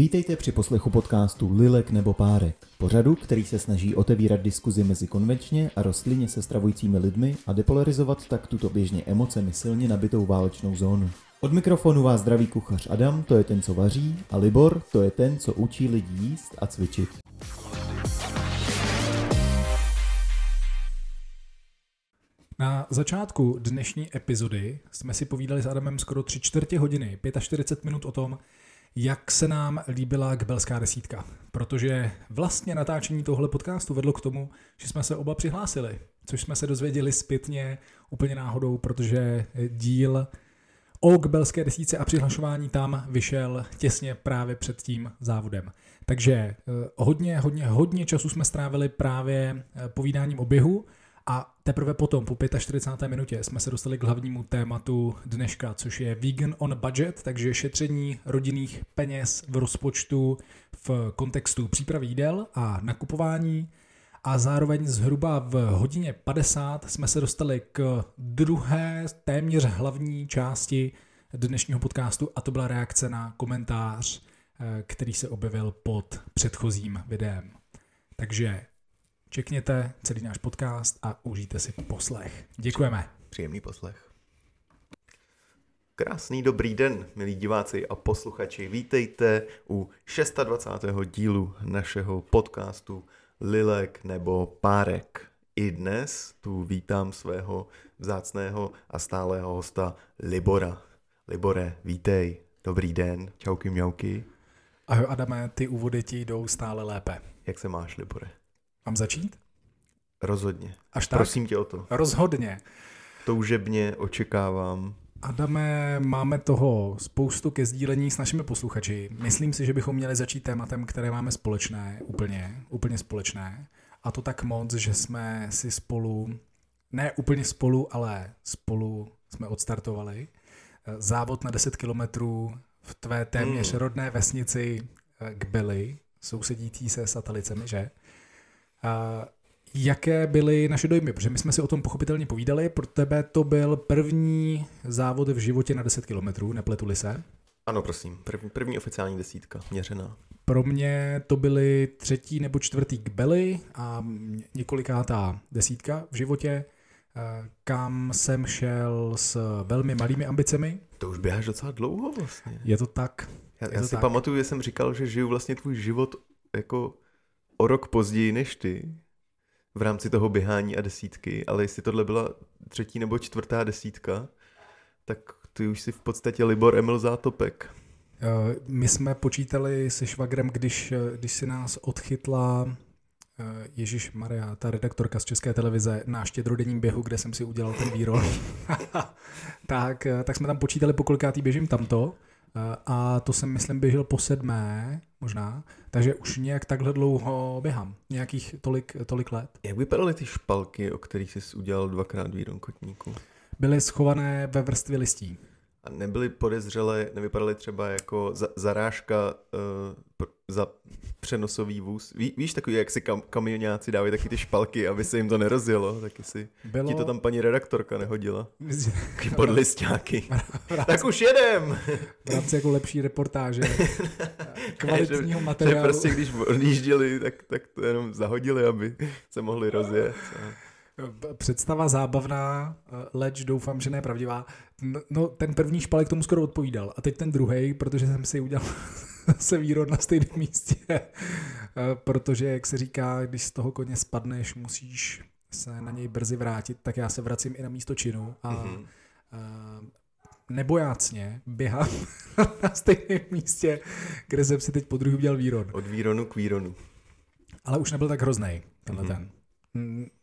Vítejte při poslechu podcastu Lilek nebo Párek, pořadu, který se snaží otevírat diskuzi mezi konvenčně a rostlině se stravujícími lidmi a depolarizovat tak tuto běžně emocemi silně nabitou válečnou zónu. Od mikrofonu vás zdraví kuchař Adam, to je ten, co vaří, a Libor, to je ten, co učí lidi jíst a cvičit. Na začátku dnešní epizody jsme si povídali s Adamem skoro 3 čtvrtě hodiny, 45 minut o tom, jak se nám líbila Gbelská desítka. Protože vlastně natáčení tohle podcastu vedlo k tomu, že jsme se oba přihlásili, což jsme se dozvěděli zpětně úplně náhodou, protože díl o Gbelské desítce a přihlašování tam vyšel těsně právě před tím závodem. Takže eh, hodně, hodně, hodně času jsme strávili právě eh, povídáním o běhu, a teprve potom, po 45. minutě, jsme se dostali k hlavnímu tématu dneška, což je vegan on budget, takže šetření rodinných peněz v rozpočtu v kontextu přípravy jídel a nakupování. A zároveň zhruba v hodině 50 jsme se dostali k druhé téměř hlavní části dnešního podcastu a to byla reakce na komentář, eh, který se objevil pod předchozím videem. Takže Čekněte celý náš podcast a užijte si poslech. Děkujeme. Příjemný poslech. Krásný dobrý den, milí diváci a posluchači. Vítejte u 26. dílu našeho podcastu Lilek nebo Párek. I dnes tu vítám svého vzácného a stálého hosta Libora. Libore, vítej. Dobrý den. Čauky mňauky. Ahoj Adame, ty úvody ti jdou stále lépe. Jak se máš, Libore? Mám začít? Rozhodně. Až tak? Prosím tě o to. Rozhodně. Toužebně očekávám. Adame, máme toho spoustu ke sdílení s našimi posluchači. Myslím si, že bychom měli začít tématem, které máme společné, úplně, úplně společné. A to tak moc, že jsme si spolu, ne úplně spolu, ale spolu jsme odstartovali závod na 10 kilometrů v tvé téměř hmm. rodné vesnici Kbely, sousedící se satelicemi, že? Jaké byly naše dojmy? Protože my jsme si o tom pochopitelně povídali. Pro tebe to byl první závod v životě na 10 kilometrů, nepletuli se? Ano, prosím. První, první oficiální desítka, měřená. Pro mě to byly třetí nebo čtvrtý kbely a několikátá desítka v životě, kam jsem šel s velmi malými ambicemi. To už běháš docela dlouho vlastně. Je to tak. Já, já to si tak. pamatuju, že jsem říkal, že žiju vlastně tvůj život jako o rok později než ty v rámci toho běhání a desítky, ale jestli tohle byla třetí nebo čtvrtá desítka, tak ty už si v podstatě Libor Emil Zátopek. Eh, my jsme počítali se švagrem, když, eh, když si nás odchytla eh, Ježíš Maria, ta redaktorka z České televize na štědrodenním běhu, kde jsem si udělal ten výrok, tak, tak jsme tam počítali, po kolikátý běžím tamto. A to jsem, myslím, běžel po sedmé, možná, takže už nějak takhle dlouho běhám, nějakých tolik, tolik let. Jak vypadaly ty špalky, o kterých jsi udělal dvakrát výron kotníku? Byly schované ve vrstvě listí. A nebyly podezřelé, nevypadaly třeba jako za, zarážka uh, za přenosový vůz? Ví, víš takový, jak si kam, kamionáci dávají taky ty špalky, aby se jim to nerozjelo, taky si Bylo... ti to tam paní redaktorka nehodila. Taky podlistáky. tak už jedem! V rámci jako lepší reportáže, kvalitního materiálu. Že prostě když odjížděli, tak, tak to jenom zahodili, aby se mohli rozjet. Představa zábavná, leč doufám, že ne pravdivá. No, ten první špalek tomu skoro odpovídal. A teď ten druhý, protože jsem si udělal se výrod na stejném místě. protože, jak se říká, když z toho koně spadneš, musíš se na něj brzy vrátit, tak já se vracím i na místo činu a, mm-hmm. a nebojácně běhám na stejném místě, kde jsem si teď po druhý udělal výron. Od výronu k výronu. Ale už nebyl tak hrozný tenhle mm-hmm. ten.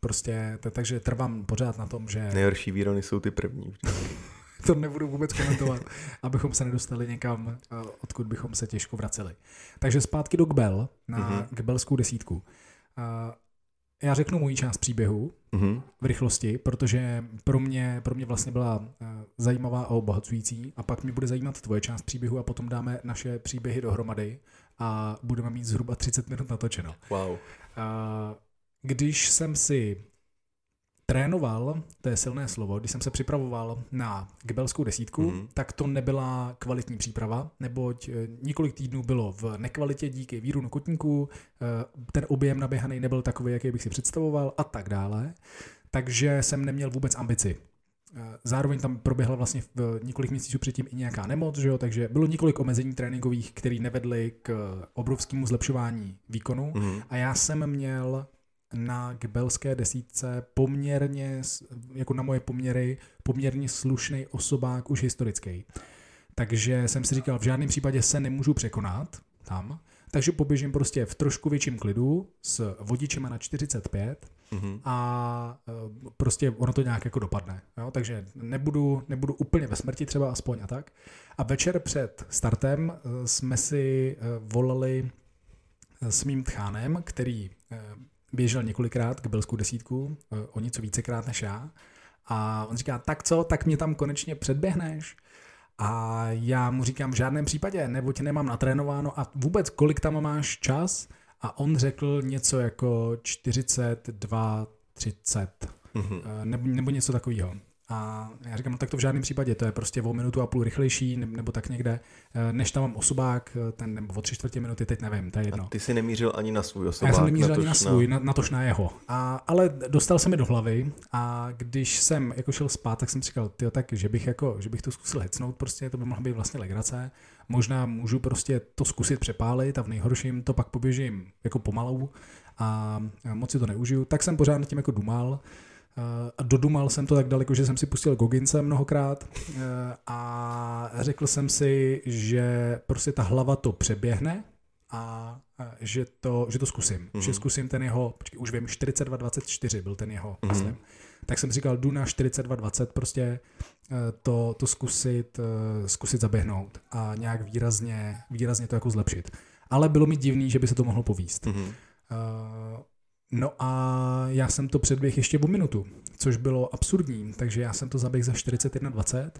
Prostě, takže trvám pořád na tom, že... Nejhorší výrony jsou ty první. to nebudu vůbec komentovat, abychom se nedostali někam, eh, odkud bychom se těžko vraceli. Takže zpátky do Gbel, na mm-hmm. Gbelskou desítku. Já řeknu můj část příběhu mm-hmm. v rychlosti, protože pro mě, pro mě vlastně byla eh, zajímavá a obohacující a pak mi bude zajímat tvoje část příběhu a potom dáme naše příběhy dohromady a budeme mít zhruba 30 minut natočeno. Wow. Když jsem si trénoval, to je silné slovo, když jsem se připravoval na gebelskou desítku, mm. tak to nebyla kvalitní příprava, neboť eh, několik týdnů bylo v nekvalitě díky víru na kotníku, eh, ten objem naběhaný nebyl takový, jaký bych si představoval a tak dále. Takže jsem neměl vůbec ambici. Eh, zároveň tam proběhla vlastně v několik měsíců předtím i nějaká nemoc, že jo? takže bylo několik omezení tréninkových, které nevedly k obrovskému zlepšování výkonu mm. a já jsem měl na gebelské desítce poměrně, jako na moje poměry, poměrně slušný osobák už historický. Takže jsem si říkal, v žádném případě se nemůžu překonat tam, takže poběžím prostě v trošku větším klidu s vodičem na 45 mm-hmm. a e, prostě ono to nějak jako dopadne. Jo? Takže nebudu, nebudu úplně ve smrti třeba aspoň a tak. A večer před startem e, jsme si e, volali s mým tchánem, který běžel několikrát k belskou desítku, o něco vícekrát než já. A on říká, tak co, tak mě tam konečně předběhneš? A já mu říkám v žádném případě, nebo tě nemám natrénováno a vůbec kolik tam máš čas? A on řekl něco jako 42, 30 mm-hmm. nebo, nebo něco takového. A já říkám, no tak to v žádném případě, to je prostě o minutu a půl rychlejší, nebo tak někde, eh, než tam mám osobák, eh, ten, nebo o tři čtvrtě minuty, teď nevím, to je jedno. A ty si nemířil ani na svůj osobák? Já jsem nemířil ani na svůj, na, na tož na jeho. A, ale dostal se mi do hlavy a když jsem jako šel spát, tak jsem si říkal, tyjo, tak, že bych, jako, že bych to zkusil hecnout, prostě to by mohla být vlastně legrace. Možná můžu prostě to zkusit přepálit a v nejhorším to pak poběžím jako pomalu a moc si to neužiju. Tak jsem pořád nad tím jako dumal a dodumal jsem to tak daleko, že jsem si pustil Gogince mnohokrát eh, a řekl jsem si, že prostě ta hlava to přeběhne a že to, že to zkusím. Mm-hmm. Že zkusím ten jeho, počkej, už vím, 42-24 byl ten jeho, mm-hmm. myslím. Tak jsem říkal, jdu na 42-20, prostě eh, to, to zkusit, eh, zkusit zaběhnout a nějak výrazně, výrazně to jako zlepšit. Ale bylo mi divný, že by se to mohlo povíst. Mm-hmm. No a já jsem to předběh ještě o minutu, což bylo absurdní, takže já jsem to zaběh za 41.20,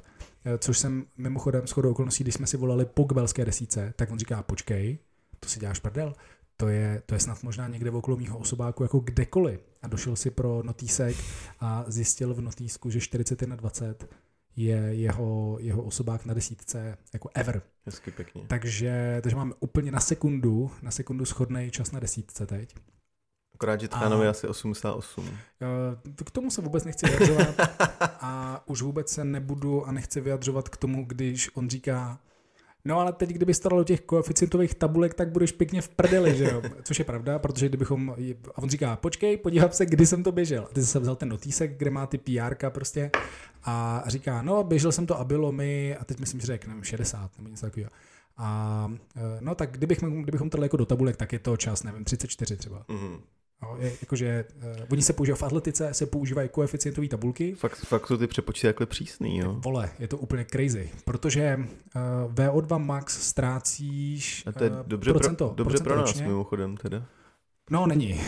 eh, což jsem mimochodem shodou okolností, když jsme si volali po kbelské desíce, tak on říká, počkej, to si děláš prdel, to je, to je snad možná někde okolo mýho osobáku jako kdekoliv. A došel si pro notýsek a zjistil v notýsku, že 41.20 je jeho, jeho osobák na desítce jako ever. Hezky pěkně. Takže, takže máme úplně na sekundu, na sekundu schodný čas na desítce teď. Akorát, že Tchánov je asi 88. K tomu se vůbec nechci vyjadřovat a už vůbec se nebudu a nechci vyjadřovat k tomu, když on říká, No ale teď, kdyby staral o těch koeficientových tabulek, tak budeš pěkně v prdeli, že jo? Což je pravda, protože kdybychom... A on říká, počkej, podívám se, kdy jsem to běžel. A ty jsem vzal ten notýsek, kde má ty PR prostě a říká, no běžel jsem to a bylo mi, a teď myslím, že řekl, nevím, 60 nebo něco takového. A e, no tak kdybychom, kdybychom to jako do tabulek, tak je to čas, nevím, 34 třeba. Mm-hmm. No, je, jakože, uh, oni se používají v atletice, se používají koeficientové tabulky. Fakt, fakt jsou ty přepočty takhle přísný, jo? Vole, je to úplně crazy, protože uh, eh, VO2 max ztrácíš uh, A to je dobře procento, pro, dobře procento pro nás ročně. mimochodem teda. No, není.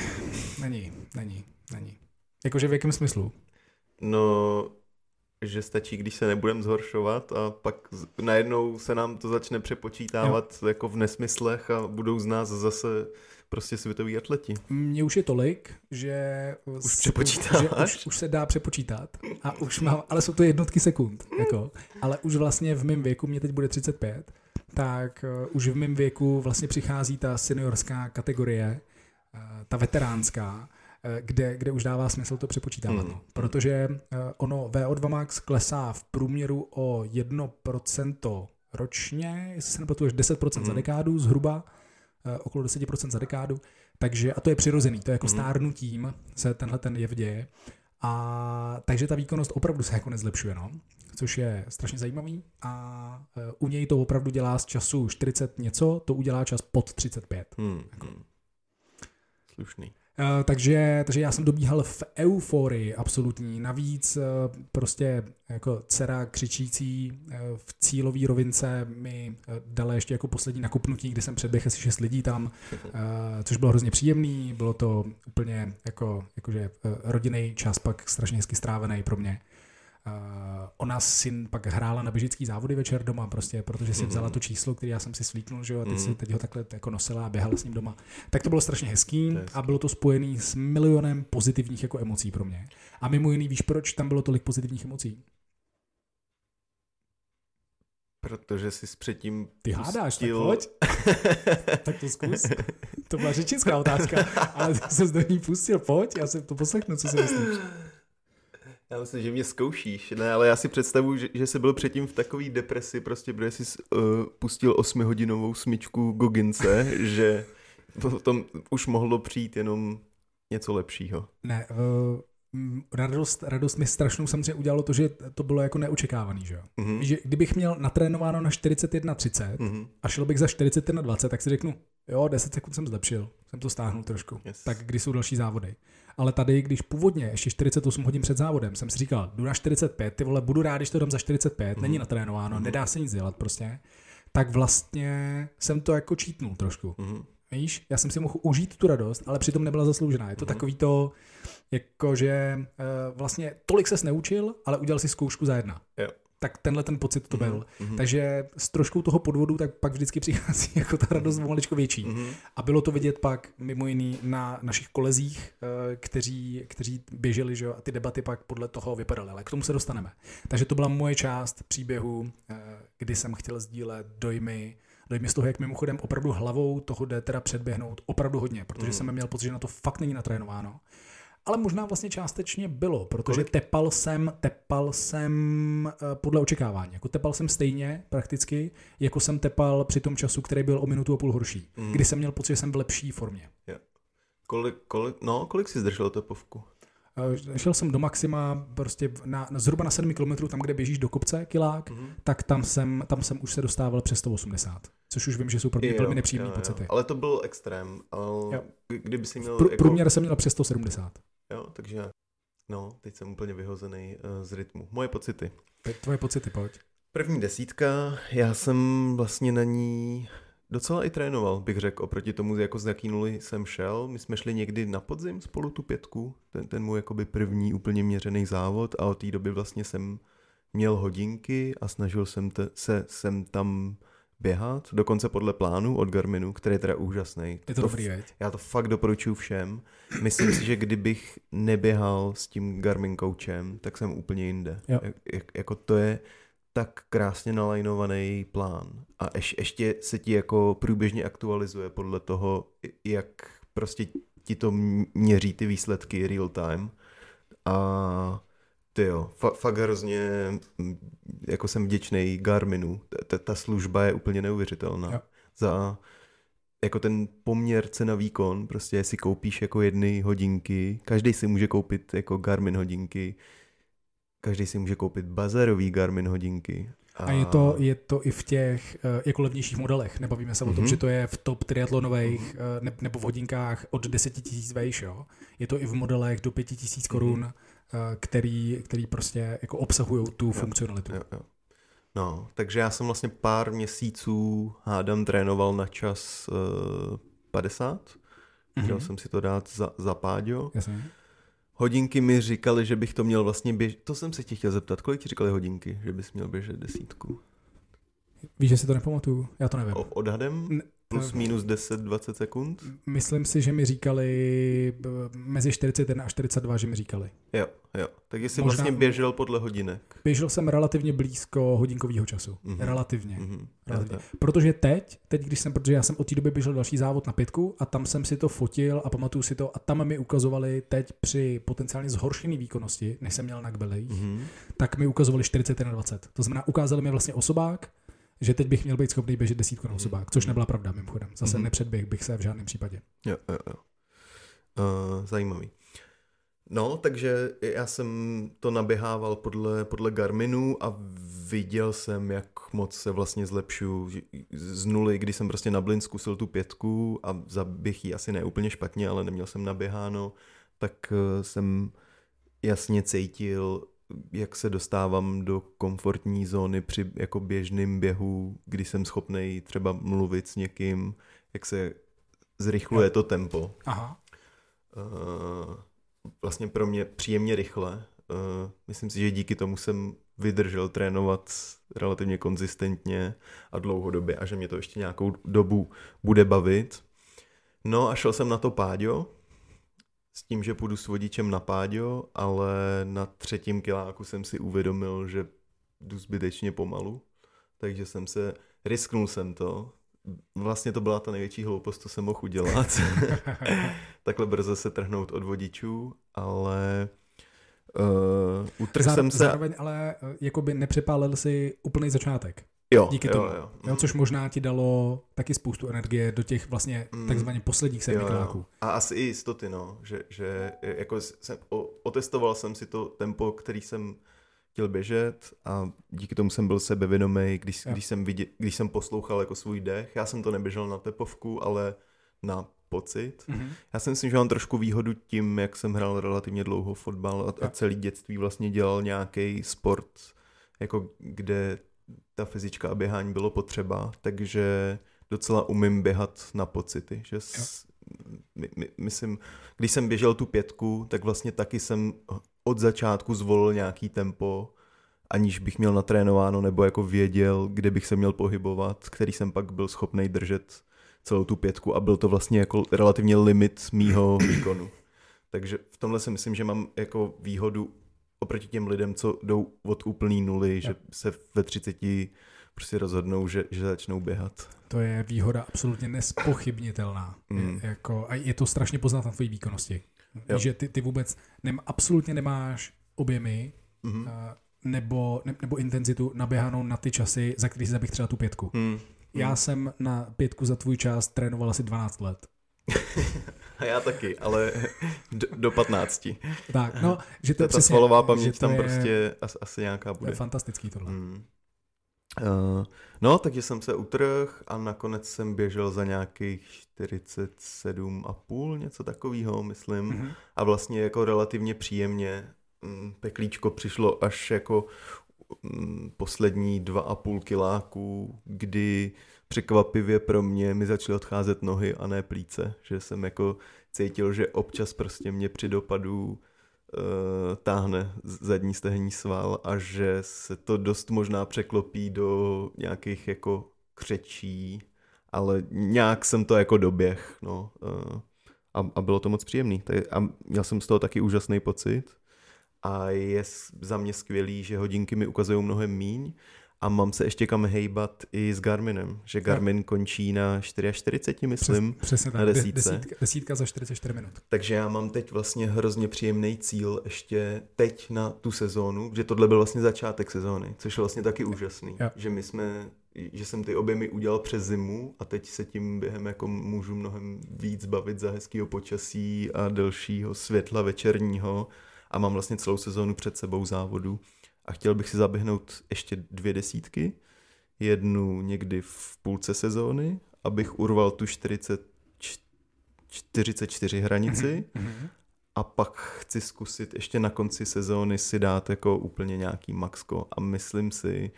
Není, není, není. Jakože v jakém smyslu? No, že stačí, když se nebudeme zhoršovat a pak najednou se nám to začne přepočítávat jo. jako v nesmyslech a budou z nás zase prostě světoví atleti. Mně už je tolik, že už, přepočítáš? že už, už, se dá přepočítat a už mám, ale jsou to jednotky sekund, jako, ale už vlastně v mém věku, mě teď bude 35, tak uh, už v mém věku vlastně přichází ta seniorská kategorie, uh, ta veteránská, uh, kde, kde už dává smysl to přepočítávat. Hmm. Protože ono VO2 max klesá v průměru o 1% ročně, jestli se nepletu, 10% hmm. za dekádu zhruba, Eh, okolo 10% za dekádu, takže, a to je přirozený, to je jako mm. stárnutím se tenhle ten jev děje. A takže ta výkonnost opravdu se jako nezlepšuje, no, což je strašně zajímavý a uh, u něj to opravdu dělá z času 40 něco, to udělá čas pod 35. Mm. Jako. Slušný. Uh, takže, takže já jsem dobíhal v euforii absolutní. Navíc uh, prostě jako dcera křičící uh, v cílové rovince mi dala ještě jako poslední nakupnutí, kdy jsem předběhl asi šest lidí tam, což bylo hrozně příjemný. Bylo to úplně jako, jakože rodinný čas pak strašně hezky strávený pro mě. Uh, ona syn pak hrála na běžický závody večer doma, prostě, protože si vzala to číslo, které já jsem si svlíknul, že jo, a teď, si, teď ho takhle jako nosila a běhala s ním doma. Tak to bylo strašně hezký a bylo to spojené s milionem pozitivních jako emocí pro mě. A mimo jiný, víš, proč tam bylo tolik pozitivních emocí? Protože jsi s předtím Ty hádáš, tak pojď. tak to zkus. To byla řečická otázka, ale ty se do ní pustil, pojď, já se to poslechnu, co si myslíš. Já myslím, že mě zkoušíš, ne, ale já si představuji, že, že jsi byl předtím v takové depresi, prostě protože jsi uh, pustil osmihodinovou smyčku Gogince, že potom už mohlo přijít jenom něco lepšího. Ne, uh, radost, radost mi strašnou samozřejmě udělalo to, že to bylo jako neočekávaný, že jo. Mm-hmm. Že kdybych měl natrénováno na 41.30 mm-hmm. a šel bych za 41.20, tak si řeknu, jo, 10 sekund jsem zlepšil, jsem to stáhnul trošku. Yes. Tak kdy jsou další závody? Ale tady, když původně ještě 48 hodin před závodem jsem si říkal, jdu na 45, ty vole, budu rád, když to dám za 45, mm-hmm. není natrénováno, mm-hmm. nedá se nic dělat prostě, tak vlastně jsem to jako čítnul trošku. Mm-hmm. Víš, já jsem si mohl užít tu radost, ale přitom nebyla zasloužená. Je to mm-hmm. takový to, jakože uh, vlastně tolik ses neučil, ale udělal si zkoušku za jedna. Jo. Tak tenhle ten pocit to byl. Mm-hmm. Takže s troškou toho podvodu tak pak vždycky přichází jako ta radost mm-hmm. maličko větší. Mm-hmm. A bylo to vidět pak mimo jiný na našich kolezích, uh, kteří, kteří běželi, že jo, a ty debaty pak podle toho vypadaly. Ale k tomu se dostaneme. Takže to byla moje část příběhu, uh, kdy jsem chtěl sdílet dojmy, dojmy z toho, jak mimochodem opravdu hlavou toho jde teda předběhnout opravdu hodně, protože mm. jsem měl pocit, že na to fakt není natrénováno ale možná vlastně částečně bylo, protože Kolik? tepal jsem, tepal jsem uh, podle očekávání. Jako tepal jsem stejně prakticky, jako jsem tepal při tom času, který byl o minutu a půl horší, mm. kdy jsem měl pocit, že jsem v lepší formě. Yeah. Kolik, kolik, no, kolik jsi zdržel tepovku? Uh, šel jsem do maxima prostě na, na zhruba na 7 km, tam, kde běžíš do kopce, kilák, mm-hmm. tak tam jsem, tam jsem už se dostával přes 180. Což už vím, že jsou pro mě velmi nepříjemné pocity. Ale to byl extrém. Ale kdyby si měl... Pr- jako... Průměr jsem měl přes 170. Jo, takže no, teď jsem úplně vyhozený uh, z rytmu. Moje pocity. Tvoje pocity, pojď. První desítka, já jsem vlastně na ní docela i trénoval, bych řekl, oproti tomu, jako z jaký nuly jsem šel. My jsme šli někdy na podzim spolu tu pětku, ten, ten můj jakoby první úplně měřený závod a od té doby vlastně jsem měl hodinky a snažil jsem te, se sem tam běhat, dokonce podle plánu od Garminu, který je teda úžasný. Je to, to dobrý, veď? Já to fakt doporučuji všem. Myslím si, že kdybych neběhal s tím Garmin coachem, tak jsem úplně jinde. Jo. Jak, jako to je tak krásně nalajnovaný plán. A ješ, ještě se ti jako průběžně aktualizuje podle toho, jak prostě ti to měří ty výsledky real time. A ty jo, fa- fakt hrozně, jako jsem vděčný Garminu. Ta, ta služba je úplně neuvěřitelná. Jo. Za jako ten poměr cena výkon, prostě jestli koupíš jako jedny hodinky, každý si může koupit jako Garmin hodinky, každý si může koupit bazarový Garmin hodinky. A, a je, to, je to i v těch uh, jako levnějších modelech, nebavíme se mm-hmm. o tom, mhm. že to je v top triatlonových uh, ne, nebo v hodinkách od 10 tisíc vejš, jo. Je to i v modelech do 5 tisíc korun. Mm-hmm Eh, který, který prostě jako obsahují tu jo, funkcionalitu. Jo, jo. No, takže já jsem vlastně pár měsíců hádám trénoval na čas uh, 50. Mm-hmm. Chtěl jsem si to dát za, za páďo. Jasně. Hodinky mi říkali, že bych to měl vlastně běžet. To jsem se tě chtěl zeptat. Kolik ti říkali hodinky, že bys měl běžet desítku? Víš, že si to nepamatuju? Já to nevím. O, odhadem? Plus minus 10-20 sekund? Myslím si, že mi říkali mezi 41 a 42, že mi říkali. Jo, jo. Tak jsi Možná... vlastně běžel podle hodinek. Běžel jsem relativně blízko hodinkového času. Mm-hmm. Relativně. Mm-hmm. relativně. Protože teď, teď, když jsem, protože já jsem od té doby běžel další závod na pětku a tam jsem si to fotil a pamatuju si to a tam mi ukazovali teď při potenciálně zhoršené výkonnosti, než jsem měl na kbelejch, mm-hmm. tak mi ukazovali 41 20. To znamená, ukázali mi vlastně osobák, že teď bych měl být schopný běžet desítku na osobák, což nebyla pravda mimochodem. Zase mm-hmm. nepředběh bych se v žádném případě. Jo, jo, jo. Uh, zajímavý. No, takže já jsem to naběhával podle, podle Garminu a viděl jsem, jak moc se vlastně zlepšuju z nuly, kdy jsem prostě na blin zkusil tu pětku a zaběh ji asi ne úplně špatně, ale neměl jsem naběháno, tak eh, jsem jasně cítil jak se dostávám do komfortní zóny při jako běžným běhu, kdy jsem schopný třeba mluvit s někým, jak se zrychluje to tempo. Aha. Uh, vlastně pro mě příjemně rychle. uh, myslím si, že díky tomu jsem vydržel trénovat relativně konzistentně a dlouhodobě a že mě to ještě nějakou dobu bude bavit. No a šel jsem na to páďo, s tím, že půjdu s vodičem na páďo, ale na třetím kiláku jsem si uvědomil, že jdu zbytečně pomalu, takže jsem se, risknul jsem to, vlastně to byla ta největší hloupost, co jsem mohl udělat. Takhle brzo se trhnout od vodičů, ale uh, utrhl Záro, jsem se... Zároveň ale uh, jakoby nepřepálil si úplný začátek. Jo, díky jo, tomu. Jo, jo, což možná ti dalo taky spoustu energie do těch vlastně mm. takzvaně posledních sedmi kiláků. A asi i jistoty, no, že, že jako jsem, o, otestoval jsem si to tempo, který jsem chtěl běžet a díky tomu jsem byl sebevědomý, když, když, jsem viděl, když jsem poslouchal jako svůj dech. Já jsem to neběžel na tepovku, ale na pocit. Mm-hmm. Já si myslím, že mám trošku výhodu tím, jak jsem hrál relativně dlouho fotbal a, a celý dětství vlastně dělal nějaký sport, jako kde ta fyzička a běhání bylo potřeba, takže docela umím běhat na pocity, že s, my, my, myslím, když jsem běžel tu pětku, tak vlastně taky jsem od začátku zvolil nějaký tempo, aniž bych měl natrénováno nebo jako věděl, kde bych se měl pohybovat, který jsem pak byl schopný držet celou tu pětku a byl to vlastně jako relativně limit mýho výkonu. Takže v tomhle si myslím, že mám jako výhodu oproti těm lidem, co jdou od úplný nuly, že se ve 30 prostě rozhodnou, že, že začnou běhat. To je výhoda absolutně nespochybnitelná. Mm. Je, jako, a je to strašně poznat na tvojí výkonnosti. Jo. Že ty, ty vůbec nem, absolutně nemáš objemy mm-hmm. uh, nebo, ne, nebo intenzitu naběhanou na ty časy, za který si zabych třeba tu pětku. Mm. Já mm. jsem na pětku za tvůj čas trénoval asi 12 let. A já taky, ale do, do 15. Tak, no, že to je Ta přesně, svalová paměť tam je, prostě asi, asi nějaká bude. To je fantastický tohle. Mm. Uh, no, takže jsem se utrh a nakonec jsem běžel za nějakých 47,5, něco takového, myslím. Mm-hmm. A vlastně jako relativně příjemně. Mm, peklíčko přišlo až jako mm, poslední dva a půl kiláku, kdy překvapivě pro mě mi začaly odcházet nohy a ne plíce, že jsem jako cítil, že občas prostě mě při dopadu uh, táhne zadní stehenní sval a že se to dost možná překlopí do nějakých jako křečí, ale nějak jsem to jako doběh, no. Uh, a, a bylo to moc příjemný. A měl jsem z toho taky úžasný pocit. A je za mě skvělý, že hodinky mi ukazují mnohem míň a mám se ještě kam hejbat i s Garminem, že Garmin no. končí na 44, myslím, Přes, přesně na desítce. Desítka, desítka za 44 minut. Takže já mám teď vlastně hrozně příjemný cíl ještě teď na tu sezónu, že tohle byl vlastně začátek sezóny, což je vlastně taky úžasný, jo. že my jsme že jsem ty objemy udělal přes zimu a teď se tím během jako můžu mnohem víc bavit za hezkého počasí a delšího světla večerního a mám vlastně celou sezónu před sebou závodu a chtěl bych si zaběhnout ještě dvě desítky, jednu někdy v půlce sezóny, abych urval tu 40, 44 hranici mm-hmm. a pak chci zkusit ještě na konci sezóny si dát jako úplně nějaký maxko a myslím si,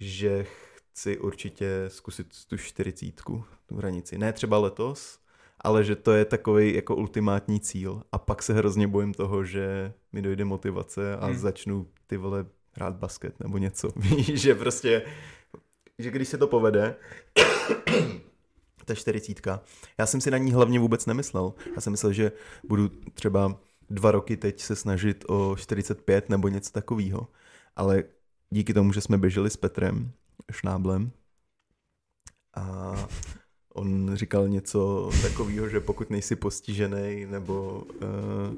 že chci určitě zkusit tu 40, tu hranici. Ne třeba letos, ale že to je takový jako ultimátní cíl a pak se hrozně bojím toho, že mi dojde motivace a hmm. začnu ty vole hrát basket nebo něco. Víš, že prostě, že když se to povede, ta čtyřicítka, já jsem si na ní hlavně vůbec nemyslel. Já jsem myslel, že budu třeba dva roky teď se snažit o 45 nebo něco takového. Ale díky tomu, že jsme běželi s Petrem Šnáblem a on říkal něco takového, že pokud nejsi postižený nebo uh,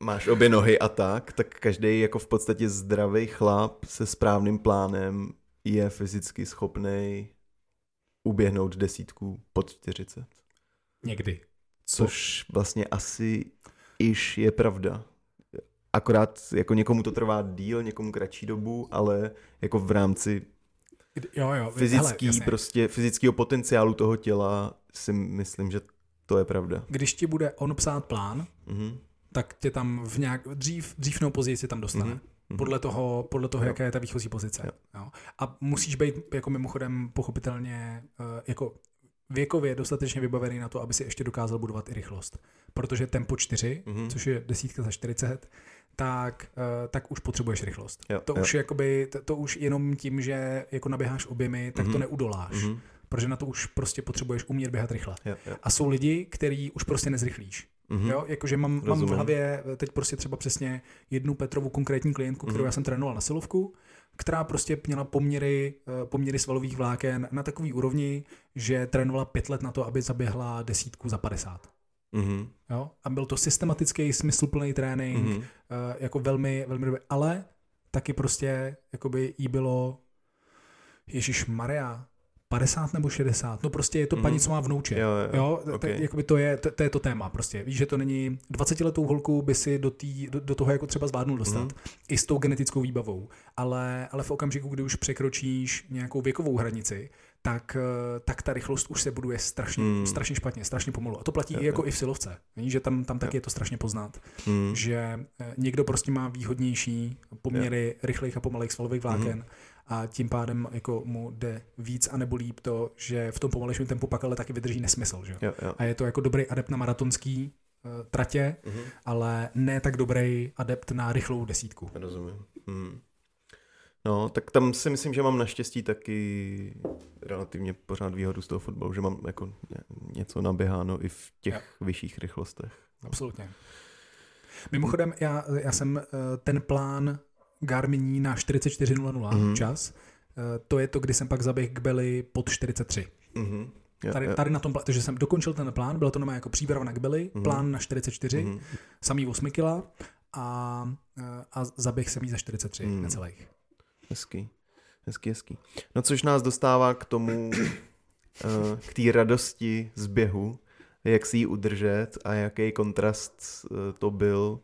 máš obě nohy a tak, tak každý jako v podstatě zdravý chlap se správným plánem je fyzicky schopný uběhnout desítku pod 40. Někdy. Což vlastně asi iž je pravda. Akorát jako někomu to trvá díl, někomu kratší dobu, ale jako v rámci jo, jo, fyzický, hele, prostě fyzického potenciálu toho těla si myslím, že to je pravda. Když ti bude on psát plán, mm-hmm tak tě tam v nějak, dřív, dřív nebo později si tam dostane. Mm-hmm. Podle toho, podle toho jaká je ta výchozí pozice. Jo. Jo. A musíš být jako mimochodem pochopitelně uh, jako věkově dostatečně vybavený na to, aby si ještě dokázal budovat i rychlost. Protože tempo 4, Mhm. mm-hmm. což je desítka za 40, tak, uh, tak už potřebuješ rychlost. Jo, to jo. už jakoby, to, to už jenom tím, že jako naběháš objemy, tak mm-hmm. to Mhm. neudoláš. Mhm. Protože na to už prostě potřebuješ umět běhat rychle. Jo, jo. A jsou lidi, který už prostě nezrychlíš. Mhm. Jo, jakože mám, mám v hlavě teď prostě třeba přesně jednu Petrovu konkrétní klientku, kterou Mhm. já jsem trénoval na silovku, která prostě měla poměry, eh, poměry svalových vláken na takový úrovni, že trénovala pět let na to, aby zaběhla desítku za 50. Mhm. Jo? A byl to systematický, smysluplný trénink, Mhm. eh, jako velmi, velmi dobrý, ale taky prostě jakoby jí bylo Ježíš Maria, 50 nebo 60, no prostě je to Mhm. paní, co má vnouče. Jo, jo, Jo, ok. to, jakoby to, je, to, to je to téma prostě. Víš, že to není 20-letou holku by si do, tý, do, do toho jako třeba zvládnul dostat, Mhm. i s tou genetickou výbavou, ale, ale v okamžiku, kdy už překročíš nějakou věkovou hranici, tak, eh, tak ta rychlost už se buduje strašně, Hmm. strašně špatně, strašně pomalu. A to platí Jo, i jako jo. i v silovce. Víš, že tam, tam taky je to strašně poznat, Mhm. že eh, někdo prostě má výhodnější poměry rychlejch a pomalejch svalových vláken a tím pádem jako mu jde víc a nebo líp to, že v tom pomalejším tempu pak ale taky vydrží nesmysl. Že? Jo, jo. A je to jako dobrý adept na maratonský uh, tratě, Mhm. ale ne tak dobrý adept na rychlou desítku. Rozumím. Hmm. No, tak tam si myslím, že mám naštěstí taky relativně pořád výhodu z toho fotbalu, že mám jako ně- něco naběháno i v těch vyšších rychlostech. Absolutně. Mimochodem, já, já jsem uh, ten plán Garminí na 44.00 Mhm. čas, uh, to je to, kdy jsem pak zaběh k Beli pod 43. Mhm. Jo, Tady, tady na tom, takže jsem dokončil ten plán, bylo to normálně jako příprava na Kbely, Mhm. plán na 44, Mhm. samý 8 kila a, eh, a zaběh jsem jí za 43 Mhm. necelých. Hezký. Hezký, hezký. No což nás dostává k tomu, eh, k té radosti z běhu, jak si ji udržet a jaký kontrast eh, to byl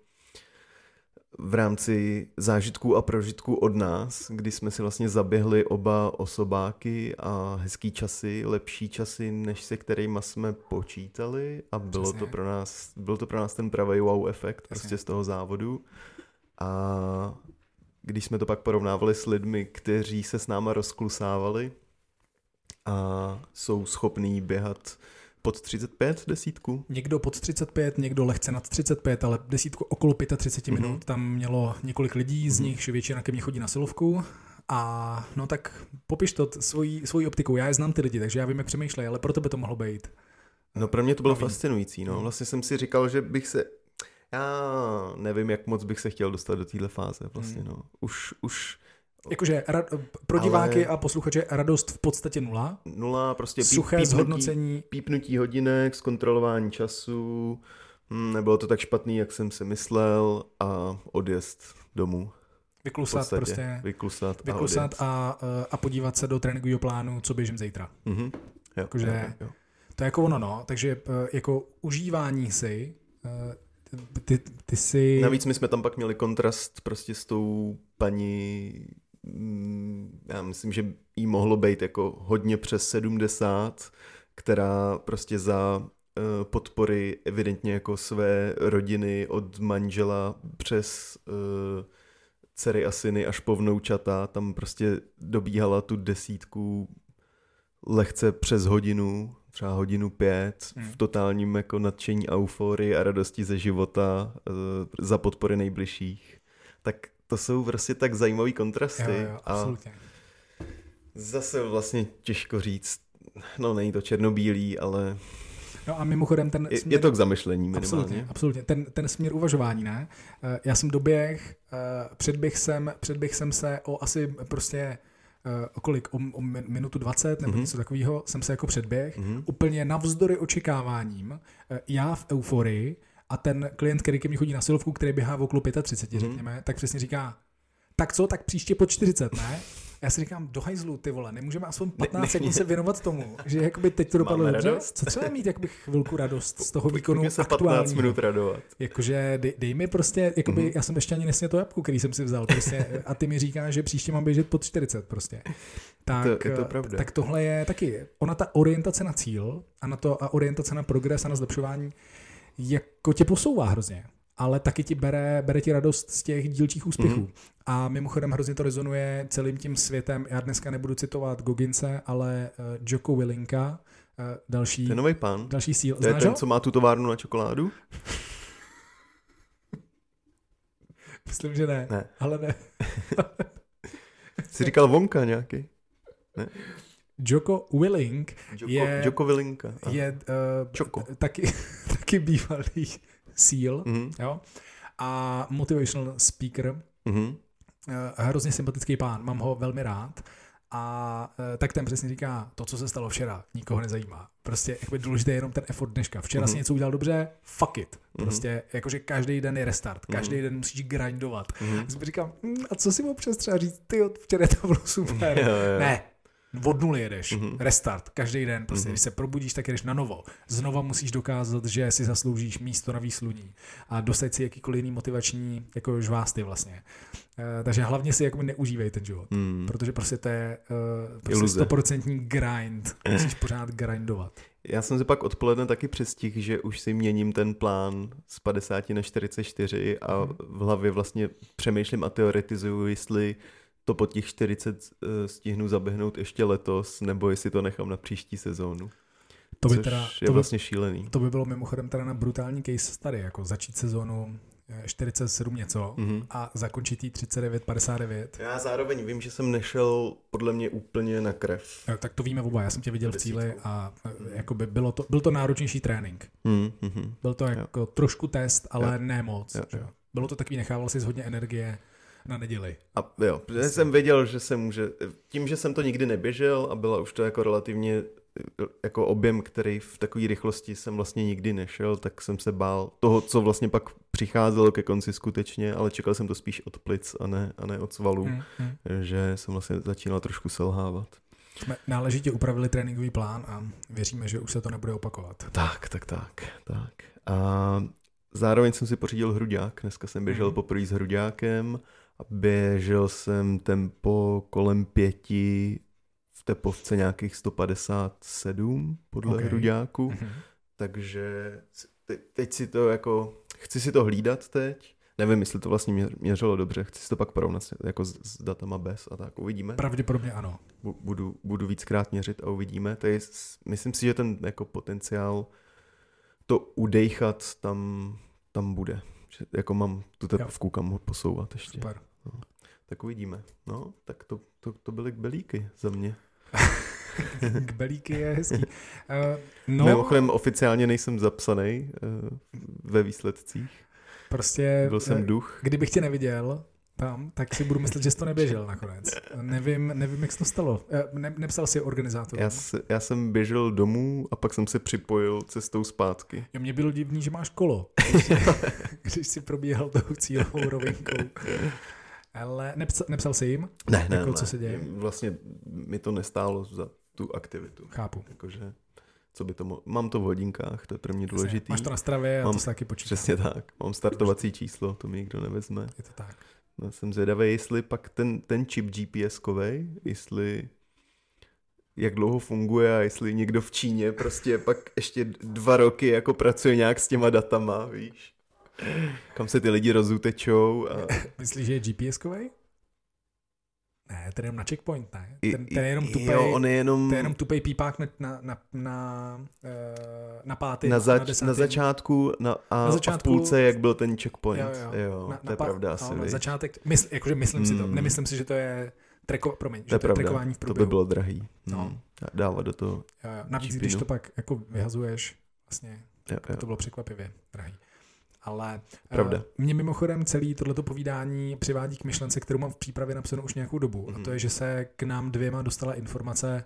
v rámci zážitků a prožitků od nás, kdy jsme si vlastně zaběhli oba osobáky a hezký časy, lepší časy, než se kterými jsme počítali a bylo Přesně. to pro nás, byl to pro nás ten pravý wow efekt Jasně. prostě z toho závodu. A když jsme to pak porovnávali s lidmi, kteří se s náma rozklusávali a jsou schopní běhat pod 35 desítku. Někdo pod 35, někdo lehce nad 35, ale desítku okolo 35 Mhm. minut. Tam mělo několik lidí, z Mhm. nichž většina ke mně chodí na silovku. A no tak popiš to svojí, svojí optikou. Já je znám ty lidi, takže já vím, jak přemýšlej, ale pro tebe to mohlo být. No pro mě to bylo Nový. fascinující, no. Mhm. Vlastně jsem si říkal, že bych se... Já nevím, jak moc bych se chtěl dostat do téhle fáze vlastně, Mhm. no. Už, už Jakože ra- pro Ale- diváky a posluchače radost v podstatě nula. nula, prostě píp, Suché pípnutí, zhodnocení. pípnutí hodinek, zkontrolování času, hm, nebylo to tak špatný, jak jsem si myslel a odjezd domů. Vyklusat podstatě. prostě. Vyklusat, a Vyklusat a, eh, a podívat se do tréninkového plánu, co běžím zítra. Mhm. Jo, Jakože- jo, jo. To je jako ono, no. Takže eh, jako užívání si, eh, ty, ty si... Navíc my jsme tam pak měli kontrast prostě s tou paní, já myslím, že jí mohlo být jako hodně přes 70, která prostě za eh, podpory evidentně jako své rodiny od manžela přes eh, dcery a syny až po vnoučata, tam prostě dobíhala tu desítku lehce přes hodinu, třeba hodinu pět, Hmm. v totálním jako nadšení euforii a radosti ze života eh, za podpory nejbližších. Tak to jsou prostě tak zajímavý kontrasty. jo, jo, a absolutně. zase vlastně těžko říct, no není to černobílý, ale No a mimochodem ten je, směr... je to k zamyšlení minimálně. Absolutně, absolutně. Ten, ten směr uvažování, ne? Eh, Já jsem doběh, eh, předběh jsem, předběh jsem se o asi prostě eh, o kolik, o, o min- minutu 20 nebo Mhm. něco takového, jsem se jako předběh, Mhm. úplně navzdory očekáváním, já v euforii a ten klient, který ke mně chodí na silovku, který běhá v okolo 35, Mhm. řekněme, tak přesně říká, tak co, tak příště po 40, ne? Já si říkám, do hajzlu, ty vole, nemůžeme aspoň 15 ne, sekund ne. se věnovat tomu, že jakoby teď to dopadlo dobře. radost? Co třeba mít jakoby chvilku radost z toho výkonu se 15 aktuálního. minut radovat. Jakože dej, dej mi prostě, jakoby, Mhm. já jsem ještě ani nesněl to jabku, který jsem si vzal, prostě, a ty mi říkáš, že příště mám běžet pod 40 prostě. Tak, je to pravda. tak tohle je taky, ona ta orientace na cíl a na to a orientace na progres a na zlepšování jako tě posouvá hrozně ale taky ti bere, bere ti radost z těch dílčích úspěchů. Mhm. A mimochodem hrozně to rezonuje celým tím světem. Já dneska nebudu citovat Gogince, ale uh, Joko Willinka, další, To je nový pán. další síl. To je Znáš ten, ho? co má tu továrnu na čokoládu? Myslím, že ne. Ne. Ale ne. Jsi říkal Vonka nějaký? Joko Willing Joko, Je- Joko Vilinka. A. je uh, Čoko. taky, taky bývalý síl Mhm, jo? a motivational speaker. mhm. Eh, hrozně sympatický pán, mám ho velmi rád. A eh, tak ten přesně říká, to, co se stalo včera, nikoho nezajímá. Prostě jakoby důležité je jenom ten effort dneška. Včera si Mhm. něco udělal dobře, fuck it. Mhm. Prostě jakože každý den je restart, každý Mhm. den musíš grindovat. Mhm. Tak si říkám, hm, a co si občas třeba říct, ty včera to bylo super. Jo, jo. Ne, od nuly jedeš, Mhm. restart, každý den, prostě, Mhm. když se probudíš, tak jedeš na novo. Znova musíš dokázat, že si zasloužíš místo na výsluní a dostat si jakýkoliv jiný motivační jako žvásty vlastně. E, takže hlavně si jako neužívej ten život. Hmm. Protože prostě to je uh, prostě Iluze. stoprocentní grind. Musíš pořád grindovat. Já jsem si pak odpoledne taky přestihl, že už si měním ten plán z 50 na 44 a Mhm. v hlavě vlastně přemýšlím a teoretizuju, jestli to po těch 40 eh, stihnu zaběhnout ještě letos, nebo jestli to nechám na příští sezónu. To by, což teda, je to, by, vlastně šílený. to by bylo mimochodem teda na brutální case tady, jako začít sezónu eh, 47 něco Mhm. a zakončit jí 39-59. Já zároveň vím, že jsem nešel podle mě úplně na krev. Jo, Tak to víme oba, já jsem tě viděl v cíli a eh, jakoby bylo to, byl to náročnější trénink. Hmm, mhm. Byl to jako trošku test, ale ne moc. Jo, že jo. Bylo to takový, nechával si hodně energie na neděli. A jo, protože jsem věděl, že se může, tím, že jsem to nikdy neběžel a byla už to jako relativně jako objem, který v takové rychlosti jsem vlastně nikdy nešel, tak jsem se bál toho, co vlastně pak přicházelo ke konci skutečně, ale čekal jsem to spíš od plic a ne, a ne od svalů, Hmm, hmm. že jsem vlastně začínal trošku selhávat. Jsme náležitě upravili tréninkový plán a věříme, že už se to nebude opakovat. Tak, tak, tak, tak. A zároveň jsem si pořídil hruďák, dneska jsem běžel Mhm. poprvé s hruďákem a běžel jsem tempo kolem pěti v tepovce nějakých 157 podle Ok. okay. hruďáku, Mhm. takže te, teď si to jako, chci si to hlídat teď, nevím, jestli to vlastně mě- měřilo dobře, chci si to pak porovnat jako s, s datama bez a tak, uvidíme. Pravděpodobně ano. Bu- budu, budu víckrát měřit a uvidíme. To je, s- myslím si, že ten jako potenciál to udejchat tam, tam bude. Že jako mám tu tepovku, kam ho posouvat ještě. Super. Tak uvidíme. No, tak to, to, to byly belíky za mě. K belíky je hezký. Uh, No. no, Mimochodem oficiálně nejsem zapsaný uh, ve výsledcích. prostě, Byl jsem eh, duch. kdybych tě neviděl tam, tak si budu myslet, že jsi to neběžel nakonec. Nevím, nevím jak se to stalo. Eh, Ne, nepsal si organizátor. Já, se, já jsem běžel domů a pak jsem se připojil cestou zpátky. Jo, mě bylo divný, že máš kolo, když, když jsi probíhal tou cílovou rovinkou. Ale nepsal, nepsal jsi jim? Ne, ne, Jako, ne. co se děje? Vlastně mi to nestálo za tu aktivitu. Chápu. Jakože, co by to mo- Mám to v hodinkách, to je pro mě důležitý. Máš to na stravě a Mám- to se taky počítá. Přesně tak. Mám startovací číslo, to mi nikdo nevezme. Je to tak. No, jsem zvědavý, jestli pak ten, ten čip GPS-kovej, jestli jak dlouho funguje a jestli někdo v Číně prostě pak ještě dva roky jako pracuje nějak s těma datama, víš. Kam se ty lidi rozutečou a Myslíš, že je GPS-kovej? Ne, ten je jenom na checkpoint, ne? Ten, ten je jenom tupej, Jo, on je jenom, to je jenom tupej pípák na, na, na, na, eh, na pátý, na, zač, desátý. na začátku na, a, Na a v začátku- půlce, jak byl ten checkpoint. Jo, jo. jo na, to na je pá- pravda asi, no, na viď. začátek, mysl, jakože myslím si to, Hmm. nemyslím si, že to je treko, promiň, To že je to je trekování v to průběhu. by bylo drahý. No. Hmm. Dávat do toho, Jo, jo. Navíc, čipinu. když to pak jako vyhazuješ, vlastně jo, jo. to bylo překvapivě drahý. Ale Pravda. eh, mě mimochodem celý tohleto povídání přivádí k myšlence, kterou mám v přípravě napsanou už nějakou dobu. A Mhm. to je, že se k nám dvěma dostala informace,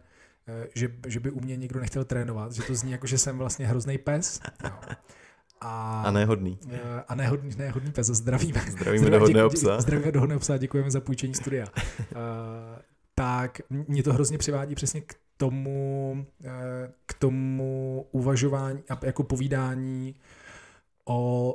eh, že, že by u mě nikdo nechtěl trénovat, že to zní jako, že jsem vlastně hrozný pes. Jo. A, A nehodný. eh, a nehodný, nehodný pes, zdravíme. Zdravíme dohodného děku- psa. Zdravíme dohodného psa, děkujeme za půjčení studia. Uh, tak mě to hrozně přivádí přesně k tomu, uh, k tomu uvažování a jako povídání o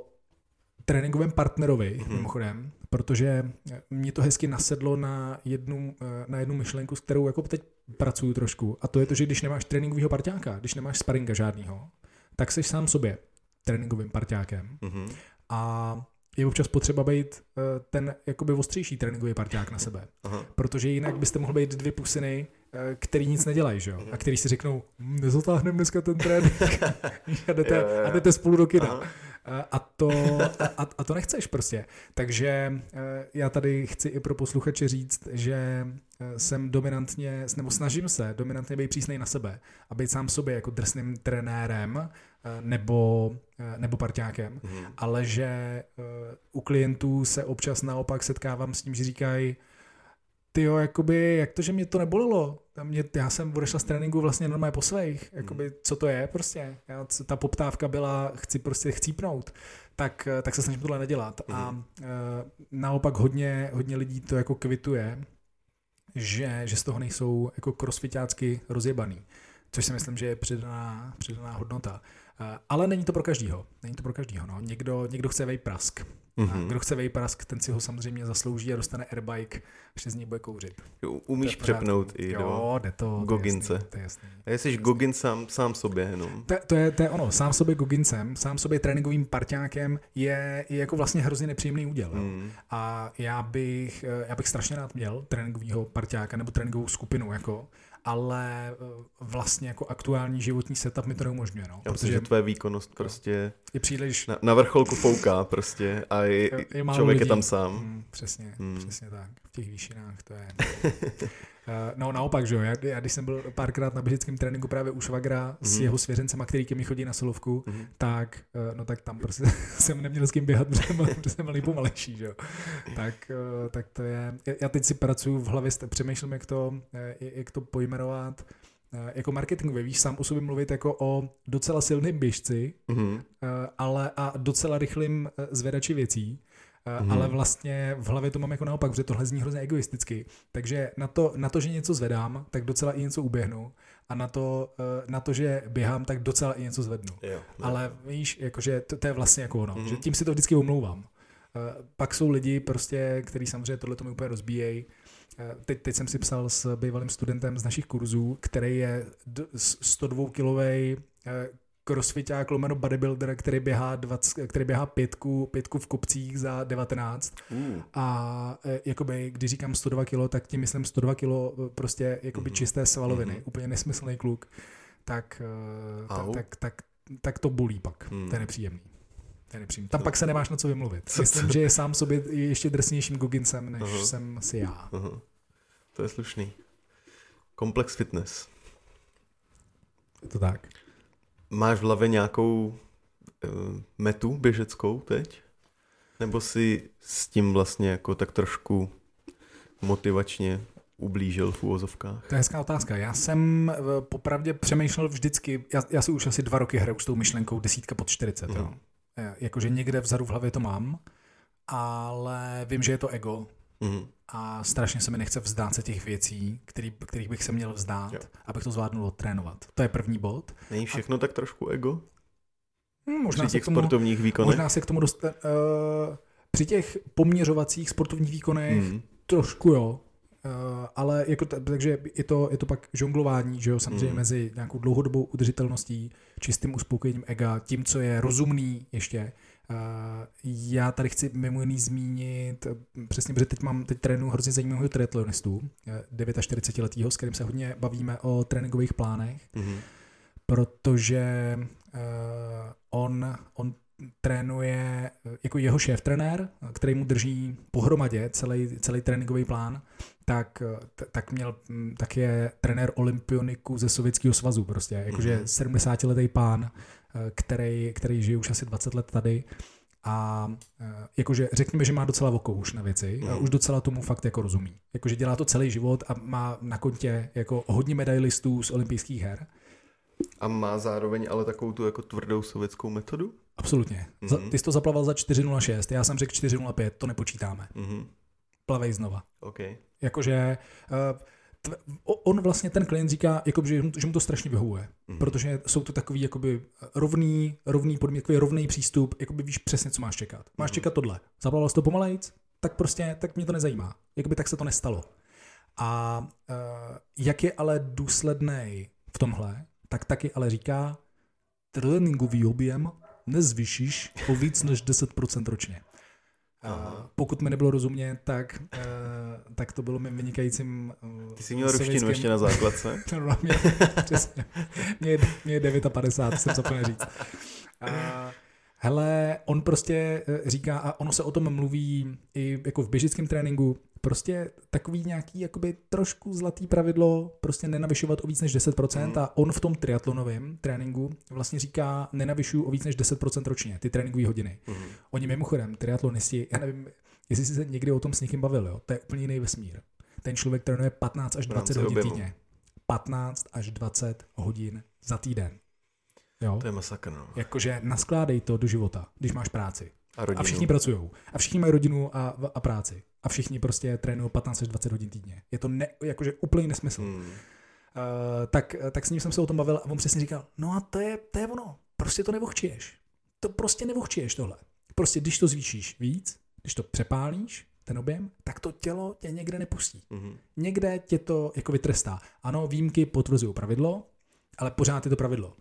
tréninkovém partnerovi, Mhm. mm-hmm. mimochodem, protože mě to hezky nasedlo na jednu, eh, na jednu myšlenku, s kterou jako teď pracuju trošku. A to je to, že když nemáš tréninkového parťáka, když nemáš sparinga žádného, tak jsi sám sobě tréninkovým parťákem. Mhm. A je občas potřeba být eh, ten jakoby ostřejší tréninkový parťák na sebe. Aha. Protože jinak byste mohl být dvě pusiny, eh, který nic nedělají, že jo? A který si řeknou, "Hm, nezatáhneme dneska ten trénink a, jdete, jo, jo. a jdete spolu do kina. Aha. A- A to, a, a to nechceš prostě. Takže eh, já tady chci i pro posluchače říct, že eh, jsem dominantně, nebo snažím se dominantně být přísnej na sebe a být sám sobě jako drsným trenérem eh, nebo, eh, nebo parťákem, Mhm. ale že eh, u klientů se občas naopak setkávám s tím, že říkají, ty jo, jakoby, jak to, že mě to nebolilo? Tam Mě, já jsem odešla z tréninku vlastně normálně po svých. Jakoby, co to je prostě? Já, co- ta poptávka byla, chci prostě chcípnout. Tak, tak se snažím tohle nedělat. A e, naopak hodně, hodně lidí to jako kvituje, že, že z toho nejsou jako crossfitácky rozjebaný. Což si myslím, že je přidaná, přidaná hodnota. Ale není to pro každýho. Není to pro každýho. No. Někdo, někdo chce vej prask. A Mhm. kdo chce Vejprask, ten si ho samozřejmě zaslouží a dostane airbike, z ní bude kouřit. Jo, Umíš přepnout i do... Jo, jde to. to je Gogince. jasný, To je jasný. A jsi Gogin sám, sám sobě jenom. To, to, je, to je ono, sám sobě gogincem, sám sobě tréninkovým parťákem je, je jako vlastně hrozně nepříjemný úděl. jo. Mm. A já bych, eh, já bych strašně rád měl tréninkového parťáka nebo tréninkovou skupinu, jako, ale eh, vlastně jako aktuální životní setup mi to neumožňuje, no, Já myslím, protože že tvoje výkonnost prostě je příliš... na, na vrcholku fouká prostě a je, Je- je člověk je lidí. tam sám. Mm, přesně, Hmm. přesně tak. V těch výšinách to je. Eh, no naopak, že jo, já, já když jsem byl párkrát na běžickém tréninku právě u Švagra s Mhm. jeho svěřencema, který ke mi chodí na solovku, Mhm. tak, eh, no tak tam prostě jsem neměl s kým běhat, protože jsem byl, protože jsem byl nejpomalejší, že jo. Tak, eh, tak to je, já- teď si pracuji v hlavě, přemýšlím, jak to, jak to pojmenovat, jako marketingově, víš, sám o sobě mluvit jako o docela silném běžci. Eh, ale a docela rychlým zvedači věcí, Mhm. ale vlastně v hlavě to mám jako naopak, protože tohle zní hrozně egoisticky. Takže na to, na to, že něco zvedám, tak docela i něco uběhnu a na to, eh, na to že běhám, tak docela i něco zvednu. Jo, ne. Ale víš, jakože to, to je vlastně jako ono, Mhm. že tím si to vždycky omlouvám. Eh, Pak jsou lidi prostě, který samozřejmě tohle to mi úplně rozbíjejí. Teď, teď jsem si psal s bývalým studentem z našich kurzů, který je d- s- 102 kilový crossfiták lomeno bodybuilder, který běhá, 20, který běhá pětku, pětku v kopcích za 19 Uh, a e, jakoby, když říkám 102 kilo, tak tím myslím 102 kilo e, prostě jakoby Mhm. čisté svaloviny, Mhm. úplně nesmyslný kluk, tak, e, tak, tak, tak, tak to bolí pak, Hmm. to je nepříjemný. To je nepříjemný. Tam pak se nemáš na co vymluvit. Co- Myslím, co? že je sám sobě ještě drsnějším gogincem, než Aha. jsem si já. aha. To je slušný. Komplex fitness. Je to tak. Máš v hlavě nějakou uh, metu běžeckou teď? Nebo si s tím vlastně jako tak trošku motivačně ublížil v úvozovkách? To je hezká otázka. Já jsem e, popravdě přemýšlel vždycky, já, já si už asi dva roky hraju s tou myšlenkou desítka pod 40. Mhm. Jo. E, Jakože někde vzadu v hlavě to mám, ale vím, že je to ego, Mhm. a strašně se mi nechce vzdát se těch věcí, který, kterých bych se měl vzdát, Jo. abych to zvládnul odtrénovat. To je první bod. Není všechno tak trošku ego? Hm, možná, Při těch tomu, sportovních výkonech? možná se k tomu dost... Uh, při těch poměřovacích sportovních výkonech Mhm. trošku jo, Uh, ale jako t- takže je to, je to pak žonglování, že jo, samozřejmě Mm. mezi nějakou dlouhodobou udržitelností, čistým uspokojením ega, tím, co je rozumný ještě. Já tady chci mimo jiný zmínit, eh, přesně, protože teď mám, teď trénu hrozně zajímavého triatlonistu, eh, 49-letého, s kterým se hodně bavíme o tréninkových plánech, Mhm. protože uh, on, on trénuje eh, jako jeho šéf trenér, který mu drží pohromadě celý, celý tréninkový plán, tak, eh, tak měl, mm, tak je trenér olympioniku ze Sovětského svazu prostě, jakože Mhm. 70-letý pán, eh, který, který žije už asi 20 let tady a eh, jakože řekněme, že má docela oko už na věci, a Mhm. už docela tomu fakt jako rozumí. Jakože dělá to celý život a má na kontě jako hodně medailistů z olympijských her. A má zároveň ale takovou tu jako tvrdou sovětskou metodu? Absolutně. Za, Mhm. ty jsi to zaplaval za 4,06, já jsem řekl 4,05, to nepočítáme. Mhm. Plavej znova. OK. Jakože eh, o- on vlastně, ten klient říká, jako, že, mu- že mu to strašně vyhovuje, Mhm. protože jsou to takový jakoby rovný, rovný podmínky, takový rovný přístup, jakoby víš přesně, co máš čekat. Máš Mhm. čekat tohle. Zaplaval jsi to pomalejc, tak prostě, tak mě to nezajímá. Jakoby tak se to nestalo. A uh, jak je ale důsledný v tomhle, tak taky ale říká, tréninkový objem nezvyšíš o víc než 10% ročně. Aha. A pokud mi nebylo rozumět, tak, eh, tak to bylo mým vynikajícím eh, Ty jsi měl ruštinu ještě na základce? no, mě, přesně. Mě, mě je 59, jsem zapomněl říct. A, hele, on prostě eh, říká, a ono se o tom mluví i jako v běžickém tréninku, prostě takový nějaký jakoby trošku zlatý pravidlo, prostě nenavyšovat o víc než 10% Mhm. a on v tom triatlonovém tréninku vlastně říká, nenavyšuju o víc než 10% ročně, ty tréninkové hodiny. Mhm. Oni mimochodem, triatlonisti, já nevím, jestli jsi se někdy o tom s někým bavil, jo? to je úplně jiný vesmír. Ten člověk trénuje 15 až V rámci 20 hodin objemu. týdně. 15 až 20 hodin za týden. Jo? To je masakr, no. Jakože naskládej to do života, když máš práci. A rodinu. A všichni pracují. A všichni mají rodinu a, a práci. A všichni prostě trénují 15 až 20 hodin týdně. Je to ne, jakože úplný nesmysl. Hmm. Uh, tak, tak s ním jsem se o tom bavil a on přesně říkal, no a to je, to je ono, prostě to nevochčiješ. To prostě nevochčiješ tohle. Prostě když to zvýšíš víc, když to přepálíš, ten objem, tak to tělo tě někde nepustí. Mhm. Někde tě to jako vytrestá. Ano, výjimky potvrzují pravidlo, ale pořád je to pravidlo.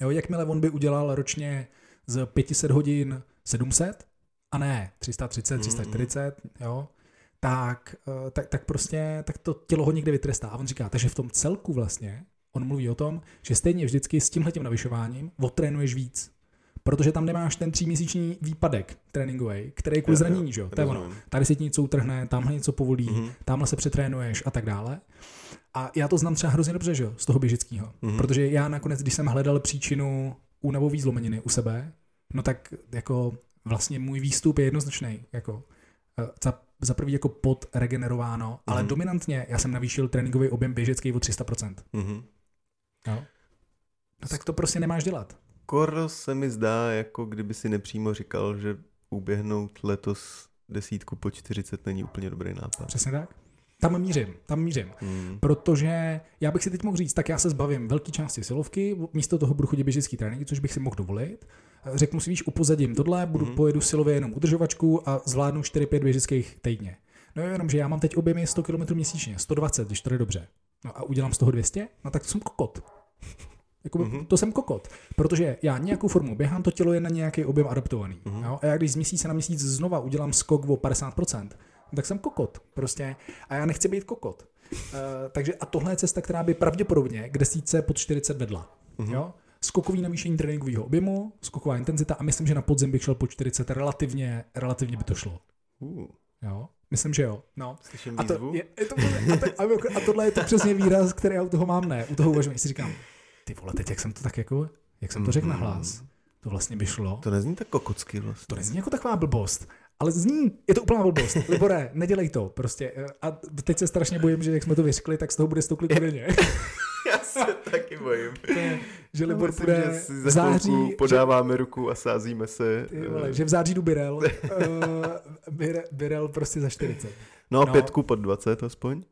Jo, jakmile on by udělal ročně z 500 hodin 700, a ne 330, Mhm. 340, jo, tak, eh, tak, tak prostě tak to tělo ho někde vytrestá. A on říká, takže v tom celku vlastně, on mluví o tom, že stejně vždycky s tímhletím navyšováním otrénuješ víc. Protože tam nemáš ten tříměsíční výpadek tréninkový, který je kvůli zranění, že jo? To je ono. Tady se ti něco utrhne, tamhle něco povolí, Mhm. tamhle se přetrénuješ a tak dále. A já to znám třeba hrozně dobře, že jo, z toho běžického. Mhm. Protože já nakonec, když jsem hledal příčinu únavové zlomeniny u sebe, no tak jako vlastně můj výstup je jednoznačný. Jako, eh, za, za prvý jako pod regenerováno, ale Mhm. dominantně já jsem navýšil tréninkový objem běžecký o 300%. Mhm. Jo? No tak to prostě nemáš dělat. Skoro se mi zdá, jako kdyby si nepřímo říkal, že uběhnout letos desítku po 40 není úplně dobrý nápad. Přesně tak. Tam mířím, tam mířím. Hmm. Protože já bych si teď mohl říct, tak já se zbavím velké části silovky, místo toho budu chodit běžický trénink, což bych si mohl dovolit. Řeknu si, víš, upozadím tohle, budu mm-hmm. pojedu silově jenom udržovačku a zvládnu 4-5 běžických týdně. No jenom, že já mám teď objemy 100 km měsíčně, 120, když to jde dobře. No a udělám z toho 200, no tak to jsem kokot. Jako, Mhm. mm-hmm. To jsem kokot, protože já nějakou formu běhám, to tělo je na nějaký objem adaptovaný. Mhm. Mm-hmm. Jo? A já když z měsíce na měsíc znova udělám skok o 50%, tak jsem kokot. Prostě. A já nechci být kokot. Uh, takže a tohle je cesta, která by pravděpodobně k desítce pod 40 vedla. Mhm. Mm-hmm. Jo? Skokový navýšení tréninkového objemu, skoková intenzita a myslím, že na podzim bych šel po 40 relativně, relativně by to šlo. Uh, Jo? Myslím, že jo. No. slyším A, to, je, je to, a, to, a, a tohle je to přesně výraz, který já u toho mám, ne. U toho uvažuji, si říkám, ty vole, teď jak jsem to tak jako, jak jsem to řekl na hlas, to vlastně by šlo. To nezní tak kokocky vlastně. To nezní jako taková blbost, ale zní, je to úplná blbost. Libore, nedělej to prostě. A teď se strašně bojím, že jak jsme to vyřkli, tak z toho bude 100 kliků denně. Já se taky bojím. že Já Libor myslím, bude že si v za září, chvilku že, podáváme ruku a sázíme se. ty eh, vole, že v září jdu Birel, uh, Birel, prostě za 40. No a no. pětku pod 20 aspoň,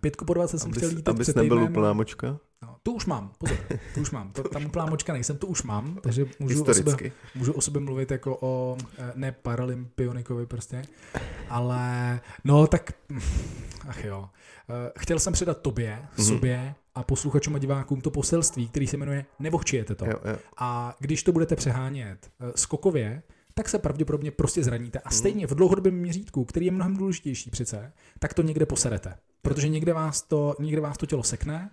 Pětku po 20 jsem chtěl abys, jít teď abys před nebyl úplná močka. No, tu už mám, pozor, tu už mám. To, tam úplná močka nejsem, tu už mám, takže můžu o, sobě, můžu o sobě mluvit jako o, eh, ne paralympionikovi prostě, ale no tak, hm, ach jo. Eh, Chtěl jsem předat tobě, Mhm. sobě a posluchačům a divákům to poselství, který se jmenuje Nevohčijete to. Jo, jo. A když to budete přehánět eh, skokově, tak se pravděpodobně prostě zraníte. Mhm. A stejně v dlouhodobém měřítku, který je mnohem důležitější přece, tak to někde poserete. Protože někde vás to, někde vás to tělo sekne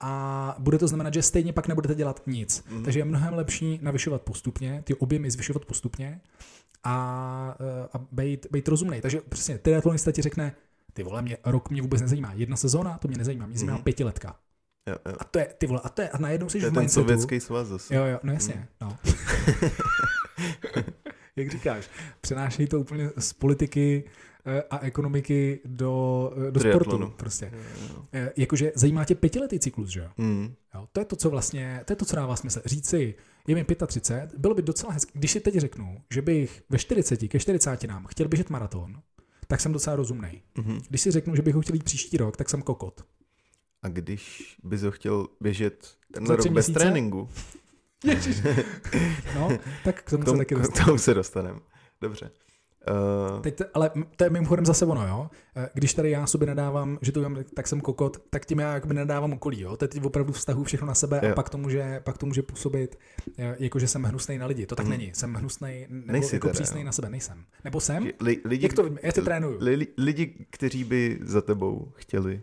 a bude to znamenat, že stejně pak nebudete dělat nic. Mhm. Takže je mnohem lepší navyšovat postupně, ty objemy zvyšovat postupně a, eh, a být, být rozumný. Takže přesně, triatlonista ti řekne, ty vole, mě, rok mě vůbec nezajímá. Jedna sezóna, to mě nezajímá, mě zajímá Mhm. pětiletka. jo, jo. A to je, ty vole, a to je, a najednou jsi To je v ten mindsetu. sovětský svaz zase. Jo, jo, no jasně, Mm. no. Jak říkáš, přenášejí to úplně z politiky a ekonomiky do, eh, do sportu. Prostě. Jo, jo. Eh, Jakože zajímá tě pětiletý cyklus, že? Mm. jo? To je to, co vlastně, to je to, co dává smysl. Říct si, je mi 35, bylo by docela hezké, když si teď řeknu, že bych ve 40, ke 40 nám chtěl běžet maraton, tak jsem docela rozumný. Mhm. Když si řeknu, že bych ho chtěl jít příští rok, tak jsem kokot. A když bys ho chtěl běžet tři rok bez měsíce? tréninku, Ježiš. No, tak k tomu, k se tomu, taky k dostanu. tomu se dostaneme. Dobře. Uh, Teď, ale to je mimochodem zase ono, jo. Eh, Když tady já sobě nadávám, že to vím, tak jsem kokot, tak tím já jakoby nadávám okolí, jo. Teď opravdu vztahu všechno na sebe Jo. a pak to může, pak to může působit, eh, jako že jsem hnusný na lidi. To tak Mhm. není. Jsem hnusný nebo Nejsi jako teda, přísný jo. na sebe. Nejsem. Nebo jsem? li, lidi, Jak to vím? Já tě trénuju. li, lidi, kteří by za tebou chtěli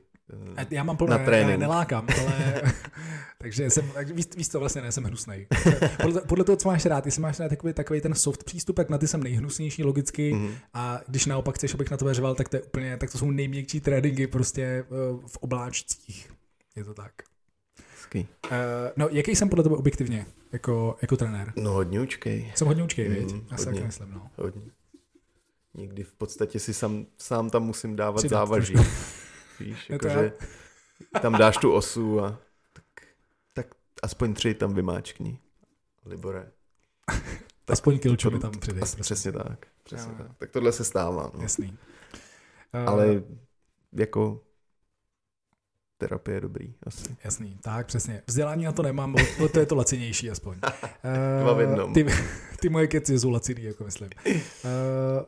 Já mám plno, na já trénink. nelákám, ale... takže jsem, tak víš, víš to vlastně ne, jsem hnusnej. Podle, podle toho, co máš rád, jestli máš rád takový, takový ten soft přístup, tak na ty jsem nejhnusnější logicky Mhm. a když naopak chceš, abych na to řval, tak to je úplně, tak to jsou nejměkčí tréninky prostě eh, v obláčcích. Je to tak. Hezký. Uh, no, jaký jsem podle tebe objektivně jako, jako trenér? No hodně učkej. Jsem hodně učkej, Mm, viď? Já si hodně. taky myslím, no. Hodně. Někdy v podstatě si sám, sám tam musím dávat Přidat závaží. Víš, to jakože tam dáš tu osu a tak, tak aspoň tři tam vymáčkni. Libore. Aspoň kilčo to- tam přidej. As, prosím. přesně tak. Přesně Jo, tak. Tak tohle se stává. No. Jasný. Uh, Ale jako terapie je dobrý asi. Jasný, tak přesně. Vzdělání na to nemám, o- o to je to lacinější aspoň. Dva v jednom. Ty, ty moje keci jsou laciný, jako myslím. Uh,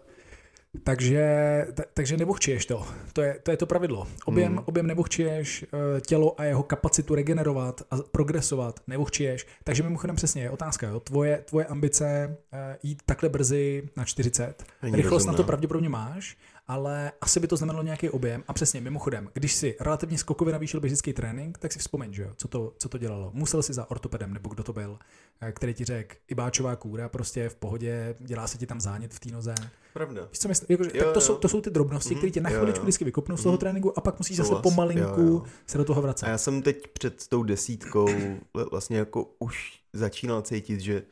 takže, ta, takže nebuchčiješ to. To je, to je to pravidlo. Objem, Hmm. objem nebuchčiješ, eh, tělo a jeho kapacitu regenerovat a progresovat nebuchčiješ. Takže mimochodem přesně je otázka. Jo? Tvoje, tvoje ambice eh, jít takhle brzy na 40. Není Rychlost na to rozumná. pravděpodobně máš, ale asi by to znamenalo nějaký objem. A přesně, mimochodem, když si relativně skokově navýšil běžický trénink, tak si vzpomeň, že jo, co to, co to dělalo. Musel si za ortopedem, nebo kdo to byl, eh, který ti řekl, ibáčová kůra, prostě v pohodě, dělá se ti tam zánět v té noze. Pravda. Víš, co myslím? Jako, Jo, tak to, jo. jsou, to jsou ty drobnosti, Mhm, které tě na chviličku jo. vždycky vykopnou z toho Mhm. tréninku a pak musíš zase Souhlas. pomalinku Jo, jo. se do toho vracet. A já jsem teď před tou desítkou vl- vlastně jako už začínal cítit, že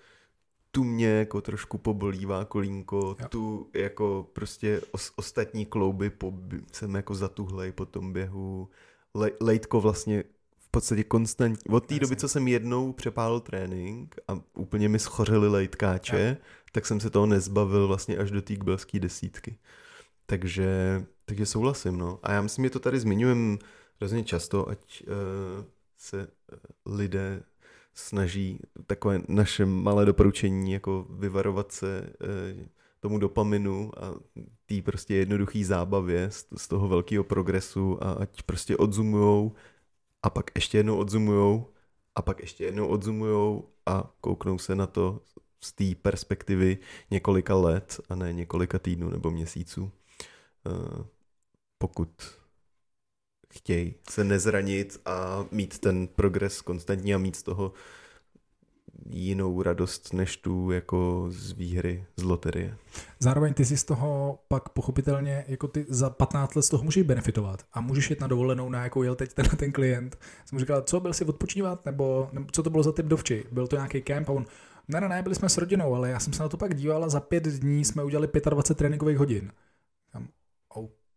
tu mě jako trošku pobolívá kolínko, Jo. tu jako prostě os, ostatní klouby po, jsem jako zatuhlej po tom běhu. Le, lejtko vlastně v podstatě konstantně. Od té doby, co jsem jednou přepálil trénink a úplně mi schořely lejtkáče, tak jsem se toho nezbavil vlastně až do té kbelské desítky. Takže, takže souhlasím, no. A já myslím, že to tady zmiňujeme hrozně často, ať uh, se uh, lidé snaží takové naše malé doporučení, jako vyvarovat se uh, tomu dopaminu a té prostě jednoduché zábavě z, z toho velkého progresu a ať prostě odzumujou a pak ještě jednou odzumujou a pak ještě jednou odzumujou a kouknou se na to z té perspektivy několika let a ne několika týdnů nebo měsíců. Eh, Pokud chtějí se nezranit a mít ten progres konstantní a mít z toho jinou radost než tu jako z výhry z loterie. Zároveň ty si z toho pak pochopitelně, jako ty za 15 let z toho můžeš benefitovat a můžeš jít na dovolenou, na jakou jel teď ten, ten klient. Jsem mu říkal, co byl si odpočívat, nebo, nebo co to bylo za typ dovči? Byl to nějaký kemp a on, ne, ne, ne, byli jsme s rodinou, ale já jsem se na to pak díval a za pět dní jsme udělali 25 tréninkových hodin.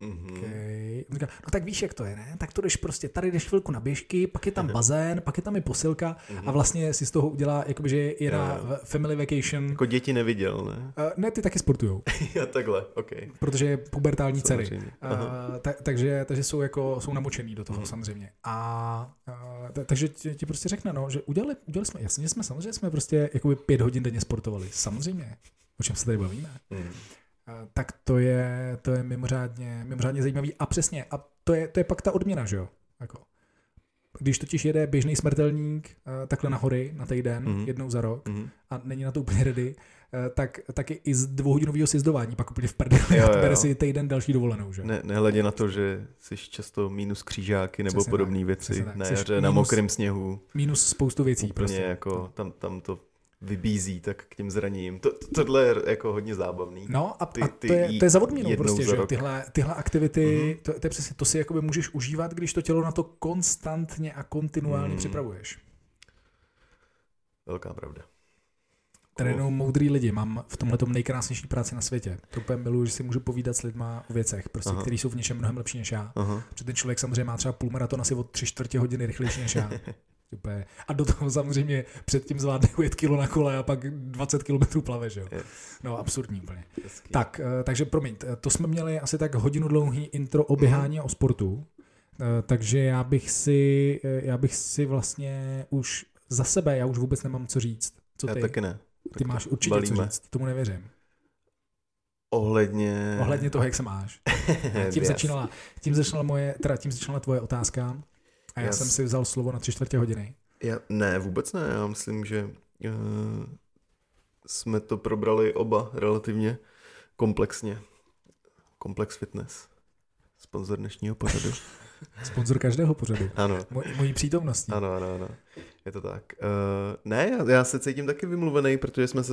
Mm-hmm. Okay. Říká, no tak víš, jak to je, ne? Tak to jdeš prostě, tady jdeš chvilku na běžky, pak je tam bazén, pak je tam i posilka a vlastně si z toho udělá, jakoby, že je na jo. family vacation. Jako děti neviděl, ne? Uh, ne, ty taky sportujou, Já takhle, ok. protože je pubertální dcery. Samozřejmě. Aha. Uh, ta, takže, takže jsou jako jsou namočený do toho Mhm. samozřejmě. A uh, ta, takže ti, ti prostě řekne, no, že udělali, udělali jsme, jasně, jsme samozřejmě jsme prostě jakoby pět hodin denně sportovali. Samozřejmě. O čem se tady bavíme? Mm. Uh, tak to je, to je mimořádně, mimořádně zajímavý. A přesně, a to je, to je pak ta odměna, že jo? Jako. Když totiž jede běžný smrtelník uh, takhle na hory na týden, Mhm. jednou za rok, Mm. a není na to úplně ready, eh, tak, tak je i z dvouhodinového sjezdování pak úplně v prdeli a bere si týden další dovolenou, že? Ne, nehledě na to, že jsi často minus křížáky nebo podobné věci tak. na jaře, na minus- mokrém sněhu. Minus spoustu věcí Úplně prostě. jako tam, tam to vybízí tak k těm zraněním. To, to, tohle je jako hodně zábavný. No a, Ty- a ty to, je, jí to je za odměnou prostě, že tyhle, tyhle aktivity, Mhm. to, to je přesně, to si jakoby můžeš užívat, když to tělo na to konstantně a kontinuálně Mhm. připravuješ. Velká pravda. Trénuju moudrý lidi, mám v tomhle tom nejkrásnější práci na světě. To úplně miluji, že si můžu povídat s lidma o věcech, prostě, Aha. který jsou v něčem mnohem lepší než já. Aha. Protože ten člověk samozřejmě má třeba půlmaraton asi o tři čtvrtě hodiny rychlejší než já. Úplně. A do toho samozřejmě předtím zvládne ujet kilo na kole a pak 20 kilometrů plave, že jo? No, absurdní úplně. Tak, eh, takže promiň, eh, to jsme měli asi tak hodinu dlouhý intro o běhání a o sportu, Eh, takže já bych si, já bych si vlastně už za sebe, já už vůbec nemám co říct. Co Já ty? taky ne. Ty máš určitě balíme. co říct, tomu nevěřím. Ohledně... Ohledně toho, jak se máš. Tím začínala, tím začínala moje, teda tím začínala tvoje otázka a já Yes. jsem si vzal slovo na tři čtvrtě hodiny. Já, ne, vůbec ne. Já myslím, že uh, jsme to probrali oba relativně komplexně. Komplex Fitness. Sponzor dnešního pořadu. Sponzor každého pořadu. Ano. Moj, mojí přítomností. Ano, ano, ano. Je to tak. Uh, ne, já, já se cítím taky vymluvený, protože jsme se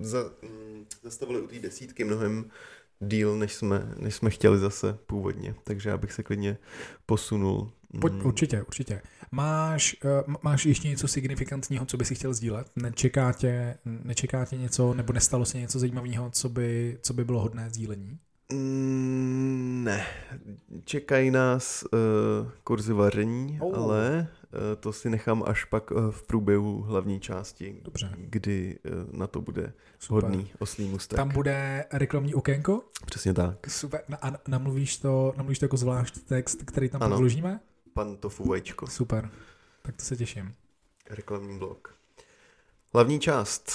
za, mm, zastavili u té desítky mnohem díl, než jsme, než jsme chtěli zase původně. Takže já bych se klidně posunul. Pojď, určitě, určitě. Máš, uh, máš ještě něco signifikantního, co by si chtěl sdílet? Nečeká tě, nečeká tě něco, nebo nestalo se něco zajímavého, co by, co by bylo hodné sdílení? Mm, ne, čekají nás uh, kurzy vaření, oh. ale uh, to si nechám až pak uh, v průběhu hlavní části, Dobře. kdy uh, na to bude Super. hodný oslý mustek. Tam bude reklamní okénko? Přesně tak. Super. A namluvíš to, namluvíš to jako zvlášť text, který tam ano. vložíme? Pan Tofu Vajčko. Super, tak to se těším. Reklamní blok. Hlavní část.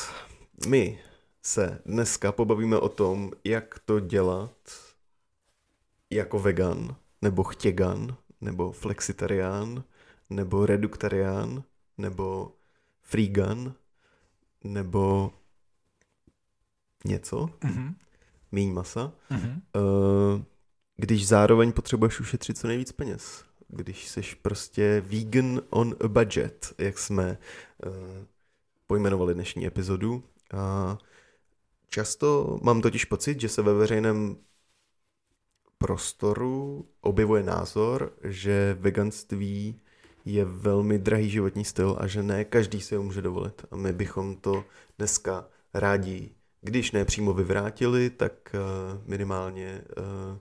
My se dneska pobavíme o tom, jak to dělat jako vegan, nebo chtěgan, nebo flexitarián, nebo reduktarián, nebo freegan, nebo něco, mm-hmm. míň masa, mm-hmm. když zároveň potřebuješ ušetřit co nejvíc peněz. Když jsi prostě vegan on a budget, jak jsme uh, pojmenovali dnešní epizodu. A často mám totiž pocit, že se ve veřejném prostoru objevuje názor, že veganství je velmi drahý životní styl a že ne každý si ho může dovolit. A my bychom to dneska rádi, když ne přímo vyvrátili, tak eh, minimálně eh,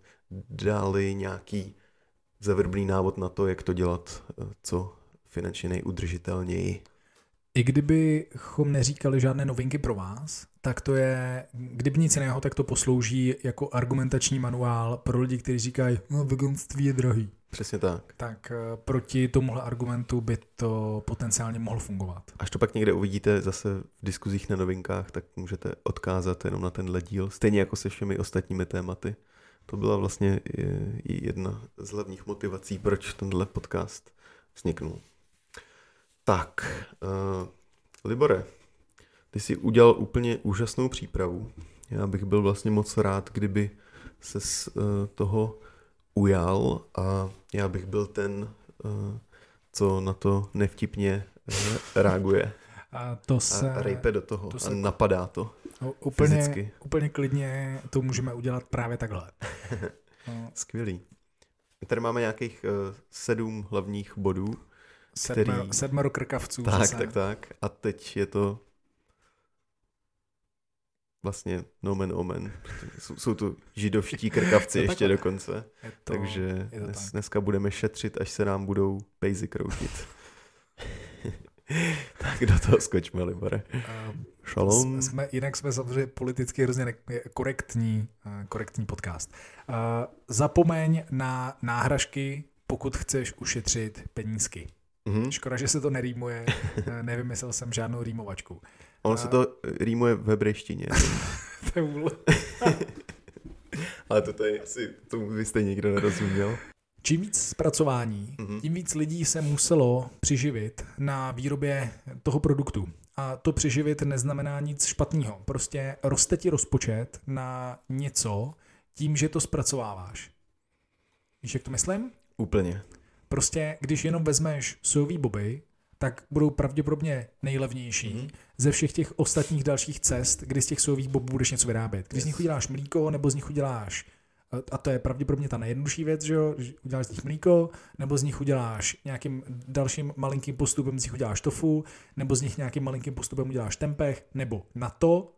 dali nějaký zavrblý návod na to, jak to dělat eh, co finančně nejudržitelněji. I kdybychom neříkali žádné novinky pro vás, tak to je, kdyby nic jiného, tak to poslouží jako argumentační manuál pro lidi, kteří říkají, no veganství je drahý. Přesně tak. Tak eh, proti tomuhle argumentu by to potenciálně mohlo fungovat. Až to pak někde uvidíte zase v diskuzích na novinkách, tak můžete odkázat jenom na tenhle díl, stejně jako se všemi ostatními tématy. To byla vlastně jedna z hlavních motivací, proč tenhle podcast vzniknul. Tak, uh, Libore, ty jsi udělal úplně úžasnou přípravu. Já bych byl vlastně moc rád, kdyby se z uh, toho ujal a já bych byl ten, uh, co na to nevtipně uh, reaguje. A to se... A rejpe do toho to se, a napadá to no, úplně, fyzicky. Úplně klidně to můžeme udělat právě takhle. No. Skvělý. My tady máme nějakých uh, sedm hlavních bodů. Sedmero, který... sedmero krkavců. Tak, zase. tak, tak. A teď je to vlastně nomen omen. Jsou, jsou tu židovští krkavci ještě dokonce. Je to, Takže je to dnes, tak. dneska budeme šetřit, až se nám budou pejzy kroutit. tak do toho skočme, Libore. Šalom. Jsme, jinak jsme samozřejmě politicky hrozně korektní, eh, korektní podcast. Uh, zapomeň na náhražky, pokud chceš ušetřit penízky. Mm-hmm. Škoda, že se to nerýmuje, eh, nevymyslel jsem žádnou rýmovačku. Ono se to rýmuje v hebrejštině. to je Ale to tady asi tomu byste nikdo nerozuměl. Čím víc zpracování, mm-hmm. tím víc lidí se muselo přiživit na výrobě toho produktu. A to přiživit neznamená nic špatného. Prostě roste ti rozpočet na něco tím, že to zpracováváš. Víš, jak to myslím? Úplně. Prostě, když jenom vezmeš sojový boby, tak budou pravděpodobně nejlevnější mm-hmm. Ze všech těch ostatních dalších cest, kdy z těch sojových bobů budeš něco vyrábět. Když yes. z nich uděláš mlíko, nebo z nich uděláš, a to je pravděpodobně ta nejjednodušší věc, že jo, uděláš z nich mlíko, nebo z nich uděláš nějakým dalším malinkým postupem, z nich uděláš tofu, nebo z nich nějakým malinkým postupem uděláš tempeh, nebo na to,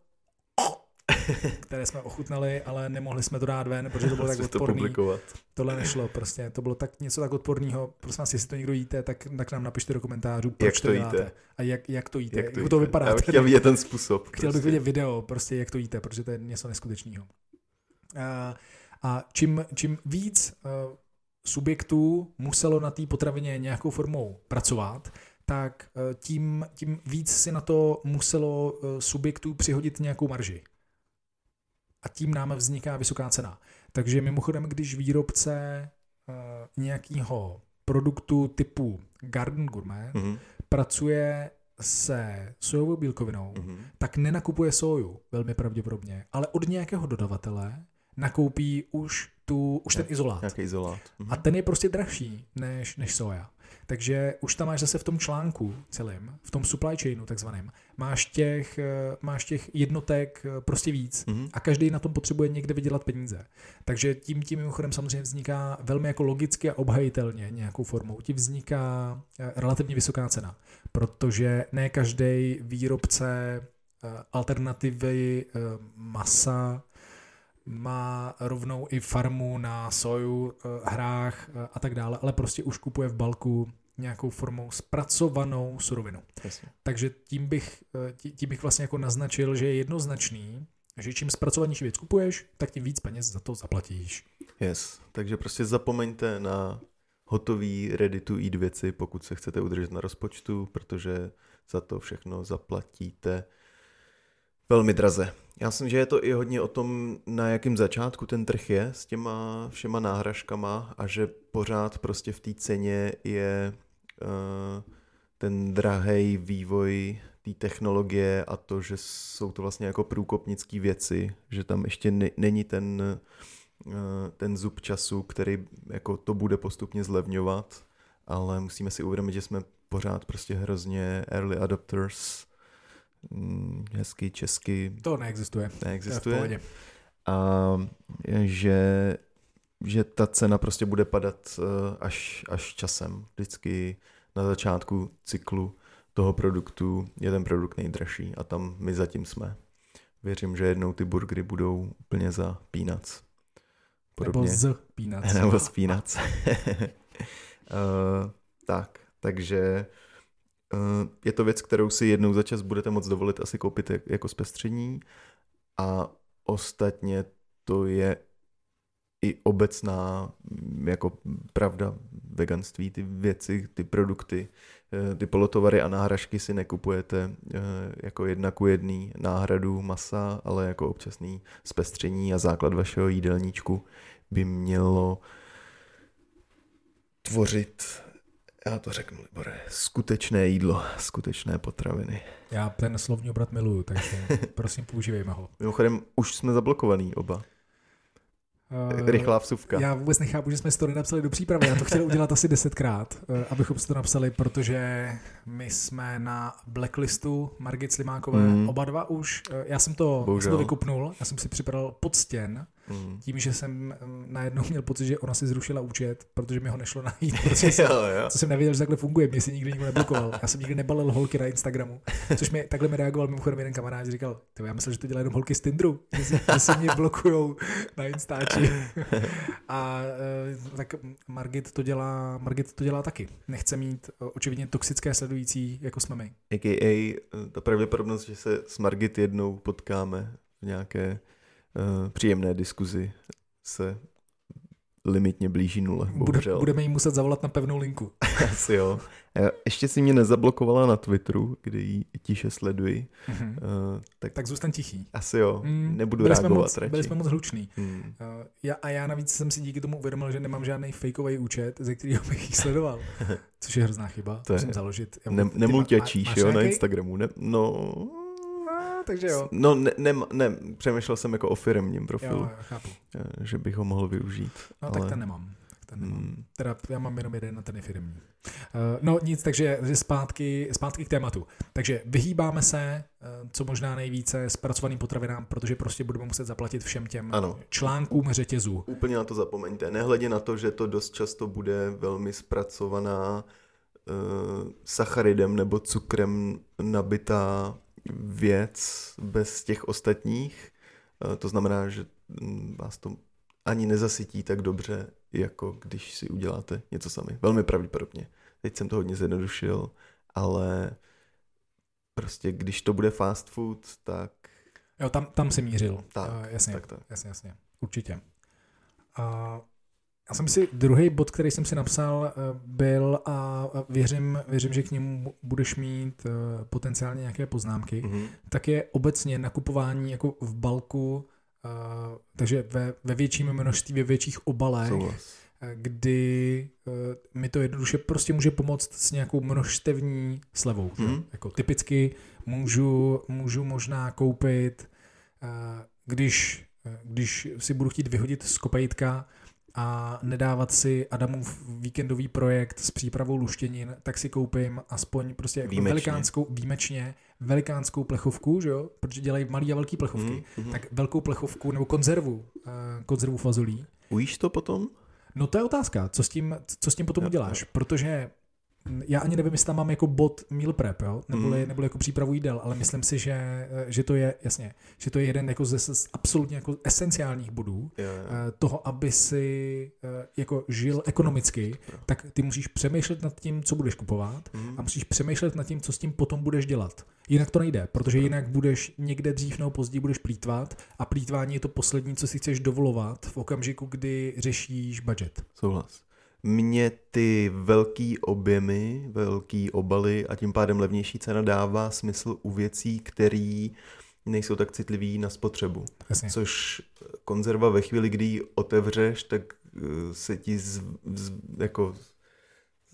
které jsme ochutnali, ale nemohli jsme to dát ven, protože to bylo tak odporný. To Tohle nešlo prostě, to bylo tak něco tak odporného. Prosím vás, jestli to někdo jíte, tak, tak nám napište do komentářů, proč jak to, to jíte. Děláte. A jak, jak to jíte, jak to, jak to vypadá. Já bych chtěl vidět ten způsob. Chtěl prostě. bych vidět video, prostě jak to jíte, protože to je něco neskutečného. A, a čím, čím víc uh, subjektů muselo na té potravině nějakou formou pracovat, tak uh, tím, tím víc si na to muselo uh, subjektů přihodit nějakou marži a tím nám vzniká vysoká cena. Takže mimochodem, když výrobce uh, nějakého produktu typu Garden Gourmet mm-hmm. pracuje se sojovou bílkovinou, mm-hmm. tak nenakupuje soju, velmi pravděpodobně, ale od nějakého dodavatele nakoupí už tu, už ten izolát. Nějaký izolát. Mhm. A ten je prostě dražší než, než soja. Takže už tam máš zase v tom článku celém, v tom supply chainu takzvaném, máš těch, eh, máš těch jednotek eh, prostě víc Mhm. a každý na tom potřebuje někde vydělat peníze. Takže tím tím mimochodem samozřejmě vzniká velmi jako logicky a obhajitelně nějakou formou. Ti vzniká eh, relativně vysoká cena, protože ne každý výrobce alternativy masa má rovnou i farmu na soju, eh, hrách eh, a tak dále, ale prostě už kupuje v balku nějakou formou zpracovanou surovinu. Jasně. Takže tím bych, eh, tí- tím bych vlastně jako naznačil, že je jednoznačný, že čím zpracovanější věc kupuješ, tak tím víc peněz za to zaplatíš. Yes. Takže prostě zapomeňte na hotový ready to eat věci, pokud se chcete udržet na rozpočtu, protože za to všechno zaplatíte velmi draze. Já myslím, že je to i hodně o tom, na jakém začátku ten trh je s těma všema náhražkama a že pořád prostě v té ceně je uh, ten drahý vývoj té technologie a to, že jsou to vlastně jako průkopnické věci, že tam ještě ne- není ten, uh, ten zub času, který jako to bude postupně zlevňovat, ale musíme si uvědomit, že jsme pořád prostě hrozně early adopters, hezky česky To neexistuje. To je neexistuje a že, že ta cena prostě bude padat eh, až, až časem. Vždycky na začátku cyklu toho produktu je ten produkt nejdražší a tam my zatím jsme. Věřím, že jednou ty burgery budou úplně za peanuts. Nebo z peanuts. Nebo z peanuts. uh, tak, takže je to věc, kterou si jednou za čas budete moct dovolit asi koupit jak- jako zpestření a ostatně to je i obecná mm, jako pravda veganství, ty věci, ty produkty, eh, ty polotovary a náhražky si nekupujete eh, jako jedna ku jedný náhradu masa, ale jako občasný zpestření a základ vašeho jídelníčku by mělo tvořit, já to řeknu, Libore, skutečné jídlo, skutečné potraviny. Já ten slovní obrat miluju, takže prosím používejme ho. Mimochodem, už jsme zablokovaný oba. Eh, Rychlá vsuvka. Já vůbec nechápu, že jsme si to nenapsali do přípravy. Já to chtěl udělat asi desetkrát, eh, abychom si to napsali, protože my jsme na blacklistu Margit Slimákové, Mhm. oba dva už. Eh, Já jsem to, já jsem Bohužel. to vykupnul, já jsem si připadal pod stěn, Mm. tím, že jsem mm, najednou měl pocit, že ona si zrušila účet, protože mi ho nešlo najít, protože jsem, jo, jo. co jsem nevěděl, že takhle funguje, mě si nikdy nikdo neblokoval. Já jsem nikdy nebalil holky na Instagramu, což mi takhle mi reagoval mimochodem jeden kamarád, říkal, ty já myslel, že to dělají jenom holky z Tindru, že si, že si mě blokujou na Instači. A eh, tak Margit to dělá, Margit to dělá taky. Nechce mít eh, očividně toxické sledující, jako jsme my. A.k.a. eh, ta pravděpodobnost, že se s Margit jednou potkáme v nějaké příjemné diskuzi se limitně blíží nule, Bude, budeme jí muset zavolat na pevnou linku. Asi jo. Eh, Ještě si mě nezablokovala na Twitteru, kde ji tiše sleduji. Mhm. Uh, tak, Tak zůstaň tichý. asi jo, Mm, nebudu byli jsme reagovat moc, radši. Byli jsme moc hluční. Uh, já, a já navíc jsem si díky tomu uvědomil, že nemám žádný fakeový účet, ze kterého bych jich sledoval. Což je hrozná chyba. To je- Musím založit. Já Ne, máš jo, na nějaký? Instagramu. Ne, no, takže jo. no ne, ne, ne, přemýšlel jsem jako o firmním profilu, Jo, jo, chápu. eh, že bych ho mohl využít. No ale- tak ten nemám. Ten nemám. Hmm. Teda já mám jenom jeden na ten je firmní. Uh, no nic, takže že zpátky, zpátky k tématu. Takže vyhýbáme se uh, co možná nejvíce zpracovaným potravinám, protože prostě budeme muset zaplatit všem těm Ano. článkům řetězů. Úplně na to zapomeňte. Nehledě na to, že to dost často bude velmi zpracovaná uh, sacharidem nebo cukrem nabitá věc bez těch ostatních. Uh, to znamená, že mm, vás to ani nezasytí tak dobře, jako když si uděláte něco sami. Velmi pravděpodobně. Teď jsem to hodně zjednodušil, ale prostě když to bude fast food, tak Jo, tam, tam si mířil. Tak, uh, jasně, tak, tak. jasně, jasně. Určitě. A já jsem si, druhý bod, který jsem si napsal, eh, byl a věřím, věřím, že k němu budeš mít eh, potenciálně nějaké poznámky, Mhm. tak je obecně nakupování jako v balku, eh, takže ve, ve větším množství, ve větších obalech, Souhlas. kdy mi to jednoduše prostě může pomoct s nějakou množstevní slevou. Mhm. Jako typicky můžu, můžu možná koupit, když když si budu chtít vyhodit z kopejtka a nedávat si Adamův víkendový projekt s přípravou luštěnin, tak si koupím aspoň prostě jako Výjimečně. velikánskou, výjimečně, velikánskou plechovku, že jo? protože dělají malý a velký plechovky, Mm, mhm. tak velkou plechovku nebo konzervu, eh, konzervu fazolí. Ujíš to potom? No to je otázka, co s tím, co s tím potom Jo, uděláš, protože já ani nevím, jestli tam mám jako bod meal prep, jo? Neboli, Mhm. neboli jako přípravu jídel, ale myslím si, že, že to je, jasně, že to je jeden jako ze z absolutně jako esenciálních bodů, Jo, jo. eh, toho, aby si eh, jako žil ekonomicky, tak ty musíš přemýšlet nad tím, co budeš kupovat Mhm. a musíš přemýšlet nad tím, co s tím potom budeš dělat. Jinak to nejde, protože jinak budeš někde dřív nebo později budeš plítvat a plítvání je to poslední, co si chceš dovolovat v okamžiku, kdy řešíš budget. Souhlas. Mně ty velký objemy, velký obaly a tím pádem levnější cena dává smysl u věcí, které nejsou tak citlivý na spotřebu. Jasně. Což konzerva ve chvíli, kdy ji otevřeš, tak eh, se ti z, z, jako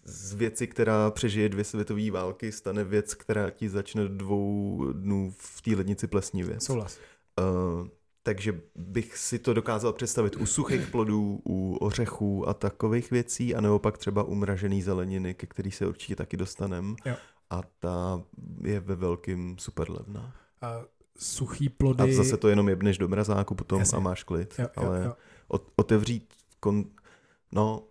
z věci, která přežije dvě světové války, stane věc, která ti začne dvou dnů v té lednici plesnivě. Souhlas. Uh, takže bych si to dokázal představit u suchých plodů, u ořechů a takových věcí, anebo pak třeba u mražený zeleniny, ke který se určitě taky dostanem. Jo. A ta je ve velkým super levná. A suchý plody... A zase to jenom jebneš do mrazáku potom Jasně. a máš klid. Jo, jo, Ale jo. ot- otevřít kon... No,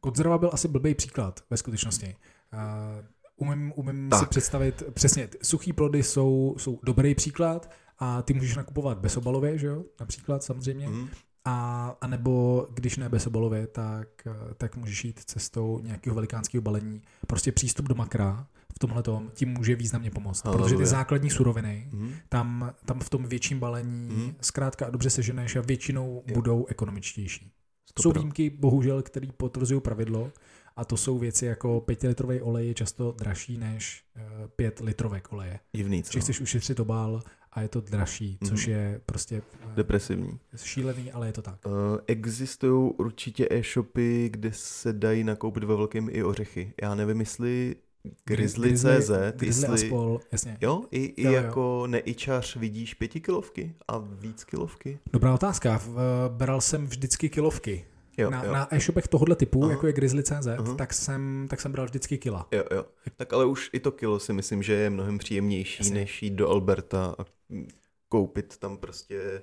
Konzerva byl asi blbý příklad ve skutečnosti. Uh, umím umím si představit, přesně, suchý plody jsou, jsou dobrý příklad a ty můžeš nakupovat bezobalově, že jo, například samozřejmě. mm, A, a nebo když ne bezobalově, tak, eh, tak můžeš jít cestou nějakého velikánského balení. Prostě přístup do makra v tomhle tím může významně pomoct. Haleluja. Protože ty základní suroviny mm, tam, tam v tom větším balení Mhm. zkrátka a dobře seženeš a většinou Jo. budou ekonomičtější. to Jsou výjimky, bohužel, které potvrzují pravidlo a to jsou věci jako 5 litrový olej je často dražší než 5 litrovek oleje. Divný, Že co? chceš ušetřit obal a je to dražší, což Mhm. je prostě eh, Depresivní. šílený, ale je to tak. Uh, existují určitě e-shopy, kde se dají nakoupit ve velkém i ořechy. Já nevím, jestli Grizzly.cz, Grizzly a jestli... spol, jasně. Jo, i, i Jo, jo. jako neičař vidíš pětikilovky a víc kilovky? Dobrá otázka. Eh, Bral jsem vždycky kilovky. Jo, na, jo. na e-shopech tohohle typu, Aha. jako je Grizzly.cz, tak jsem, tak jsem bral vždycky kila. Jo, jo. Tak ale už i to kilo si myslím, že je mnohem příjemnější, Jasně. než jít do Alberta a koupit tam prostě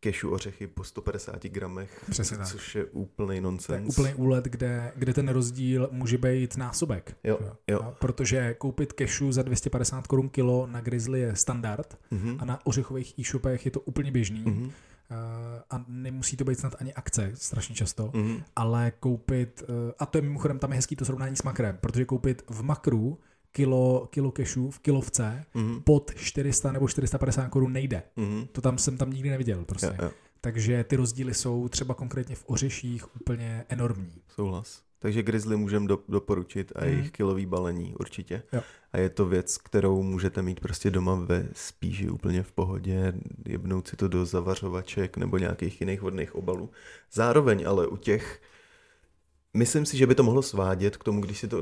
kešu ořechy po 150 gramech, Přesně tak. což je úplný To je nonsens. úplný úlet, kde, kde ten rozdíl může být násobek. Jo, jo. Protože koupit kešu za 250 korun kilo na Grizzly je standard Mhm. a na ořechových e-shopech je to úplně běžný. Mhm. Eh, a nemusí to být snad ani akce strašně často, Mhm. ale koupit, eh, a to je mimochodem tam je hezký to srovnání s makrem, protože koupit v makru kilo, kilo kešu v kilovce Mhm. pod 400 nebo 450 korun nejde. Mhm. To tam jsem tam nikdy neviděl prostě. Jo, jo. Takže ty rozdíly jsou třeba konkrétně v ořeších úplně enormní. Souhlas. Takže Grizzly můžem do, doporučit a Mhm. jejich kilový balení určitě. Jo. A je to věc, kterou můžete mít prostě doma ve spíži úplně v pohodě, jebnout si to do zavařovaček nebo nějakých jiných vodných obalů. Zároveň ale u těch, myslím si, že by to mohlo svádět k tomu, když si to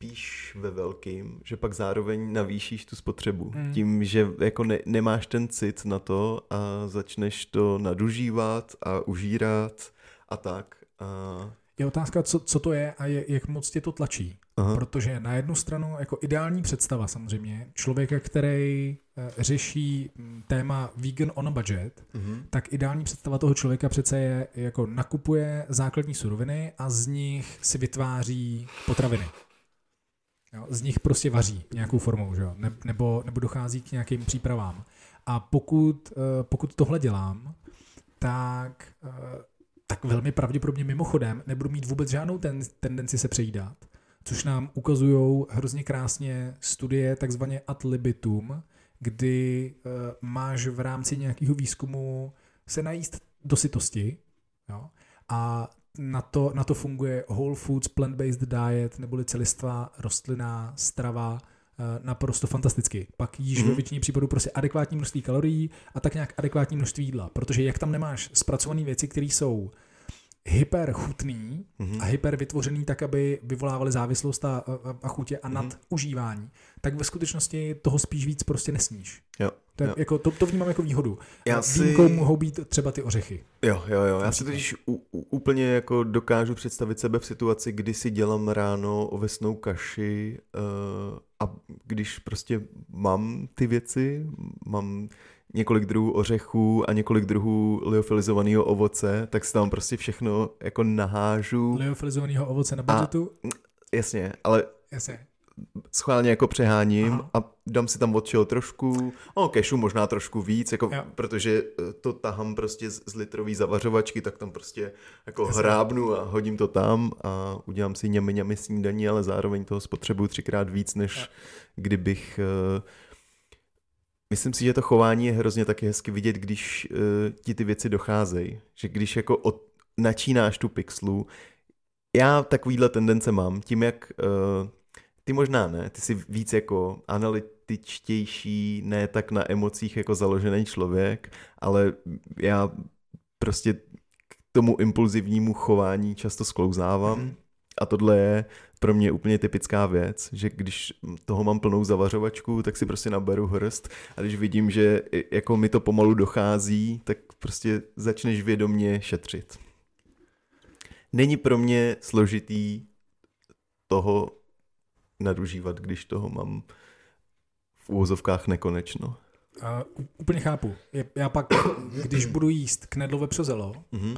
nakoupíš ve velkým, že pak zároveň navýšíš tu spotřebu. Mm. Tím, že jako ne, nemáš ten cit na to a začneš to nadužívat a užírat a tak. A... Je otázka, co, co to je a je, jak moc tě to tlačí. Aha. Protože na jednu stranu jako ideální představa samozřejmě člověka, který eh, řeší mm, téma vegan on a budget, Mhm. tak ideální představa toho člověka přece je, jako nakupuje základní suroviny a z nich si vytváří potraviny. Jo, z nich prostě vaří nějakou formou, že? Ne, nebo, nebo dochází k nějakým přípravám. A pokud, eh, pokud tohle dělám, tak, eh, tak velmi pravděpodobně mimochodem nebudu mít vůbec žádnou ten, tendenci se přejídat, což nám ukazují hrozně krásně studie takzvaně ad libitum, kdy uh, máš v rámci nějakého výzkumu se najíst do sytosti jo? a na to, na to funguje whole foods plant-based diet neboli celistvá rostlinná strava eh, naprosto fantasticky. Pak jíš Mhm. ve většině případů prostě adekvátní množství kalorií a tak nějak adekvátní množství jídla, protože jak tam nemáš zpracované věci, které jsou hyper chutný Mhm. a hyper vytvořený tak, aby vyvolávali závislost a, a, a chutě a Mhm. nadužívání, tak ve skutečnosti toho spíš víc prostě nesníš. Jo, To, je, jako, to, to vnímám jako výhodu. Já A si- Výjimkou mohou být třeba ty ořechy. Jo, jo, jo. Já si totiž úplně jako dokážu představit sebe v situaci, kdy si dělám ráno ovesnou kaši uh, a když prostě mám ty věci, mám několik druhů ořechů a několik druhů liofilizovaného ovoce, tak si tam prostě všechno jako nahážu. Liofilizovaného ovoce na budžetu. Jasně, ale Jasně. Schválně jako přeháním Aha. a dám si tam od čeho trošku, no kešu možná trošku víc, jako, Jo. protože eh, to tahám prostě z, z litrový zavařovačky, tak tam prostě jako Jasně. hrábnu a hodím to tam a udělám si ňami ňami snídaní, ale zároveň toho spotřebuju třikrát víc, než Jo. kdybych... eh, Myslím si, že to chování je hrozně taky hezky vidět, když uh, ti ty věci docházejí. Že když jako od, načínáš tu pixlu, já takovýhle tendence mám, tím jak uh, ty možná ne, ty jsi víc jako analytičtější, ne tak na emocích jako založený člověk, ale já prostě k tomu impulzivnímu chování často sklouzávám. Mhm. A tohle je pro mě úplně typická věc, že když toho mám plnou zavařovačku, tak si prostě naberu hrst a když vidím, že jako mi to pomalu dochází, tak prostě začneš vědomně šetřit. Není pro mě složitý toho nadužívat, když toho mám v úvozovkách nekonečno. Uh, úplně chápu. Já pak, když budu jíst knedlo vepřozelo, Mhm.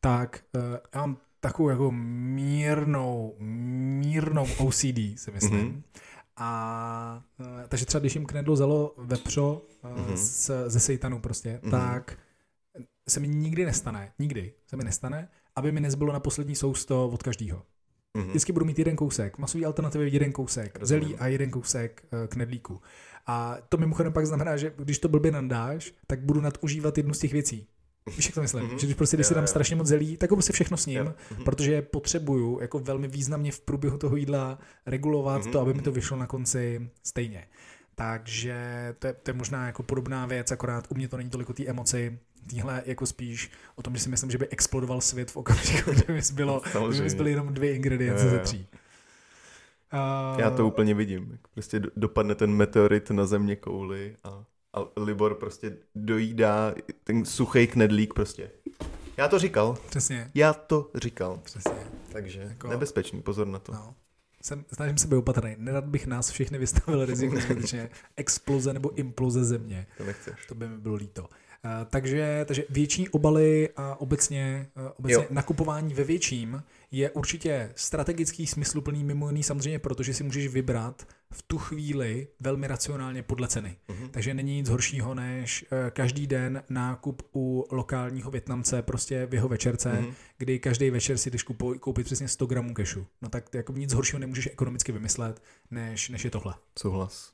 tak uh, já mám takovou jako mírnou, mírnou OCD, si myslím. Mhm. A uh, takže třeba když jim knedlo zelo vepřo uh, Mhm. z, ze sejtanu prostě, Mhm. tak se mi nikdy nestane, nikdy se mi nestane, aby mi nezbylo na poslední sousto od každého. Mhm. Vždycky budu mít jeden kousek, masový alternativy jeden kousek, Rozumím. zelí a jeden kousek eh, knedlíku. A to mimochodem pak znamená, že když to blbě nandáš, tak budu nadužívat jednu z těch věcí. Víš, jak to myslím? Mhm. Že když prostě, když si jo. strašně moc zelí, tak ho prostě všechno s ním. Mhm. protože potřebuju jako velmi významně v průběhu toho jídla regulovat Mhm. to, aby mi to vyšlo na konci stejně. Takže to je, to je možná jako podobná věc, akorát u mě to není toliko té emoci, Týhle jako spíš o tom, že si myslím, že by explodoval svět v okamžiku, kdyby bylo, kdyby byly jenom dvě ingredience Jo, jo, ze tří. Uh, Já to úplně vidím. Prostě do- dopadne ten meteorit na země kouli a, a Libor prostě dojídá ten suchý knedlík prostě. Já to říkal. Přesně, Já to říkal. přesně. Takže Jako- jako... nebezpečný, pozor na to. No. Jsem, snažím se být opatrný. Nerad bych nás všechny vystavil riziku skutečně exploze nebo imploze země. To nechceš. To by mi bylo líto. Uh, takže, takže větší obaly a obecně, uh, obecně Jo. nakupování ve větším je určitě strategický, smysluplný, mimo jiný samozřejmě, protože si můžeš vybrat v tu chvíli velmi racionálně podle ceny. Mhm. Takže není nic horšího než uh, každý den nákup u lokálního Větnamce prostě v jeho večerce, Mhm. kdy každý večer si jdeš kupo, koupit přesně 100 gramů kešu. No tak jako nic horšího nemůžeš ekonomicky vymyslet, než, než je tohle. Souhlas.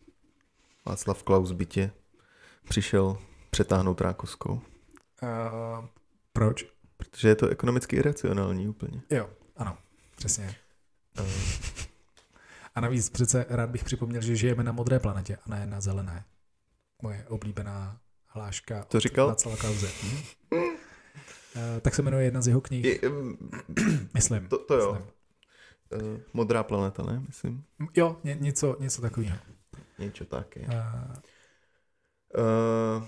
Václav Klaus bytě přišel přetáhnout rákoskou. Uh, proč? Protože je to ekonomicky iracionální úplně. Jo, ano, přesně. Uh, A navíc přece rád bych připomněl, že žijeme na modré planetě a ne na zelené. Moje oblíbená hláška To říkal? Václava Klauze. Mhm. Eh, tak se jmenuje jedna z jeho knih, je, um, myslím. to, to jo. myslím. Uh, modrá planeta, ne? Myslím. Jo, ně, něco, něco takového. Něco taky. Uh, Uh,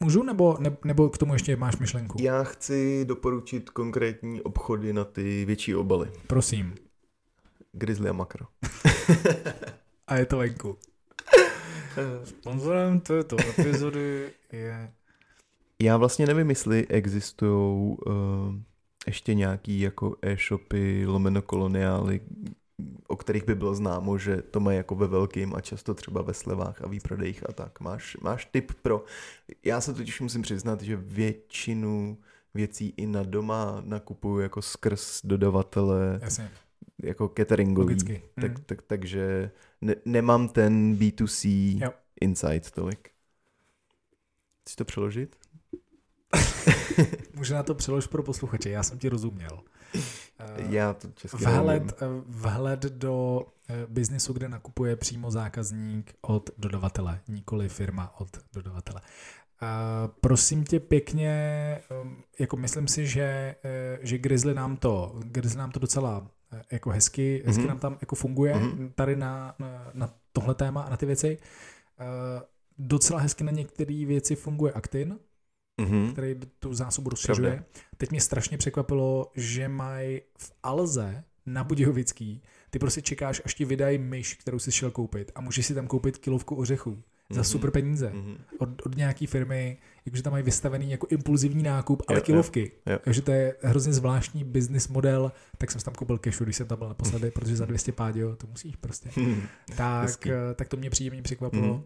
můžu, nebo, ne, nebo k tomu ještě máš myšlenku? já chci doporučit konkrétní obchody na ty větší obaly. Prosím. Grizzly a makro. A je to venku. Sponzorem této epizody je... Já vlastně nevím, jestli existují uh, ještě nějaký jako e-shopy, lomeno koloniály, o kterých by bylo známo, že to mají jako ve velkým a často třeba ve slevách a výprodejích a tak. Máš, máš tip pro... Já se totiž musím přiznat, že většinu věcí i na doma nakupuju jako skrz dodavatele Jasně, jako cateringový. logicky. Tak, Mm. tak, takže ne, nemám ten B2C Jo. insight tolik. Chci to přeložit? Možná to přelož pro posluchače, já jsem ti rozuměl. Eh, Já to česky. Vhled, eh, vhled do eh, biznisu, kde nakupuje přímo zákazník od dodavatele, nikoli firma od dodavatele. Prosím tě pěkně, um, jako myslím si, že, že Grizzly nám to, Grizzly nám to docela jako hezky, hezky mm-hmm. nám tam jako funguje mm-hmm. tady na, na, na tohle téma a na ty věci. Docela hezky na některé věci funguje Actin, mm-hmm. který tu zásobu rozšiřuje. Teď mě strašně překvapilo, že mají v Alze na Budějovický, ty prostě čekáš, až ti vydají myš, kterou jsi šel koupit a můžeš si tam koupit kilovku ořechů mm-hmm. za mhm. super peníze mm-hmm. od, od nějaký firmy, jakože tam mají vystavený jako impulzivní nákup, ale jo, kilovky. Jo, jo. Takže to je hrozně zvláštní business model, tak jsem tam koupil cashu, když jsem tam byl naposledy, protože za 200 pádio to musíš prostě. Hmm. tak, eh, tak to mě příjemně překvapilo. Hmm.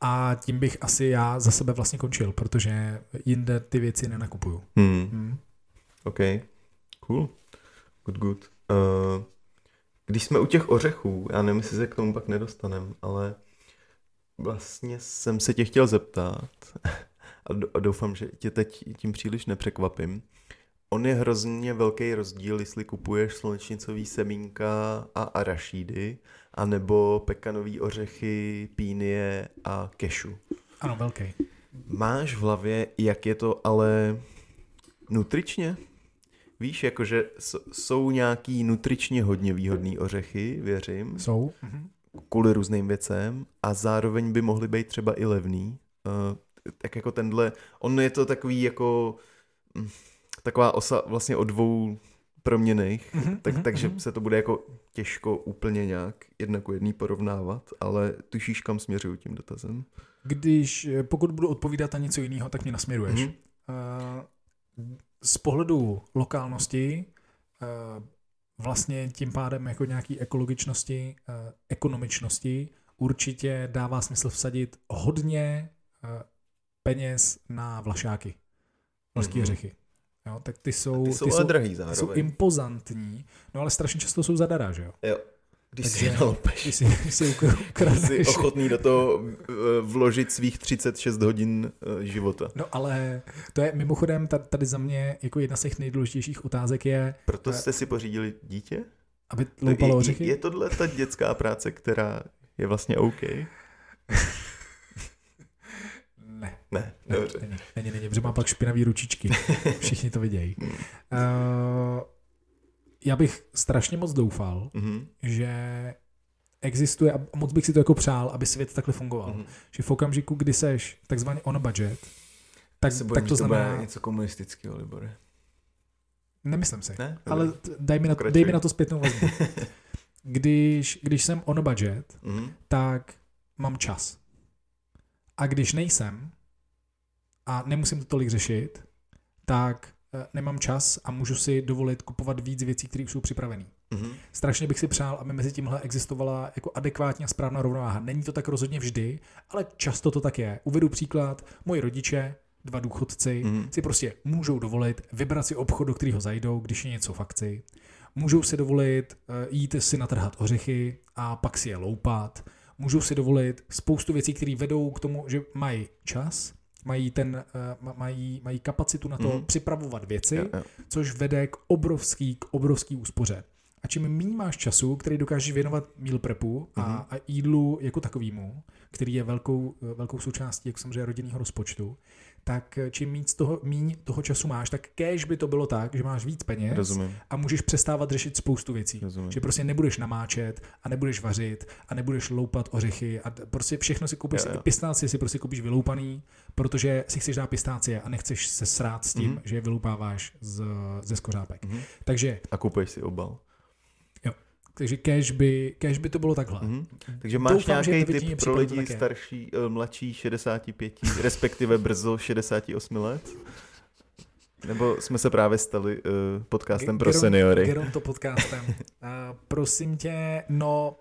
A tím bych asi já za sebe vlastně končil, protože jinde ty věci nenakupuju. Hmm. Hmm. OK, cool. Good, good. Uh, když jsme u těch ořechů, já nevím, jestli se k tomu pak nedostanem, ale vlastně jsem se tě chtěl zeptat a doufám, že tě teď tím příliš nepřekvapím. On je hrozně velký rozdíl, jestli kupuješ slunečnicový semínka a arašídy, anebo pekanový ořechy, pínie a kešu. Ano, velký. Máš v hlavě, jak je to ale nutričně? Víš, jakože jsou nějaký nutričně hodně výhodný ořechy, věřím. Jsou. Mhm. Kvůli různým věcem a zároveň by mohly být třeba i levný. Uh, tak jako tenhle, on je to takový jako hm, taková osa vlastně o dvou proměných, mm-hmm, tak, mm-hmm, takže mm-hmm. se to bude jako těžko úplně nějak jedna ku jedný porovnávat, ale tušíš, kam směřuju tím dotazem? Když, eh, pokud budu odpovídat na něco jiného, tak mě nasměruješ. Mm-hmm. Uh, z pohledu lokálnosti, uh, vlastně tím pádem jako nějaký ekologičnosti, uh, ekonomičnosti, určitě dává smysl vsadit hodně peněz na vlašáky, vlašské mm-hmm. řechy. Jo, tak ty jsou, ty jsou, ty jsou drahý zároveň. jsou impozantní, no ale strašně často jsou zadara, že jo? Jo. Když Takže, si nalopeš. Když si, když si ukradneš. Jsi ochotný do toho eh, vložit svých 36 hodin eh, života. No ale to je mimochodem tady za mě jako jedna z těch nejdůležitějších otázek je... Proto eh, jste si pořídili dítě? Aby loupalo ořechy? Je, je tohle ta dětská práce, která je vlastně OK? Ne. Ne, dobře. Není, není, není, protože má pak špinavý ručičky. Všichni to vidějí. Uh, já bych strašně moc doufal, mm-hmm. že existuje, a moc bych si to jako přál, aby svět takhle fungoval. Mm-hmm. Že v okamžiku, kdy seš takzvaně on budget, tak, se bojím, tak to znamená... To něco komunistického, Libore. Nemyslím si. Ne? Ale daj mi, na, dej mi na to zpětnou vazbu. když, když jsem on budget, mm-hmm. tak mám čas. A když nejsem a nemusím to tolik řešit, tak eh, nemám čas a můžu si dovolit kupovat víc věcí, které už jsou připravené. Mm-hmm. Strašně bych si přál, aby mezi tímhle existovala jako adekvátní a správná rovnováha. Není to tak rozhodně vždy, ale často to tak je. Uvedu příklad, moji rodiče, dva důchodci, mm-hmm. si prostě můžou dovolit vybrat si obchod, do kterého zajdou, když je něco v akci. Můžou si dovolit uh, jít si natrhat ořechy a pak si je loupat můžou si dovolit spoustu věcí, které vedou k tomu, že mají čas, mají, ten, uh, mají, mají kapacitu na to mm. připravovat věci, yeah, yeah. což vede k obrovský, k obrovský úspoře. A čím méně máš času, který dokážeš věnovat meal prepu a, mm. a jídlu jako takovýmu, který je velkou, velkou součástí jak samozřejmě rodinného rozpočtu, tak čím víc toho, míň toho času máš, tak kéž by to bylo tak, že máš víc peněz Rozumím. a můžeš přestávat řešit spoustu věcí. Rozumím. Že prostě nebudeš namáčet a nebudeš vařit a nebudeš loupat ořechy a prostě všechno si koupíš, pistácie si prostě koupíš vyloupaný, protože si chceš dát pistácie a nechceš se srát s tím, mm-hmm. že je vyloupáváš z, ze skořápek. Mm-hmm. Takže... A kupuješ si obal. Takže cash by, cash by to bylo takhle. Mm-hmm. Takže máš Doufám, nějaký tip pro lidi starší, uh, mladší 65, respektive brzo 68 let? Nebo jsme se právě stali uh, podcastem pro seniory? Geronto podcastem. uh, prosím tě, no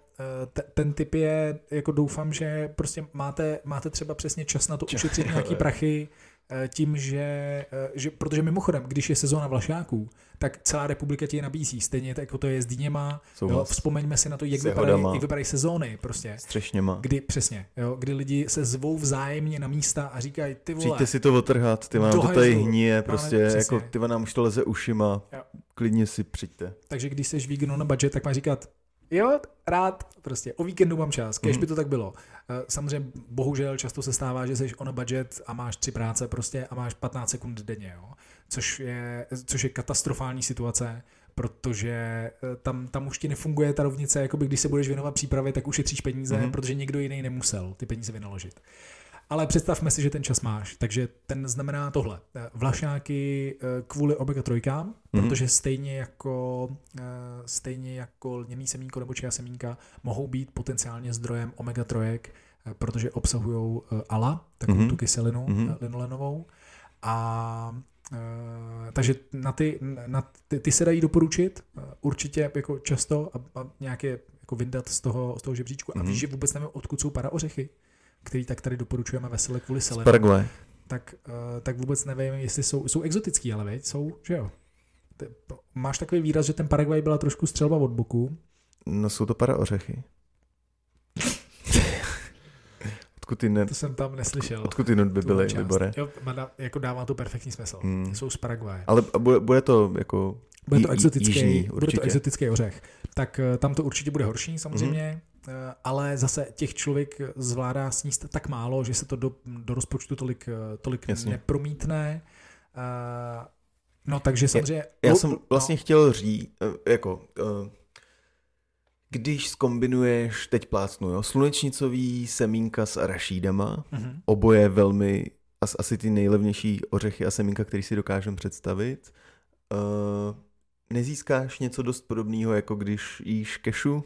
t- ten typ je, jako doufám, že prostě máte, máte třeba přesně čas na to ušetřit nějaký prachy, Eh, tím, že, eh, že, protože mimochodem, když je sezóna vlašáků, tak celá republika ti je nabízí, stejně tak jako to je s Dýněma, jo, vzpomeňme si na to, jak vypadají, jak vypadají sezóny prostě. Střešněma. Kdy, přesně, jo, kdy lidi se zvou vzájemně na místa a říkají, ty vole. Přijďte si to otrhat, ty vám to tady hníje, prostě, jako ty nám už to leze ušima, jo. klidně si přijďte. Takže když jsi vegan na budget, tak má říkat, Jo, rád, prostě o víkendu mám čas, když by to tak bylo. Eh, Samozřejmě, bohužel často se stává, že jsi on budget a máš tři práce prostě a máš 15 sekund denně, jo. Což je, což je katastrofální situace, protože eh, tam, tam už ti nefunguje ta rovnice, jako by když se budeš věnovat přípravě, tak ušetříš peníze, Mhm. protože někdo jiný nemusel ty peníze vynaložit. Ale představme si, že ten čas máš, takže ten znamená tohle. Eh, Vlašáky eh, kvůli omega-3, Mhm. protože stejně jako, eh, stejně jako lněný semínko nebo čia semínka mohou být potenciálně zdrojem omega-3, eh, protože obsahují ALA, takovou Mhm. tu kyselinu Mhm. eh, linolenovou. A takže na ty, na ty, ty se dají doporučit určitě jako často a, a nějaké jako vyndat z toho, z toho žebříčku. A Mhm. víš, že vůbec nevím, odkud jsou paraořechy, který tak tady doporučujeme vesele kvůli Paraguay. tak, uh, tak vůbec nevím, jestli jsou, jsou exotický, ale veď, jsou, že jo. Máš takový výraz, že ten Paraguay byla trošku střelba od boku. No jsou to para ořechy. Odkud ty, ne, To jsem tam neslyšel. odkud ty by byly. Libore? Jo, má- jako dává to perfektní smysl. Hmm. Jsou z Paraguaje. Ale bude, bude to jako Bude to exotický, jižní, bude to určitě. exotický ořech. Tak eh, tam to určitě bude horší samozřejmě, Mhm. Eh, ale zase těch člověk zvládá sníst tak málo, že se to do, do rozpočtu tolik, eh, tolik Jasně. nepromítne. Eh, No takže samozřejmě... Já no, jsem vlastně chtěl říct, jako, když skombinuješ, teď plácnu, jo, slunečnicový semínka s arašídama, No, mhm. oboje velmi, as, asi ty nejlevnější ořechy a semínka, který si dokážeme představit, nezískáš něco dost podobného, jako když jíš kešu,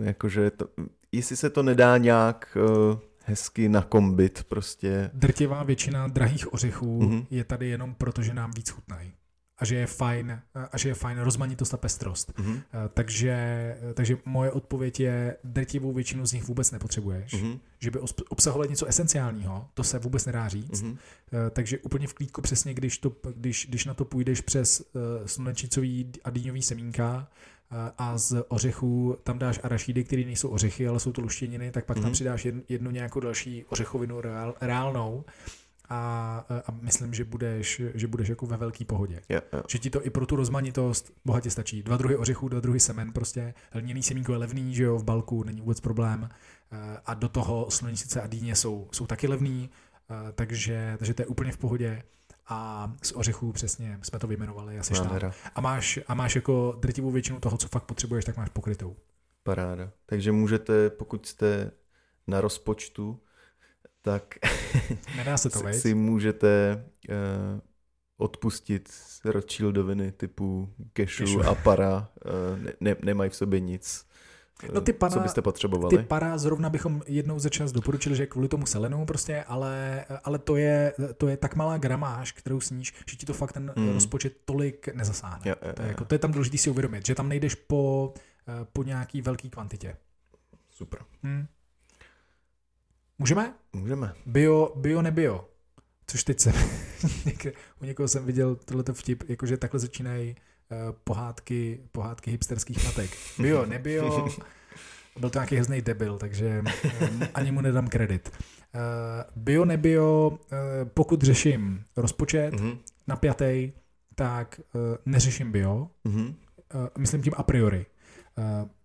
jakože to, jestli se to nedá nějak uh, hezky nakombit prostě. Drtivá většina drahých ořechů Mhm. je tady jenom proto, že nám víc chutnají. A že je fajn, a že je fajn rozmanitost a pestrost. Mhm. Eh, Takže, takže moje odpověď je, drtivou většinu z nich vůbec nepotřebuješ. Mhm. Že by obsahovaly něco esenciálního, to se vůbec nedá říct. Mhm. Eh, Takže úplně v klídku přesně, když, to, když, když na to půjdeš přes uh, slunečnicový a dýňový semínka eh, a z ořechů tam dáš arašídy, které nejsou ořechy, ale jsou to luštěniny, tak pak tam Mhm. přidáš jednu, jednu nějakou další ořechovinu reál, reálnou a, a myslím, že budeš, že budeš jako ve velké pohodě. Jo, jo. Že ti to i pro tu rozmanitost bohatě stačí. Dva druhy ořechů, dva druhy semen, prostě lněný semínko je levný, že jo, v balku, není vůbec problém. Eh, A do toho slunečnice a dýně jsou, jsou taky levný, eh, takže, takže to je úplně v pohodě. A z ořechů přesně jsme to vyjmenovali, asi. A máš, a máš jako drtivou většinu toho, co fakt potřebuješ, tak máš pokrytou. Paráda. Takže můžete, pokud jste na rozpočtu, tak Nedá se to, si, si můžete uh, odpustit Rothschildoviny typu Cashew. a Para. Uh, ne, ne, nemají v sobě nic, No ty para- co byste potřebovali. Ty para zrovna bychom jednou za čas doporučili, že kvůli tomu selenu prostě, ale, ale to, je, to je tak malá gramáž, kterou sníš, že ti to fakt ten Mm. rozpočet tolik nezasáhne. Jo, jo, To je, jako, to je tam důležité si uvědomit, že tam nejdeš po, eh, po nějaký velký kvantitě. Super. Hm. Můžeme? Můžeme. Bio, bio, nebio. Což teď jsem, u někoho jsem viděl tohleto vtip, jakože takhle začínají pohádky, pohádky hipsterských matek. Bio, nebio. Byl to nějaký hrozný debil, takže ani mu nedám kredit. Uh, bio, nebio, uh, pokud řeším rozpočet Mhm. napjatý, tak neřeším bio, Mhm. uh, myslím tím a priori.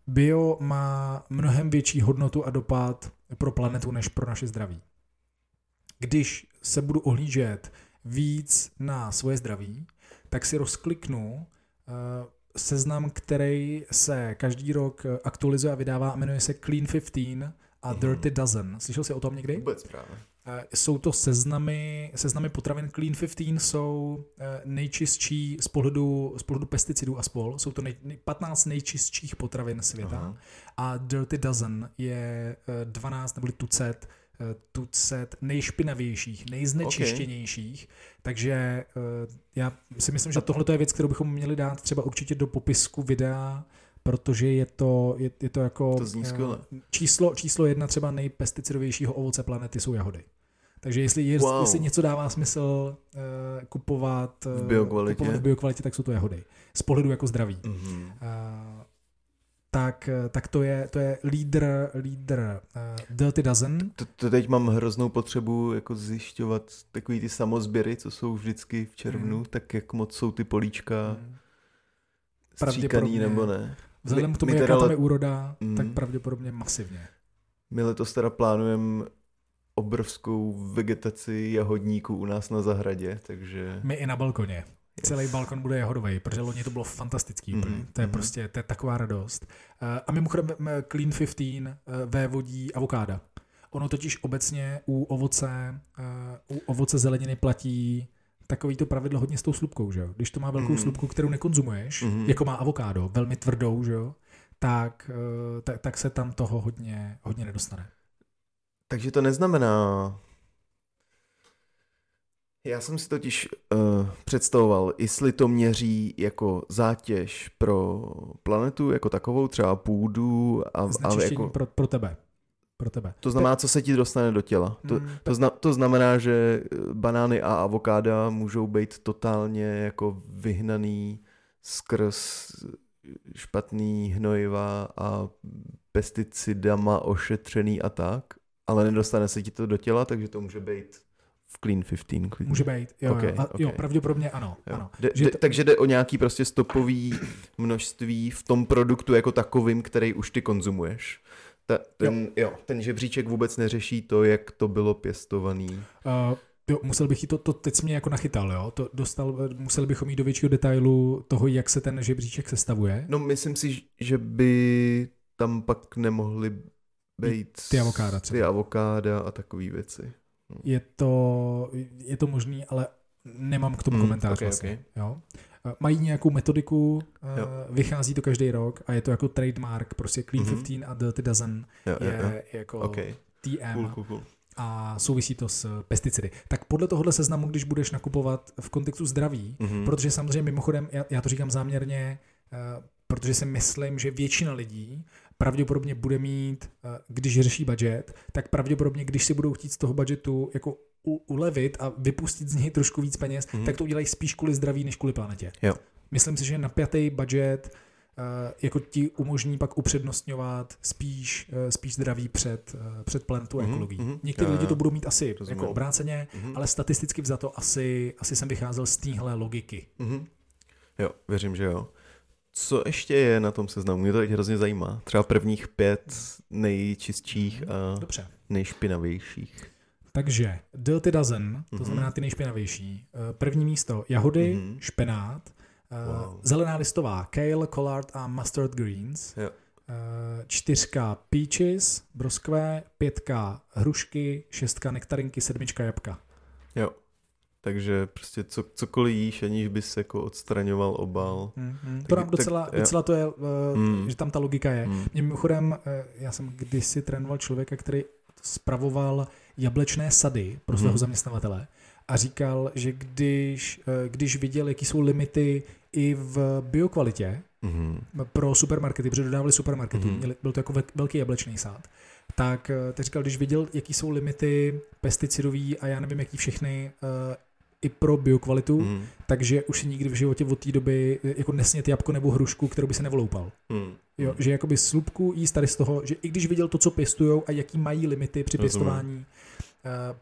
Bio má mnohem větší hodnotu a dopad pro planetu než pro naše zdraví. Když se budu ohlížet víc na svoje zdraví, tak si rozkliknu seznam, který se každý rok eh, aktualizuje a vydává, a jmenuje se Clean 15 a Mhm. Dirty Dozen. Slyšel jsi o tom někdy? Vůbec právě. Eh, Jsou to seznamy, seznamy potravin Clean 15 jsou eh, nejčistší z pohledu, z pohledu pesticidů a spol. Jsou to nej, nej, 15 nejčistších potravin světa. Aha. A Dirty Dozen je eh, 12 neboli tucet, eh, tucet nejšpinavějších, nejznečištěnějších. Takže eh, já si myslím, že tohle je věc, kterou bychom měli dát třeba určitě do popisku videa, protože je to, je, je to jako To zní eh, skvěle. číslo, číslo jedna třeba nejpesticidovějšího ovoce planety jsou jahody. Takže jestli, je, Wow. jestli něco dává smysl uh, kupovat, V biokvalitě. kupovat v biokvalitě, tak jsou to jahody. Z pohledu jako zdraví. Mhm. Uh, tak, tak to je, to je lídr, lídr uh, Dirty Dozen. To, to teď mám hroznou potřebu jako zjišťovat takový ty samozběry, co jsou vždycky v červnu, Mhm. tak jak moc jsou ty políčka Mm. stříkaný nebo ne. Vzhledem My- k tomu, jaká tam je úroda, Mm. tak pravděpodobně masivně. My letos teda plánujeme obrovskou vegetaci jahodníků u nás na zahradě, takže My i na balkoně. Celý balkon bude jahodový, protože loni to bylo fantastický. Mhm, Mm, to je mhm. prostě, to je taková radost. Eh, A mimochodem m- Clean 15 eh, vévodí avokáda. Ono totiž obecně u ovoce, eh, u ovoce zeleniny platí takový to pravidlo hodně s tou slupkou, že jo? Když to má velkou Mhm. slupku, kterou nekonzumuješ, Mhm. jako má avokádo, velmi tvrdou, že jo? Tak, eh, tak, tak se tam toho hodně, hodně nedostane. Takže to neznamená... Já jsem si totiž uh, představoval, jestli to měří jako zátěž pro planetu jako takovou, třeba půdu a, a jako, pro, pro tebe. Pro tebe. to znamená, co se ti dostane do těla. To, Mm, to, zna, to znamená, že eh, banány a avokáda můžou být totálně jako vyhnaný skrz špatný hnojiva a pesticidama ošetřený a tak, ale nedostane se ti to do těla, takže to může být v Clean 15. klidně. Může být, jo, Ok, jo, a, jo ok. pravděpodobně ano. Jo. ano. Jde, Že jde, t- takže jde o nějaký prostě stopový množství v tom produktu jako takovým, který už ty konzumuješ. Ta, ten, jo. jo, ten žebříček vůbec neřeší to, jak to bylo pěstovaný. Uh, jo, musel bych jí to, to teď jsi mě jako nachytal, jo? To dostal, museli bychom jít do většího detailu toho, jak se ten žebříček sestavuje. No myslím si, že by tam pak nemohly být Ty avokáda třeba. ty avokáda a takové věci. Je to, je to možný, ale nemám k tomu Hmm, komentář ok, vlastně. ok. Jo? Uh, Mají nějakou metodiku, uh, Jo. vychází to každý rok a je to jako trademark, prostě Clean Mhm. 15 a Dirty Dozen Jo, jo, jo. je jako OK, TM. cool, cool, cool. a souvisí to s pesticidy. Tak podle tohohle seznamu, když budeš nakupovat v kontextu zdraví, Mhm. protože samozřejmě mimochodem, já, já to říkám záměrně, uh, protože si myslím, že většina lidí pravděpodobně bude mít, uh, když řeší budget, tak pravděpodobně, když si budou chtít z toho budgetu jako u, ulevit a vypustit z něj trošku víc peněz, Mhm. tak to udělají spíš kvůli zdraví, než kvůli planetě. Jo. Myslím si, že napjatý budget uh, jako ti umožní pak upřednostňovat spíš, uh, spíš zdraví před, před planetu a Mhm, ekologií. mhm. Někteří lidi to budou mít asi Rozumím. jako obráceně, Mhm. ale statisticky vzato asi, asi jsem vycházel z téhle logiky. Mhm. Jo, věřím, že jo. Co ještě je na tom seznamu? Mě to teď hrozně zajímá. Třeba prvních pět nejčistších a Dobře. nejšpinavějších. Takže Dirty Dozen, to Mhm. znamená ty nejšpinavější. Eh, První místo jahody, Mhm. špenát, eh, Wow. zelená listová, kale, collard a mustard greens. Jo. Eh, Čtyřka peaches, broskve, pětka hrušky, šestka nektarinky, sedmička jabka. Jo. Takže prostě co, cokoliv jíš, aniž bys jako odstraňoval obal. Mm-hmm. Tak- To nám tak- docela, jo. docela to je, uh, Mm. že tam ta logika je. Mm. Mě mimochodem, eh, já jsem kdysi trénoval člověka, který spravoval jablečné sady pro svého Mhm. zaměstnavatele a říkal, že když, eh, když viděl, jaký jsou limity i v biokvalitě Mhm. pro supermarkety, protože dodávali supermarkety, Mhm. měli, byl to jako vel- velký jablečný sád, tak, tak říkal, když viděl, jaký jsou limity pesticidový a já nevím, jaký všechny i pro biokvalitu, Mhm. takže už si nikdy v životě od té doby eh, jako nesnět jabko nebo hrušku, kterou by se nevoloupal. Mhm. Jo, že jakoby slupku jíst tady z toho, že i když viděl to, co pěstujou a jaký mají limity při pěstování uh,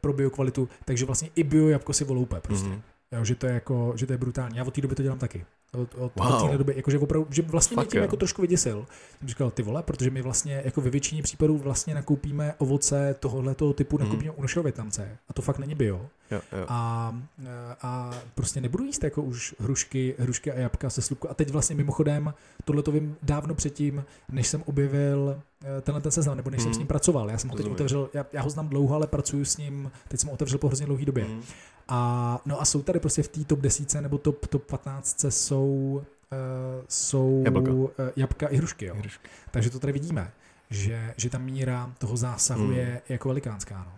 pro biokvalitu, takže vlastně i bio jabko si voloupe prostě. Mhm. Jo, že to je jako, že to je brutální. Já od té doby to dělám taky. Od, od, Wow. od té doby, jakože opravdu, že vlastně mě Fakt tím jo. jako trošku vyděsil. Jsem říkal, ty vole, protože my vlastně jako ve většině případů vlastně nakoupíme ovoce tohoto typu, Mhm. nakoupíme u našeho Větnamce a to fakt není bio. Jo, jo. A, a prostě nebudu jíst jako už hrušky, hrušky a jabka se slupku. A teď vlastně mimochodem, tohle to vím dávno předtím, než jsem objevil eh, tenhle ten seznam, nebo než jsem Mhm. s ním pracoval. Já jsem ho teď Rozumím. otevřel, já, já ho znám dlouho, ale pracuji s ním, teď jsem ho otevřel po hrozně dlouhé době. Mhm. A, no a jsou tady prostě v té top 10 nebo top, top 15 jsou, uh, jsou Jablka. Uh, jabka i hrušky. Jo. Hrušky. Takže to tady vidíme, že, že ta míra toho zásahu Hmm. je jako velikánská. No.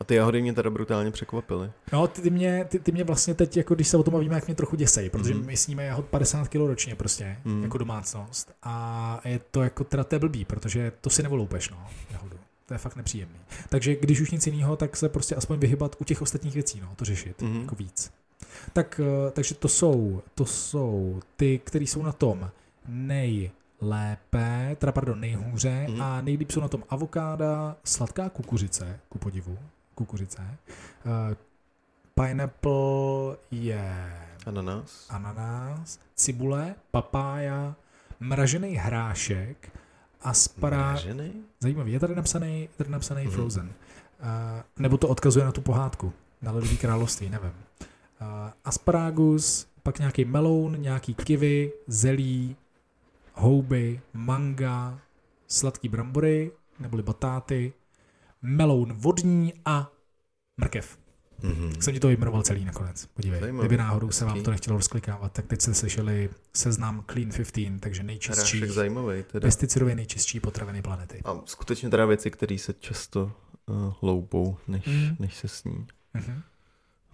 A ty jahody mě teda brutálně překvapily. No, ty, ty, mě, ty, ty mě vlastně teď, jako když se o tom bavíme, jak mě trochu děsej, protože Mhm. my sníme jahod 50 kg ročně prostě, Mhm. jako domácnost. A je to jako teda to je blbý, protože to si nevoloupeš, no, jahodu. To je fakt nepříjemný. Takže když už nic jiného, tak se prostě aspoň vyhybat u těch ostatních věcí, no, to řešit, Mhm. jako víc. Tak, eh, takže to jsou, to jsou ty, které jsou na tom nejlépe, teda pardon, nejhůře Mhm. a nejlíp jsou na tom avokáda, sladká kukuřice, ku podivu, kukuřice, eh, pineapple je Ananas. ananas, cibule, papája, mražený hrášek, aspara... Mražený? Zajímavý, je tady napsaný, tady napsaný mm-hmm. Frozen. Uh, nebo to odkazuje na tu pohádku, na Ledový království, nevím. Uh, asparagus, pak nějaký meloun, nějaký kivy, zelí, houby, manga, sladký brambory, neboli batáty, meloun vodní a mrkev. Mm-hmm. Jsem ti to vyjmenoval celý nakonec. Podívej, Zajímavý. kdyby náhodou se vám to nechtělo rozklikávat, tak teď jste slyšeli seznam Clean 15, takže nejčistší, Hrášek zajímavý teda. pesticidově nejčistší potraviny planety. A skutečně teda věci, které se často uh, loupou, než, Mm. než se sní. Mhm.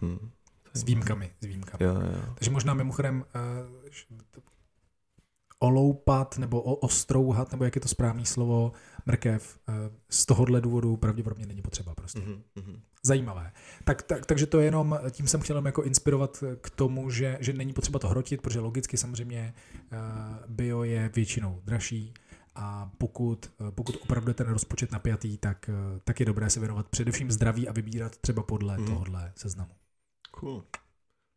Hmm. S výjimkami, s výjimkami. Jo, jo. Takže možná mimochodem uh, oloupat nebo o, ostrouhat, nebo jak je to správné slovo, mrkev, uh, z tohohle důvodu pravděpodobně není potřeba prostě. Mhm, mhm. Zajímavé. Tak, tak, takže to je jenom, tím jsem chtěl jako inspirovat k tomu, že, že není potřeba to hrotit, protože logicky samozřejmě uh, bio je většinou dražší a pokud, uh, pokud opravdu je ten rozpočet napjatý, tak, uh, tak je dobré se věnovat především zdraví a vybírat třeba podle Mhm. mm. tohohle seznamu. Cool.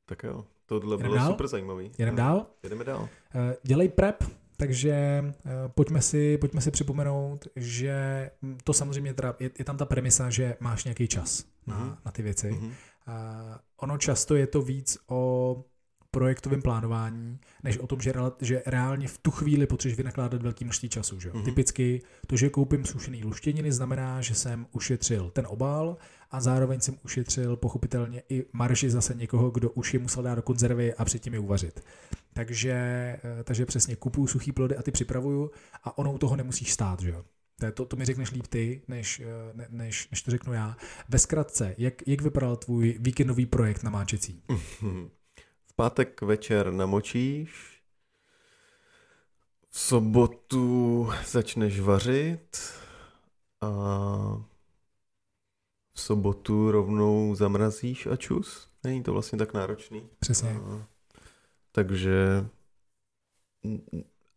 Tak jo, tohle Jedem bylo dál? super zajímavý. Jedem No, dál? Jedeme dál. Eh, Dělej prep, takže eh, pojďme si, pojďme si připomenout, že to samozřejmě teda, je, je tam ta premisa, že máš nějaký čas na, Mhm. na ty věci. Mhm. A ono často je to víc o projektovém plánování, než o tom, že, že reálně v tu chvíli potřebuješ vynakládat velké množství času. Že? Mhm. Typicky to, že koupím sušený luštěniny, znamená, že jsem ušetřil ten obal a zároveň jsem ušetřil pochopitelně i marži zase někoho, kdo už je musel dát do konzervy a předtím je uvařit. Takže, eh, takže přesně kupuju suchý plody a ty připravuju a ono u toho nemusíš stát. Že? jo? To, to, to mi řekneš líp ty, než, eh, ne, než, než to řeknu já. Ve zkratce, jak, jak vypadal tvůj víkendový projekt na Máčecí? V pátek večer namočíš, v sobotu začneš vařit a v sobotu rovnou zamrazíš a čus. Není to vlastně tak náročný. Přesně. A, takže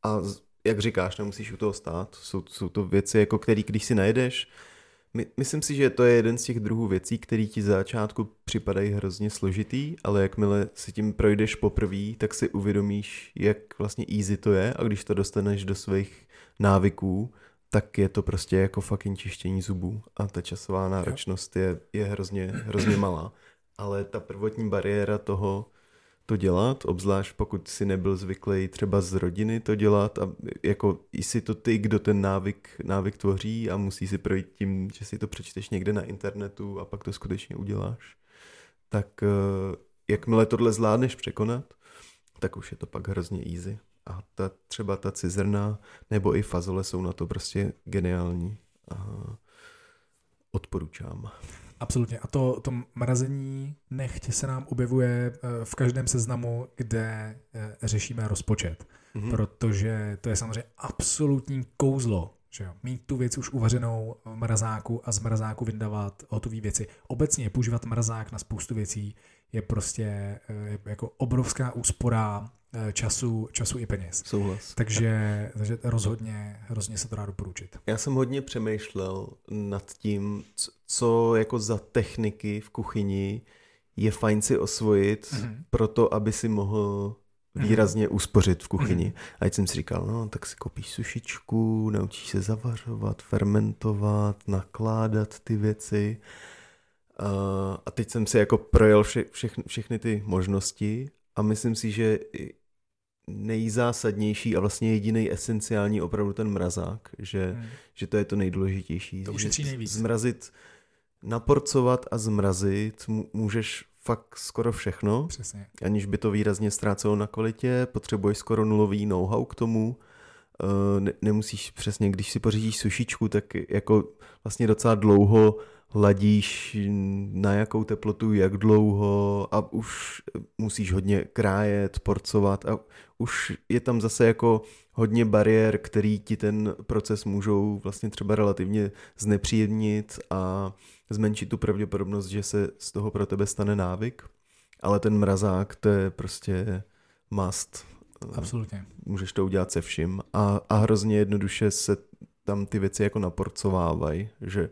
a jak říkáš, nemusíš u toho stát. Jsou, jsou to věci, jako který, když si najedeš, my, myslím si, že to je jeden z těch druhů věcí, který ti z začátku připadají hrozně složitý, ale jakmile si tím projdeš poprvé, tak si uvědomíš, jak vlastně easy to je a když to dostaneš do svých návyků, tak je to prostě jako fucking čištění zubů a ta časová náročnost je, je hrozně, hrozně malá. Ale ta prvotní bariéra toho, to dělat, obzvlášť pokud si nebyl zvyklý třeba z rodiny to dělat a jako jsi to ty, kdo ten návyk, návyk tvoří a musí si projít tím, že si to přečteš někde na internetu a pak to skutečně uděláš, tak eh, jakmile tohle zvládneš překonat, tak už je to pak hrozně easy. A ta, třeba ta cizrna nebo i fazole jsou na to prostě geniální. A odporučám. Absolutně. A to, to mrazení nechť se nám objevuje eh, v každém seznamu, kde eh, řešíme rozpočet. Mhm. Protože to je samozřejmě absolutní kouzlo. Že jo? Mít tu věc už uvařenou v mrazáku a z mrazáku vyndávat hotové věci. Obecně používat mrazák na spoustu věcí je prostě eh, jako obrovská úspora času, času i peněz. Souhlas. Takže, takže rozhodně, hrozně se to dá doporučit. Já jsem hodně přemýšlel nad tím, co, jako za techniky v kuchyni je fajn si osvojit Mhm. proto, aby si mohl Mhm. výrazně uspořit v kuchyni. Mhm. A teď jsem si říkal, no tak si koupíš sušičku, naučíš se zavařovat, fermentovat, nakládat ty věci. A, a teď jsem si jako projel vše, všechny, všechny ty možnosti a myslím si, že i nejzásadnější a vlastně jediný esenciální opravdu ten mrazák, že, Hmm. že to je to nejdůležitější. To ušetří nejvíc. Zmrazit, naporcovat a zmrazit můžeš fakt skoro všechno, Přesně. aniž by to výrazně ztrácelo na kvalitě, potřebuješ skoro nulový know-how k tomu, Eh, ne, nemusíš přesně, když si pořídíš sušičku, tak jako vlastně docela dlouho hladíš na jakou teplotu, jak dlouho a už musíš hodně krájet, porcovat a už je tam zase jako hodně bariér, který ti ten proces můžou vlastně třeba relativně znepříjemnit a zmenšit tu pravděpodobnost, že se z toho pro tebe stane návyk. Ale ten mrazák, to je prostě must. Absolutně. Můžeš to udělat se vším a, a hrozně jednoduše se tam ty věci jako naporcovávají, že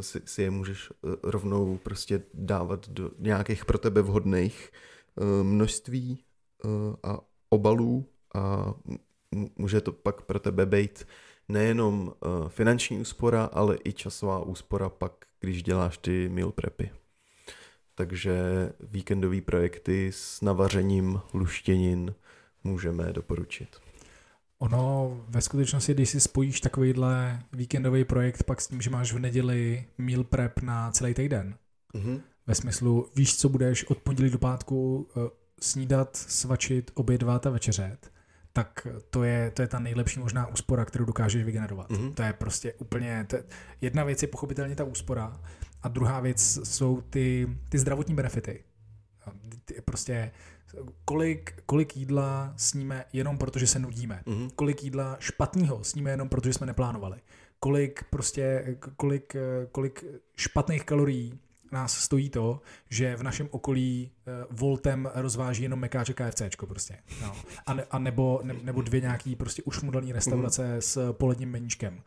si, si je můžeš eh, rovnou prostě dávat do nějakých pro tebe vhodných eh, množství eh, a obalů a může to pak pro tebe být nejenom finanční úspora, ale i časová úspora pak, když děláš ty meal prepy. Takže víkendové projekty s navařením luštěnin můžeme doporučit. Ono ve skutečnosti, když si spojíš takovýhle víkendový projekt pak s tím, že máš v neděli meal prep na celý týden, mm-hmm. ve smyslu víš, co budeš od pondělí do pátku uh, snídat, svačit, obědvat a večeřet, tak to je, to je ta nejlepší možná úspora, kterou dokážeš vygenerovat. Mm-hmm. To je prostě úplně, to je, jedna věc je pochopitelně ta úspora a druhá věc jsou ty, ty zdravotní benefity. Prostě kolik, kolik jídla sníme jenom proto, že se nudíme. Mm-hmm. Kolik jídla špatného sníme jenom proto, že jsme neplánovali. Kolik prostě, kolik, kolik špatných kalorií nás stojí to, že v našem okolí uh, Voltem rozváží jenom mekáče KFCčko prostě. No. A, ne, a nebo, ne, nebo dvě nějaký prostě ušmudelný restaurace mm. s poledním meníčkem,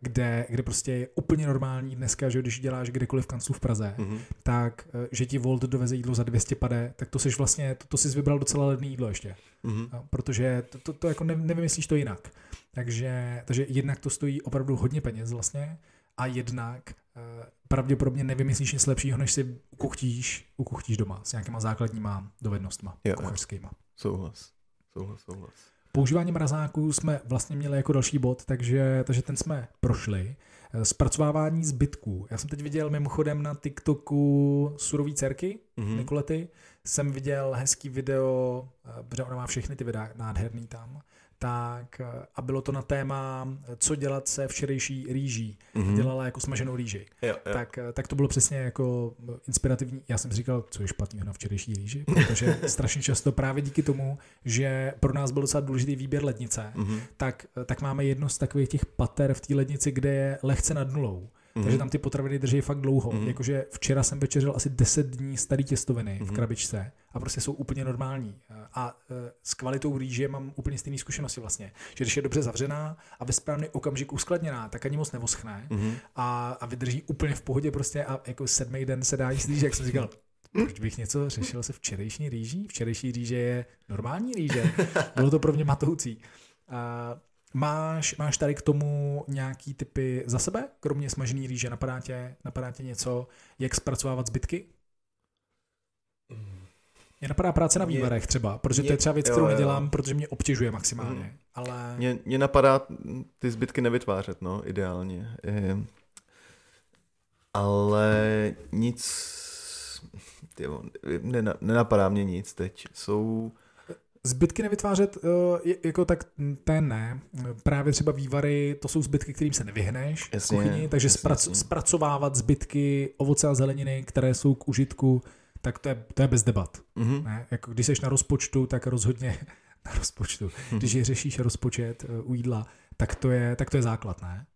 kde, kde prostě je úplně normální dneska, že když děláš kdekoliv v kanclu v Praze, mm. tak uh, že ti Volt doveze jídlo za 200 pade, tak to jsi vlastně, to, to jsi vybral docela levný jídlo ještě. Mm. No, protože to, to, to jako ne, nevymyslíš to jinak. Takže, takže jednak to stojí opravdu hodně peněz vlastně a jednak uh, pravděpodobně nevymyslíš nic lepšího, než si ukuchtíš, ukuchtíš doma s nějakýma základníma dovednostma jo, kuchařskýma. Souhlas, souhlas, souhlas. Používání mrazáků jsme vlastně měli jako další bod, takže, takže ten jsme prošli. Eh, zpracovávání zbytků. Já jsem teď viděl mimochodem na TikToku surový dcerky, mm-hmm. Nikolety, jsem viděl hezký video, eh, protože ona má všechny ty videa nádherný tam, tak eh, a bylo to na téma, co dělat se včerejší rýží. Mm-hmm. Dělala jako smaženou rýži. Jo, jo. Tak, eh, tak to bylo přesně jako inspirativní. Já jsem si říkal, co je špatného na včerejší rýži, protože strašně často právě díky tomu, že pro nás byl docela důležitý výběr lednice, mm-hmm. tak, eh, tak máme jedno z takových těch pater v té lednici, kde je lehce nad nulou. Mm-hmm. Takže tam ty potraviny drží fakt dlouho. Mm-hmm. Jakože včera jsem večeřil asi 10 dní starý těstoviny mm-hmm. v mhm. krabičce a prostě jsou úplně normální. A e, s kvalitou rýže mám úplně stejné zkušenosti vlastně. Že když je dobře zavřená a ve správný okamžik uskladněná, tak ani moc nevoschne mm-hmm. a, a vydrží úplně v pohodě prostě a jako sedmý den se dá jíst rýže, jak jsem říkal. Proč bych něco řešil se včerejší rýží? Včerejší rýže je normální rýže. Bylo to pro mě matoucí. A Máš, máš tady k tomu nějaký typy za sebe, kromě smažený rýže? Napadá tě, napadá tě něco, jak zpracovávat zbytky? Mě napadá práce na vývarech třeba, protože mě, to je třeba věc, kterou nedělám, protože mě obtěžuje maximálně. Mm. Ale... Mě, mě napadá ty zbytky nevytvářet, no, ideálně. Je, ale nic, tyjo, nenapadá mě nic teď. Jsou Zbytky nevytvářet, eh, jako tak ten ne. Právě třeba vývary, to jsou zbytky, kterým se nevyhneš jasně, v kuchyni, takže jasně, sprac, jasně. zpracovávat zbytky ovoce a zeleniny, které jsou k užitku, tak to je, to je bez debat. Mm-hmm. Ne? Jako když jsi na rozpočtu, tak rozhodně na rozpočtu. Mm-hmm. Když řešíš rozpočet uh, u jídla, tak to je, tak to je základ, ne?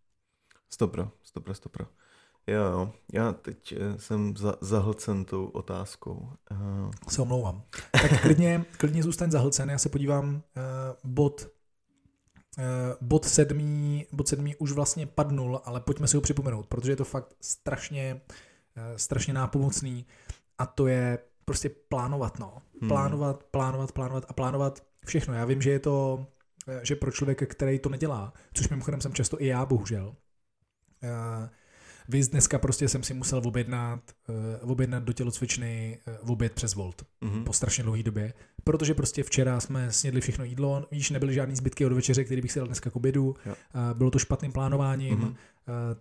Stopro, stopro, stopro. Jo, jo, já teď eh, jsem za, zahlcen tou otázkou. Uh... Se omlouvám. Tak klidně, klidně zůstaň zahlcen, já se podívám, uh, bod uh, bod sedmý, bod sedmý už vlastně padnul, ale pojďme si ho připomenout, protože je to fakt strašně, uh, strašně nápomocný a to je prostě plánovat, no. Hmm. Plánovat, plánovat, plánovat a plánovat všechno. Já vím, že je to, že pro člověka, který to nedělá, což mimochodem jsem často i já, bohužel, uh, vy dneska prostě jsem si musel objednat, uh, objednat do tělocvičny uh, oběd přes Volt mm-hmm. po strašně dlouhé době, protože prostě včera jsme snědli všechno jídlo, víš, nebyly žádný zbytky od večeře, který bych si dal dneska k obědu, uh, bylo to špatným plánováním, mm-hmm. uh,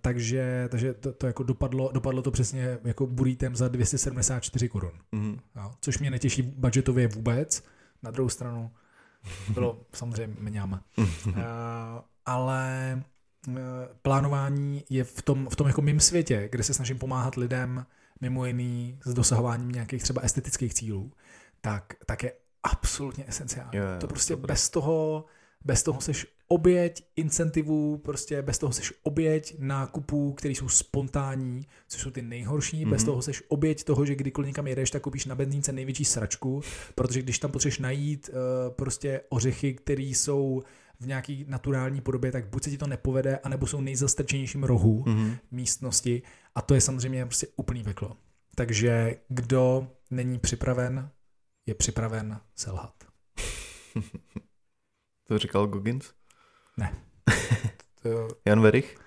takže, takže to, to jako dopadlo, dopadlo to přesně jako burritem za 274 korun, mm-hmm. což mě netěší budgetově vůbec, na druhou stranu bylo samozřejmě mňam. uh, ale plánování je v tom, v tom jako mým světě, kde se snažím pomáhat lidem mimo jiný s dosahováním nějakých třeba estetických cílů, tak, tak je absolutně esenciální. Yeah, to prostě to bez toho, bez toho seš oběť incentivů, prostě bez toho seš oběť nákupů, které jsou spontánní, což jsou ty nejhorší, mm-hmm. bez mhm. toho seš oběť toho, že kdykoliv někam jedeš, tak koupíš na benzínce největší sračku, protože když tam potřebuješ najít uh, prostě ořechy, které jsou v nějaký naturální podobě, tak buď se ti to nepovede, anebo jsou nejzastrčenějším rohu mm-hmm. místnosti a to je samozřejmě prostě úplný peklo. Takže kdo není připraven, je připraven selhat. To říkal Goggins? Ne. to, Jan Verich?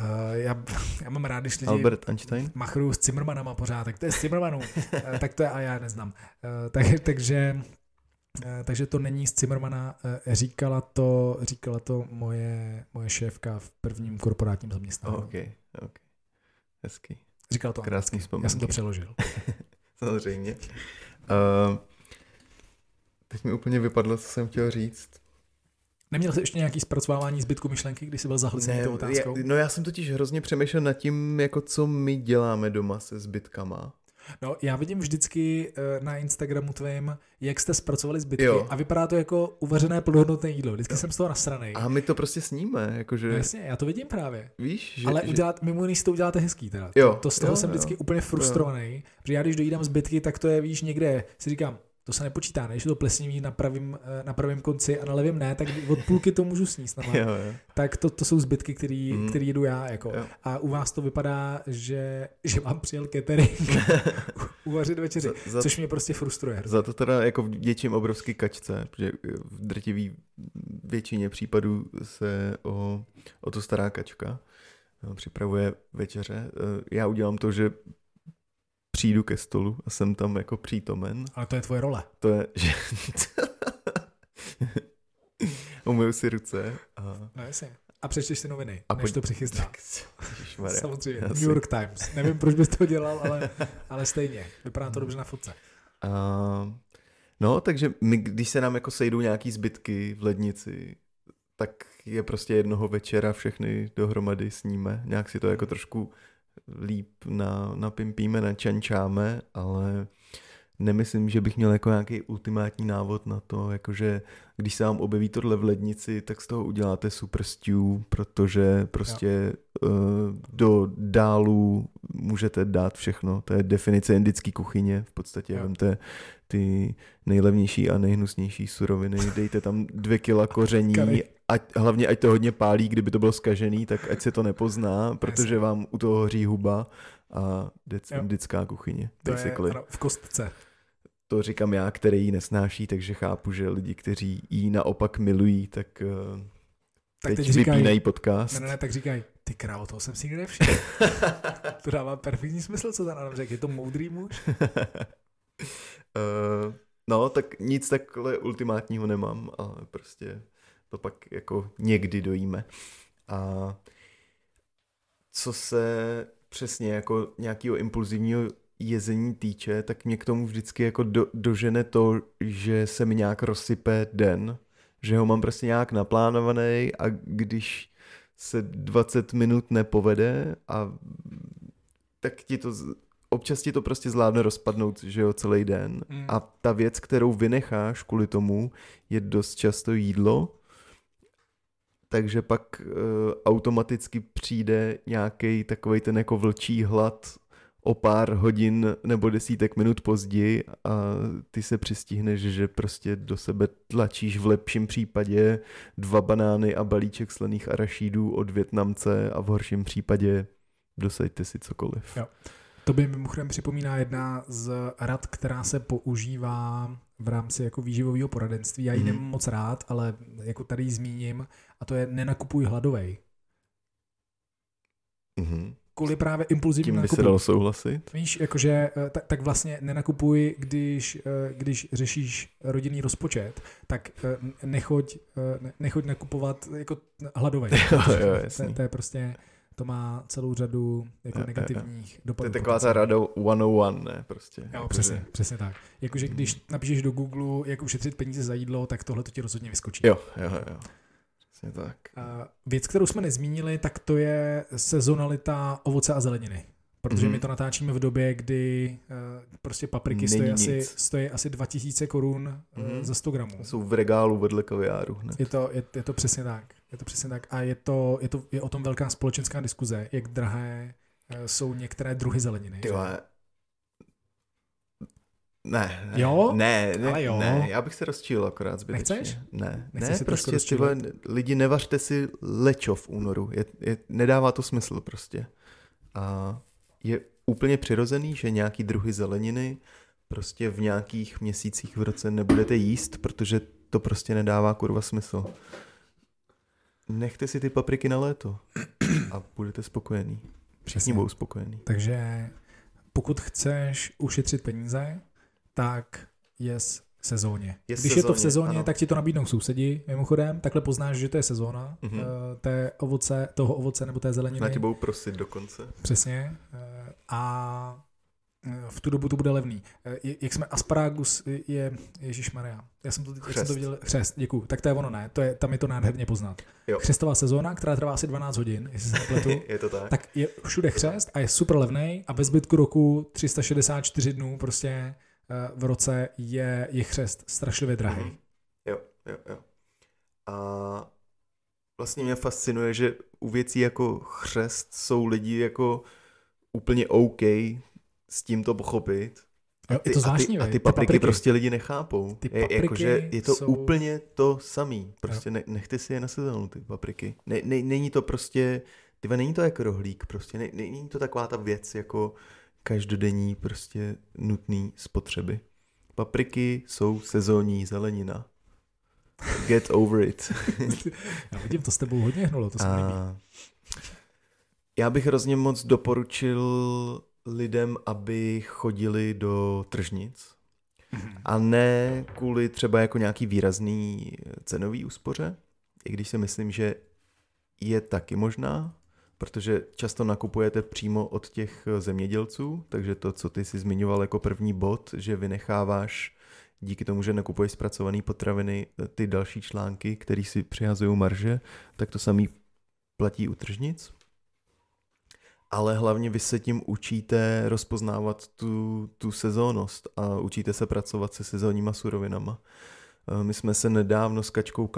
uh, já, já mám rád, když lidi Albert Einstein? machrují s Zimmermanama pořád, tak to je z Zimmermanů. Eh, tak to je, a já neznám. Eh, tak, takže, takže to není z Zimmermana, Eh, říkala to, říkala to moje, moje šéfka v prvním korporátním zaměstnání. OK, OK. Hezký. Říkala to Krásný anglicky. Já jsem to vzpomínky. přeložil. Samozřejmě. Uh, teď mi úplně vypadlo, co jsem chtěl říct. Neměl jsi ještě nějaký zpracovávání zbytku myšlenky, když jsi byl zahlcený tou já, otázkou? no já jsem totiž hrozně přemýšlel nad tím, jako co my děláme doma se zbytkama. No, já vidím vždycky eh, na Instagramu tvým, jak jste zpracovali zbytky Jo. a vypadá to jako uvařené plnohodnotné jídlo. Vždycky jsem z toho nasranej. A my to prostě sníme, jakože, No jasně, já to vidím právě. víš, že, Ale že, udělat, mimo jiný si to uděláte hezký teda. Jo, to, z toho jo, jsem jo. vždycky úplně frustrovaný, protože já když dojídám zbytky, tak to je, víš, někde, si říkám, to se nepočítá, ne? Když je to plesnivý na pravém, eh, na pravém konci a na levém ne, tak od půlky to můžu sníst. normálně. jo, jo. Tak to, to jsou zbytky, který, Mm. který jedu já. Jako. Jo. A u vás to vypadá, že, že vám přijel catering uvařit večeři, Za, za, což mě prostě frustruje. za to teda jako vděčím obrovský kačce, protože v drtivý většině případů se o, o to stará kačka. Připravuje večeře. Eh, Já udělám to, že přijdu ke stolu a jsem tam jako přítomen. Ale to je tvoje role. To je, že umyju si ruce a, No jasně. A přečteš si noviny, A než pojď- to přichystá. tak. Samozřejmě. Asi. New York Times. Nevím, proč bys to dělal, ale, ale stejně. Vypadá to dobře na fotce. A, no, takže my, když se nám jako sejdou nějaký zbytky v lednici, tak je prostě jednoho večera všechny dohromady sníme. Nějak si to jako trošku líp na, napimpíme, načančáme, ale nemyslím, že bych měl jako nějaký ultimátní návod na to, jakože když se vám objeví tohle v lednici, tak z toho uděláte super stew, protože prostě uh, do dálů můžete dát všechno. To je definice indické kuchyně. V podstatě Jo. vemte ty nejlevnější a nejhnusnější suroviny, dejte tam dvě kila koření. ať, hlavně ať to hodně pálí, kdyby to bylo skažený, tak ať se to nepozná, protože vám u toho hoří huba a Jo. indická kuchyně. To je ano, v kostce. To říkám já, který ji nesnáší, takže chápu, že lidi, kteří ji naopak milují, tak, eh, Tak teď, teď říkají- vypínají podcast. Ne, ne, ne, tak říkají, ty krávo, toho jsem si nikdy nevšiml. to dává perfektní smysl, co ten Adam řekl. Je to moudrý muž? Eh, no, tak nic takhle ultimátního nemám, ale prostě to pak jako někdy dojíme. A co se přesně jako nějakého impulzivního jezení týče, tak mě k tomu vždycky jako do, dožene to, že se mi nějak rozsype den, že ho mám prostě nějak naplánovaný a když se 20 minut nepovede a tak ti to občas ti to prostě zvládne rozpadnout, že jo, celý den. Mm. A ta věc, kterou vynecháš kvůli tomu, je dost často jídlo, takže pak uh, automaticky přijde nějaký takový ten jako vlčí hlad o pár hodin nebo desítek minut později a ty se přistihneš, že prostě do sebe tlačíš v lepším případě dva banány a balíček slaných arašídů od Větnamce a v horším případě dosaďte si cokoliv. Jo. To by mimochodem připomíná jedna z rad, která se používá v rámci jako výživového poradenství. Já ji Mhm. nemám moc rád, ale jako tady ji zmíním a to je nenakupuj hladovej. Mhm. Kvůli právě impulzivním Tím by se nakupu. dalo souhlasit. Víš, jakože eh, tak, tak vlastně nenakupuj, když, eh, když řešíš rodinný rozpočet, tak eh, nechoď, ne- nechoď nakupovat jako hladovej. Jo, jo, to, jasný. to je prostě, to má celou řadu jako Jo, jo, jo. negativních To dopadů. je taková ta rada 101, ne? Prostě. Jo, Jako, přesně, že- přesně tak. Jakože když napíšeš do Google, jak ušetřit peníze za jídlo, tak tohle to ti rozhodně vyskočí. Jo, jo, jo. Přesně tak. Věc, kterou jsme nezmínili, tak to je sezonalita ovoce a zeleniny. Protože Mhm. my to natáčíme v době, kdy uh, prostě papriky stojí asi, stojí asi 2000 korun Mhm. za 100 gramů. Jsou v regálu vedle kaviáru. Ne? Je to, je, je to přesně tak. Je to přesně tak. A je, to, je, to, je o tom velká společenská diskuze, jak drahé uh, jsou některé druhy zeleniny. Ty že? vole. Ne, ne, Jo? ne, ne, Ale jo. ne, já bych se rozčíl akorát zbytečně. Nechceš? Ne, Nechceš ne, trošku prostě ty vole, lidi nevařte si lečo v únoru, je, je, nedává to smysl prostě. A je úplně přirozený, že nějaký druhy zeleniny prostě v nějakých měsících v roce nebudete jíst, protože to prostě nedává kurva smysl. Nechte si ty papriky na léto a budete spokojení. Všichni budou spokojení. Takže pokud chceš ušetřit peníze, tak je sezóně. Je Když je to v sezóně, sezóně, ano. tak ti to nabídnou sousedi, mimochodem, takhle poznáš, že to je sezóna Mhm. mm-hmm. té ovoce, toho ovoce nebo té zeleniny. Na tě budou prosit dokonce. Přesně. Eh, A eh, v tu dobu to bude levný. Jak jsme, asparagus je, Ježíš Maria. Já jsem to, jak jsem Chřest. to viděl, křest, děkuju. Tak to je ono, ne? To je, tam je to nádherně poznat. Jo. Křestová sezóna, která trvá asi 12 hodin, jestli se nepletu. je to tak? tak je všude křest a je super levný a ve zbytku roku 364 dnů prostě v roce je, je křest strašlivě drahý. Mhm. Jo, jo, jo. A vlastně mě fascinuje, že u věcí jako chřest jsou lidi jako úplně OK s tím to pochopit. Jo, je to zvláštní, a ty, a ty papriky, prostě lidi nechápou. Ty je, papriky jakože je to jsou- úplně to samý. Prostě ne, nechte si je na sezónu, ty papriky. Ne, ne, není to prostě, ty není to jako rohlík, prostě ne, není to taková ta věc jako každodenní prostě nutný spotřeby. Papriky jsou sezónní zelenina. Get over it. Já vidím, to s tebou hodně hnulo, to se. A já bych hrozně moc doporučil lidem, aby chodili do tržnic. Mhm. A ne kvůli třeba jako nějaký výrazný cenový úspoře, i když si myslím, že je taky možná, protože často nakupujete přímo od těch zemědělců, takže to, co ty si zmiňoval jako první bod, že vynecháváš díky tomu, že nekupuješ zpracované potraviny, ty další články, které si přihazují marže, tak to samý platí u tržnic. Ale hlavně vy se tím učíte rozpoznávat tu, tu sezónnost a učíte se pracovat se sezónníma surovinama. Eh, My jsme se nedávno s Kačkou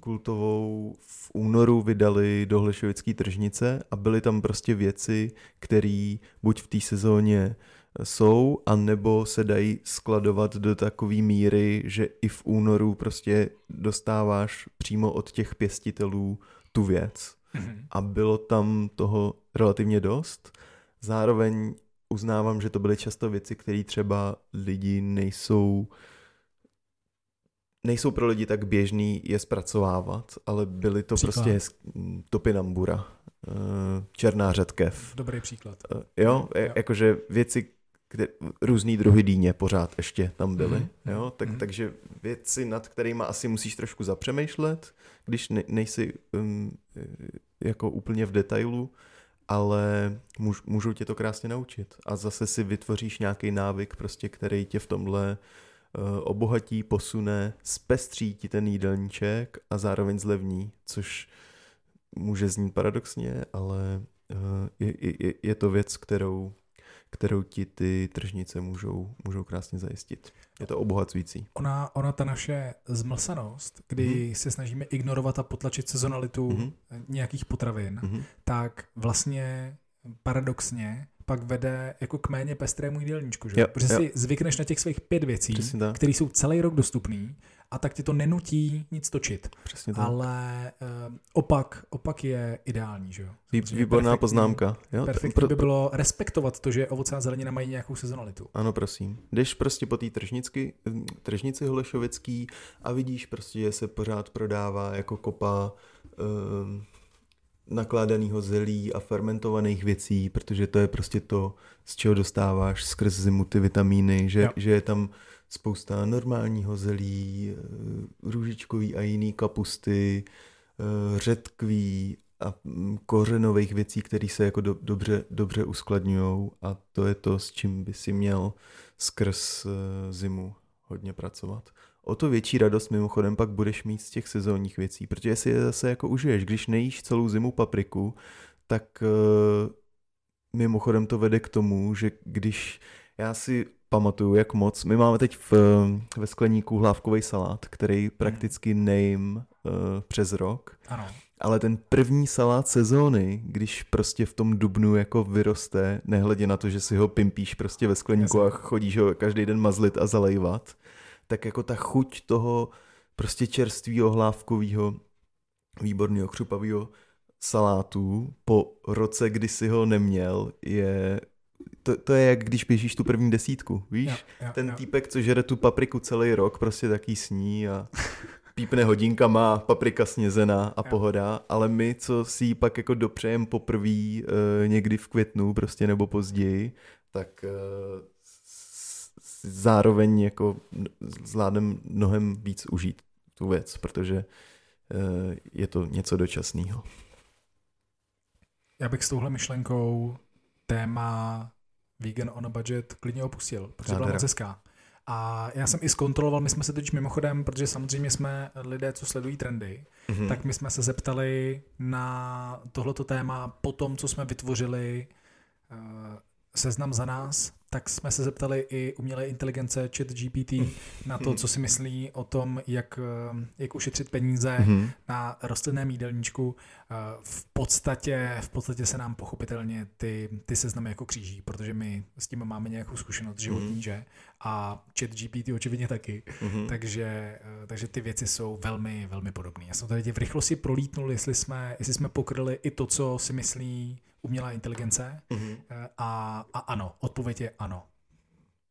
Kultovou v únoru vydali do Hlešovické tržnice a byly tam prostě věci, které buď v té sezóně jsou, anebo se dají skladovat do takové míry, že i v únoru prostě dostáváš přímo od těch pěstitelů tu věc Mhm. a bylo tam toho relativně dost. Zároveň uznávám, že to byly často věci, které třeba lidi nejsou nejsou pro lidi tak běžný je zpracovávat, ale byly to Příklad. prostě topinambura, eh, černá řetkev. Dobrý příklad. Eh, Jo, Jo. jo. jakože věci, kde, různý druhy dýně pořád ještě tam byly, Mhm, jo, tak, mhm. takže věci, nad kterými asi musíš trošku zapřemýšlet, když ne, nejsi um, eh, jako úplně v detailu, ale můž, můžou tě to krásně naučit a zase si vytvoříš nějaký návyk, prostě, který tě v tomhle obohatí, posune, zpestří ti ten jídelníček a zároveň zlevní, což může znít paradoxně, ale uh, je, je, je to věc, kterou kterou ti ty tržnice můžou, můžou krásně zajistit. Je to obohacující. Ona, ona ta naše zmlsanost, kdy Mhm. se snažíme ignorovat a potlačit sezonalitu Mhm. nějakých potravin, Mhm. tak vlastně paradoxně pak vede jako k méně pestrému jídelníčku, že? Jo, Protože jo. si zvykneš na těch svých pět věcí, které jsou celý rok dostupný a tak ti to nenutí nic točit. Přesně tak. Ale uh, opak, opak je ideální, že jo? Výborná perfektní- poznámka. Jo? Perfektní Pro- by bylo respektovat to, že ovoce a zelenina mají nějakou sezonalitu. Ano, prosím. Jdeš prostě po té tržnici, tržnici Holešovický a vidíš prostě, že se pořád prodává jako kopa um, nakládaného zelí a fermentovaných věcí, protože to je prostě to, z čeho dostáváš skrz zimu ty vitamíny, že, Jo. že je tam spousta normálního zelí, eh, růžičkový a jiný kapusty, eh, řetkví a mm, kořenových věcí, které se jako do, dobře, dobře uskladňují a to je to, s čím by si měl skrz eh, zimu hodně pracovat. O to větší radost mimochodem pak budeš mít z těch sezónních věcí, protože si je zase jako užiješ. Když nejíš celou zimu papriku, tak eh, mimochodem to vede k tomu, že když já si pamatuju, jak moc, my máme teď v, ve skleníku hlávkový salát, který prakticky nejím uh, přes rok, Ano. ale ten první salát sezóny, když prostě v tom dubnu jako vyroste, nehledě na to, že si ho pimpíš prostě ve skleníku Jasně. a chodíš ho každý den mazlit a zalejvat, tak jako ta chuť toho prostě čerstvého hlávkového výborného křupavého salátu po roce, kdy si ho neměl, je to, to je jak když běžíš tu první desítku, víš? Jo, jo, Ten jo. týpek, co žere tu papriku celý rok, prostě taký sní a pípne hodinka, má paprika snězená a pohoda, ale my, co si ji pak jako dopřejem poprvé e, někdy v květnu prostě nebo později, tak e, zároveň jako zvládnem mnohem víc užít tu věc, protože e, je to něco dočasného. Já bych s touhle myšlenkou téma vegan on a budget klidně opustil, protože byla moc hezká. A já jsem i zkontroloval, my jsme se teď mimochodem, protože samozřejmě jsme lidé, co sledují trendy, mm-hmm. tak my jsme se zeptali na tohleto téma po tom, co jsme vytvořili uh, seznam za nás tak jsme se zeptali i umělé inteligence chat GPT na to, co si myslí o tom, jak, eh, jak ušetřit peníze mm-hmm. na rostlinném jídelníčku. Eh, v podstatě, v podstatě se nám pochopitelně ty, ty seznamy jako kříží, protože my s tím máme nějakou zkušenost životní, mm-hmm. že? A chat GPT očividně taky. Mm-hmm. Takže, eh, takže ty věci jsou velmi, velmi podobné. Já jsem tady v rychlosti prolítnul, jestli jsme, jestli jsme pokryli i to, co si myslí umělá inteligence mm-hmm. a, a ano, odpověď je ano.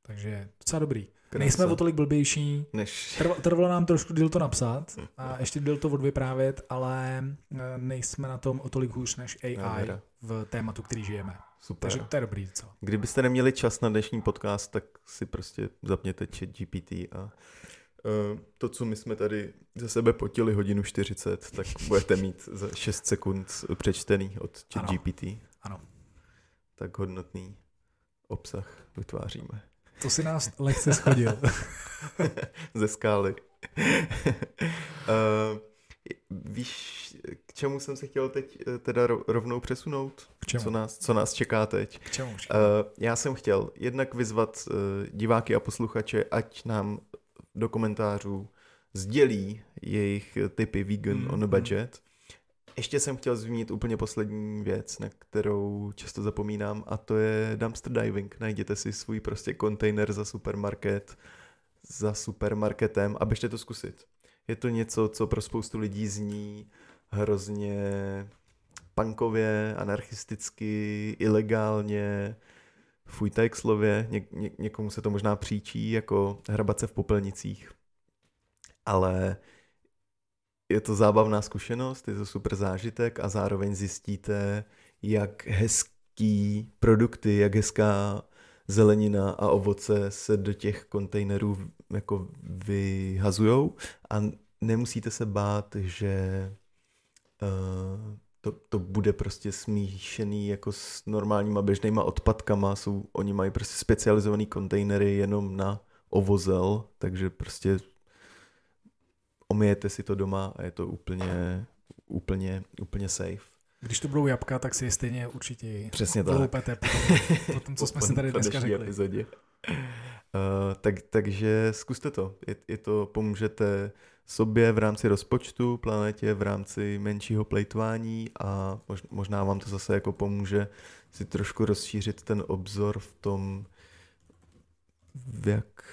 Takže docela dobrý. Krasa. Nejsme o tolik blbější. Než... Trvalo, trvalo nám trošku díl to napsat a ještě díl to odvyprávět, ale eh, nejsme na tom o tolik hůř než AI no, v tématu, který žijeme. Super. Takže to je dobrý co? Kdybyste neměli čas na dnešní podcast, tak si prostě zapněte chat GPT a uh, to, co my jsme tady ze sebe potili hodinu 40, tak budete mít za 6 sekund přečtený od chat ano. GPT. Ano. Tak hodnotný obsah vytváříme. To si nás lehce schodil. Ze skály. uh, víš, k čemu jsem se chtěl teď eh, teda rovnou přesunout? K čemu? Co nás, co nás čeká teď? K čemu? Uh, já jsem chtěl jednak vyzvat uh, diváky a posluchače, ať nám do komentářů sdělí jejich typy vegan mm, on a budget. Ještě jsem chtěl zmínit úplně poslední věc, na kterou často zapomínám, a to je dumpster diving. Najděte si svůj prostě kontejner za supermarket, za supermarketem a běžte to zkusit. Je to něco, co pro spoustu lidí zní hrozně punkově, anarchisticky, ilegálně, fujtaj k slově, Ně, ně, někomu se to možná příčí jako hrabat se v popelnicích, ale je to zábavná zkušenost, je to super zážitek a zároveň zjistíte, jak hezký produkty, jak hezká zelenina a ovoce se do těch kontejnerů jako vyhazujou a nemusíte se bát, že uh, to, to bude prostě smíšený jako s normálníma běžnýma odpadkama. Jsou, oni mají prostě specializovaný kontejnery jenom na ovozel, takže prostě omijete si to doma a je to úplně, úplně, úplně safe. Když to budou jabka, tak si je stejně určitě Přesně tak. po, po tom, co jsme si tady dneska řekli. Epizodě. Uh, tak, takže zkuste to. Je, je to, pomůžete sobě v rámci rozpočtu, planetě v rámci menšího plejtvání a možná vám to zase jako pomůže si trošku rozšířit ten obzor v tom, v jak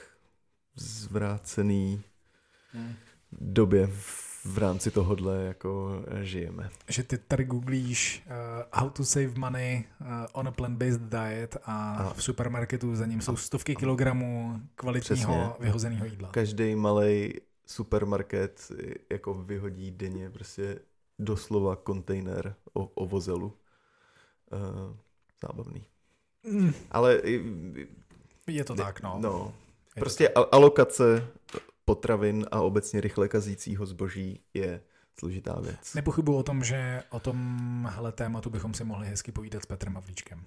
zvrácený hmm době v rámci tohohle jako žijeme. Že ty tady googlíš uh, how to save money uh, on a plant-based diet a, a v supermarketu za ním jsou stovky kilogramů kvalitního vyhozeného jídla. Každý malý supermarket jako vyhodí denně prostě doslova kontejner o, o vozelu. Uh, zábavný. Mm. Ale je to ne, tak, no. no. Prostě alokace potravin a obecně rychle kazícího zboží je složitá věc. Nepochybuji o tom, že o tomhle tématu bychom si mohli hezky povídat s Petrem Havlíčkem.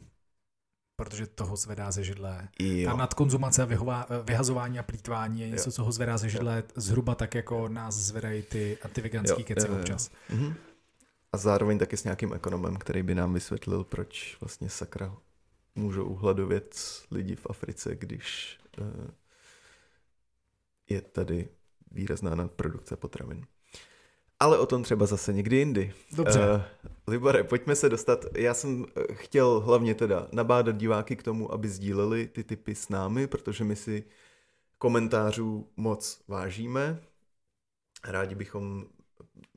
Protože toho zvedá ze židle. Jo. Ta nadkonzumace a vyhová, vyhazování a plítvání je něco, jo. co ho zvedá ze židle jo. zhruba tak, jako nás zvedají ty antiveganský keci občas. Mhm. A zároveň taky s nějakým ekonomem, který by nám vysvětlil, proč vlastně sakra můžou uhladovět lidi v Africe, když uh, je tady výrazná nadprodukce potravin. Ale o tom třeba zase někdy jindy. Dobře. Uh, Libore, pojďme se dostat. Já jsem eh, chtěl hlavně teda nabádat diváky k tomu, aby sdíleli ty typy s námi, protože my si komentářů moc vážíme. Rádi bychom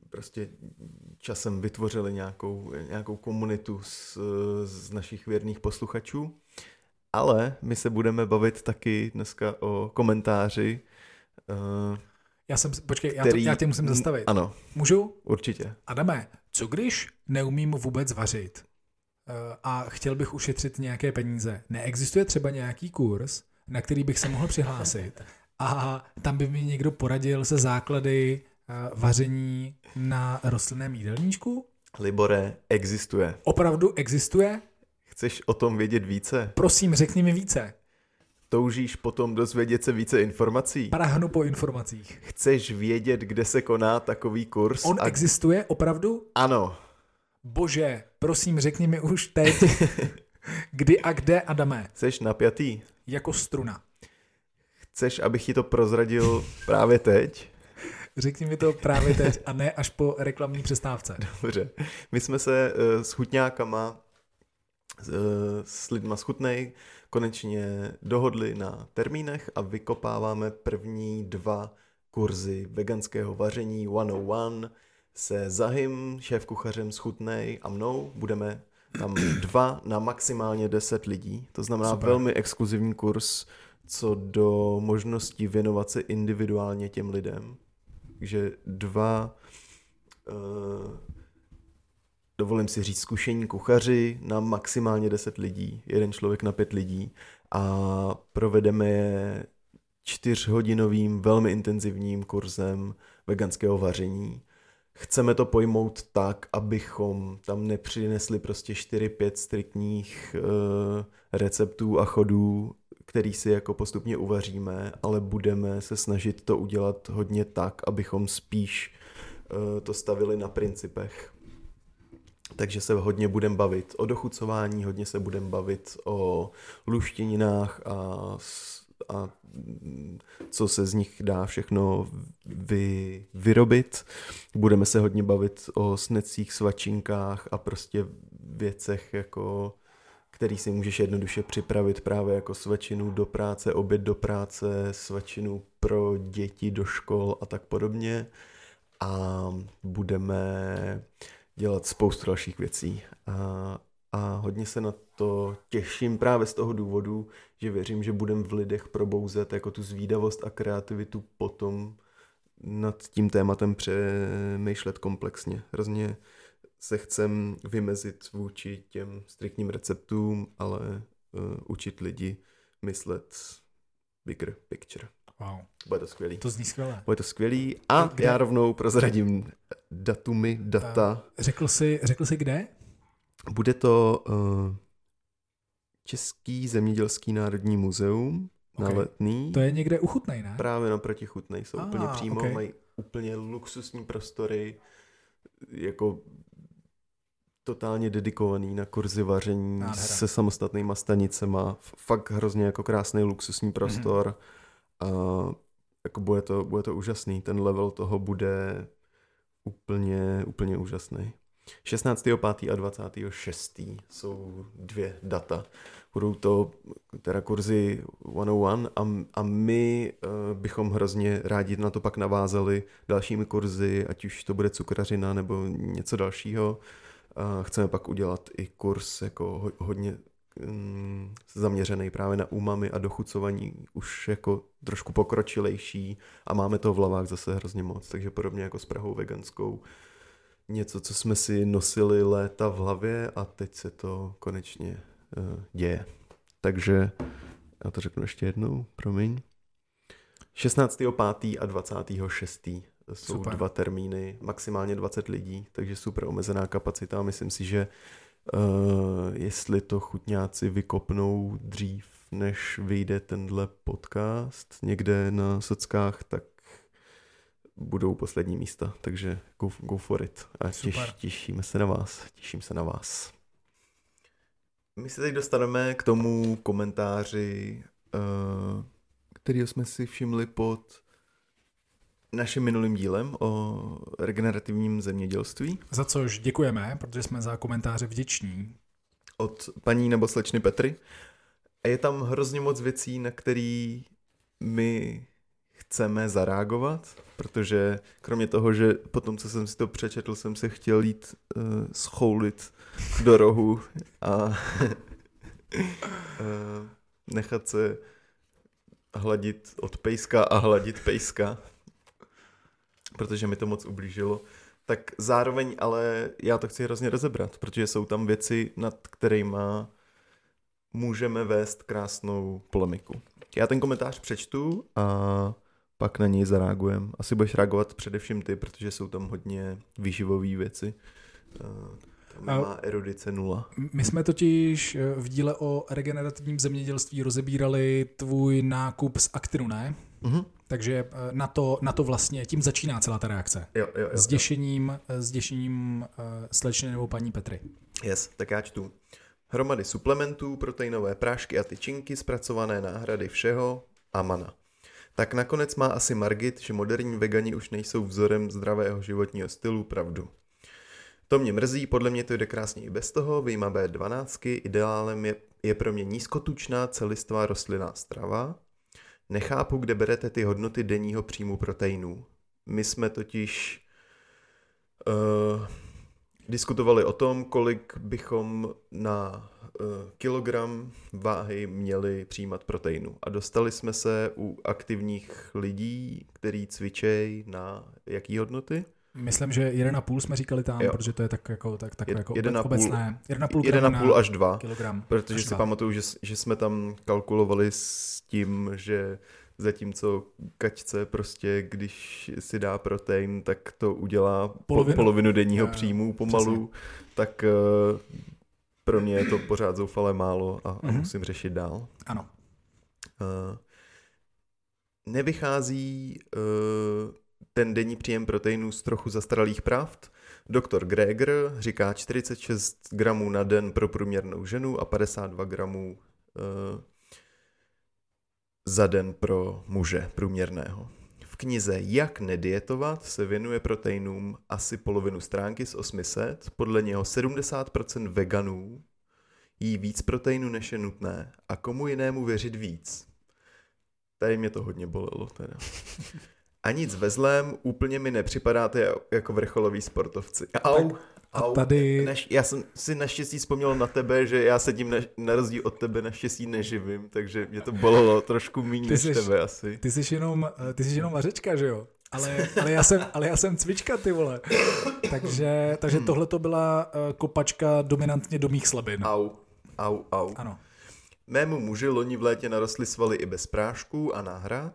prostě časem vytvořili nějakou, nějakou komunitu z, z našich věrných posluchačů. Ale my se budeme bavit taky dneska o komentáři, Uh, Já jsem, počkej, já, který... to, já tě musím zastavit. Ano, Můžu? určitě. Adame, co když neumím vůbec vařit eh, a chtěl bych ušetřit nějaké peníze? Neexistuje třeba nějaký kurz, na který bych se mohl přihlásit a tam by mi někdo poradil se základy eh, vaření na rostlinném jídelníčku? Libore, existuje. Opravdu existuje? Chceš o tom vědět více? Prosím, řekni mi více. Toužíš potom dozvědět se více informací? Prahnu po informacích. Chceš vědět, kde se koná takový kurz? On a... existuje opravdu? Ano. Bože, prosím, řekni mi už teď, kdy a kde, Adame, Jseš napjatý? jako struna. Chceš, abych ti to prozradil právě teď? Řekni mi to právě teď a ne až po reklamní přestávce. Dobře. My jsme se uh, s chutňákama, uh, s lidma z Chutnej, konečně dohodli na termínech a vykopáváme první dva kurzy veganského vaření 101 se Zahym, šéf-kuchařem z Chutnej a mnou. Budeme tam dva na maximálně 10 lidí. To znamená Super. Velmi exkluzivní kurz, co do možnosti věnovat se individuálně těm lidem. Takže dva, uh, dovolím si říct, zkušení kuchaři na maximálně 10 lidí, jeden člověk na pět lidí a provedeme je čtyřhodinovým velmi intenzivním kurzem veganského vaření. Chceme to pojmout tak, abychom tam nepřinesli prostě 4-5 striktních uh, receptů a chodů, který si jako postupně uvaříme, ale budeme se snažit to udělat hodně tak, abychom spíš uh, to stavili na principech. Takže se hodně budeme bavit o dochucování, hodně se budeme bavit o luštěninách a, a co se z nich dá všechno vy, vyrobit. Budeme se hodně bavit o snecích, svačinkách a prostě věcech, jako, který si můžeš jednoduše připravit právě jako svačinu do práce, oběd do práce, svačinu pro děti do škol a tak podobně. A budeme dělat spoustu dalších věcí. A, a hodně se na to těším právě z toho důvodu, že věřím, že budem v lidech probouzet jako tu zvídavost a kreativitu potom nad tím tématem přemýšlet komplexně. Hrozně se chcem vymezit vůči těm striktním receptům, ale uh, učit lidi myslet bigger picture. Wow, Bude to skvělý. to zní skvěle. Bude to skvělý a Kde- já rovnou prozradím datumy, data. Řekl jsi, řekl jsi kde? Bude to uh, Český zemědělský národní muzeum na Ok. Letný. To je někde uchutnej, ne? Právě naproti Chutnej jsou Ah, úplně přímo, ok. mají úplně luxusní prostory, jako totálně dedikovaný na kurzy vaření Nádhera. se samostatnýma stanicema. Fakt hrozně jako krásný Mhm. luxusní prostor. A jako bude to, bude to úžasný. Ten level toho bude úplně, úplně úžasný. 16.5. a 26. jsou dvě data. Budou to teda kurzy 101 a, a my uh, bychom hrozně rádi na to pak navázali dalšími kurzy, ať už to bude cukrařina nebo něco dalšího. Uh, chceme pak udělat i kurz jako ho, hodně um, zaměřený právě na umami a dochucování, už jako trošku pokročilejší a máme to v hlavách zase hrozně moc, takže podobně jako s Prahou veganskou, něco, co jsme si nosili léta v hlavě a teď se to konečně uh, děje. Takže já to řeknu ještě jednou, promiň. 16.5. a 26. jsou Super. super. dva termíny, maximálně 20 lidí, takže super omezená kapacita. Myslím si, že uh, jestli to chutňáci vykopnou dřív, než vyjde tenhle podcast někde na sockách, tak budou poslední místa, takže go, go for it. A těš, těšíme se na vás, těším se na vás. My se teď dostaneme k tomu komentáři, uh, který jsme si všimli pod naším minulým dílem o regenerativním zemědělství Za což děkujeme, protože jsme za komentáře vděční. od paní nebo slečny Petry. A je tam hrozně moc věcí, na který my chceme zareagovat, protože kromě toho, že potom, co jsem si to přečetl, jsem se chtěl jít uh, schoulit do rohu a uh, nechat se hladit od pejska a hladit pejska, protože mi to moc ublížilo, tak zároveň ale já to chci hrozně rozebrat, protože jsou tam věci, nad kterými můžeme vést krásnou polemiku. Já ten komentář přečtu a pak na něj zareagujeme. Asi budeš reagovat především ty, protože jsou tam hodně výživové věci. Má erudice nula. My jsme totiž eh, v díle o regenerativním zemědělství rozebírali tvůj nákup z Actinu, ne? Mhm. Takže eh, na to, na to vlastně, tím začíná celá ta reakce. Jo, jo, jo, S děšením, eh, s děšením uh, slečny nebo paní Petry. Yes, tak já čtu. Hromady suplementů, proteinové prášky a tyčinky, zpracované náhrady všeho a mana. Tak nakonec má asi Margit, že moderní vegani už nejsou vzorem zdravého životního stylu, pravdu. To mě mrzí, podle mě to jde krásně i bez toho, vyjma B12, ideálem je, je pro mě nízkotučná celistvá rostlinná strava. Nechápu, kde berete ty hodnoty denního příjmu proteinů. My jsme totiž uh, diskutovali o tom, kolik bychom na uh, kilogram váhy měli přijímat proteinu. A dostali jsme se u aktivních lidí, který cvičejí na jaký hodnoty? Myslím, že 1,5 jsme říkali tam, Jo. protože to je tak jako, tak, tak jako jeden půl- obecné. 1,5 gramu 1,5 na až 2. kilogram. Protože až si dva. pamatuju, že, že jsme tam kalkulovali s tím, že zatímco kačce prostě, když si dá protein, tak to udělá polovinu, Polovinu. polovinu denního příjmu pomalu, tak eh, pro mě je to pořád zoufale málo a, a Mhm. musím řešit dál. Ano. Eh, nevychází eh, ten denní příjem proteinů z trochu zastaralých pravd. Doktor Greger říká 46 gramů na den pro průměrnou ženu a 52 gramů eh, za den pro muže průměrného. V knize Jak nedietovat se věnuje proteinům asi polovinu stránky z 800. Podle něho 70% veganů jí víc proteinu, než je nutné. A komu jinému věřit víc? Tady mě to hodně bolelo teda. A nic ve zlém, úplně mi nepřipadáte jako vrcholoví sportovci. Au, a au. tady- Naš, já jsem si naštěstí vzpomněl na tebe, že já se tím na, na rozdíl od tebe naštěstí neživím, takže mě to bolelo trošku méně než jsi- tebe asi. Ty jsi jenom, eh, ty jsi jenom vařečka, že jo? Ale, ale, já jsem, ale já jsem cvička, ty vole. Takže, takže tohle to byla eh, kopačka dominantně do mých slabin. Au, au, au. Ano. Mému muži loni v létě narostly svaly i bez prášků a náhrad,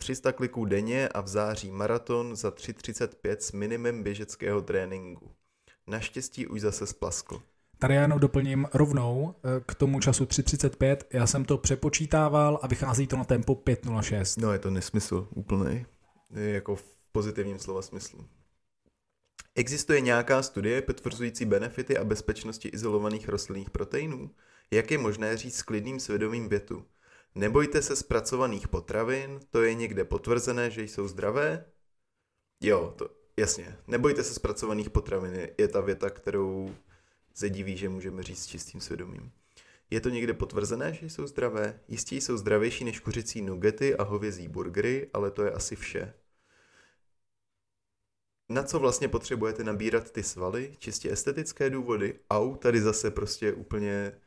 300 kliků denně a v září maraton za 3.35 s minimem běžeckého tréninku. Naštěstí už zase splaskl. Tady já jenom doplním rovnou eh, k tomu času 3.35. Já jsem to přepočítával a vychází to na tempo 5.06. No je to nesmysl úplný. Jako v pozitivním slova smyslu. Existuje nějaká studie potvrzující benefity a bezpečnosti izolovaných rostlinných proteinů? Jak je možné říct s klidným svědomím větu? Nebojte se zpracovaných potravin, to je někde potvrzené, že jsou zdravé? Jo, to jasně. Nebojte se zpracovaných potravin je, je ta věta, kterou se diví, že můžeme říct s čistým svědomím. Je to někde potvrzené, že jsou zdravé? Jistě jsou zdravější než kuřecí nugety a hovězí burgery, ale to je asi vše. Na co vlastně potřebujete nabírat ty svaly? Čistě estetické důvody? Au, tady zase prostě úplně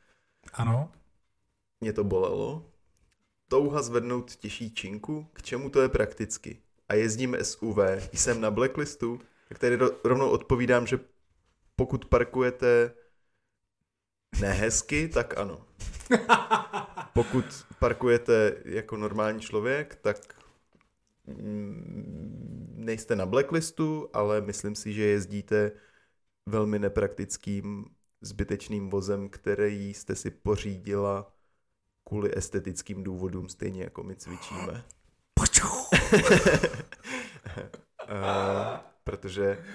Ano. mě to bolelo. Touha zvednout těžší činku? K čemu to je prakticky? A jezdím SUV, jsem na blacklistu, tak tady ro- rovnou odpovídám, že pokud parkujete nehezky, tak ano. Pokud parkujete jako normální člověk, tak mm, nejste na blacklistu, ale myslím si, že jezdíte velmi nepraktickým zbytečným vozem, který jste si pořídila kvůli estetickým důvodům, stejně jako my cvičíme. uh, protože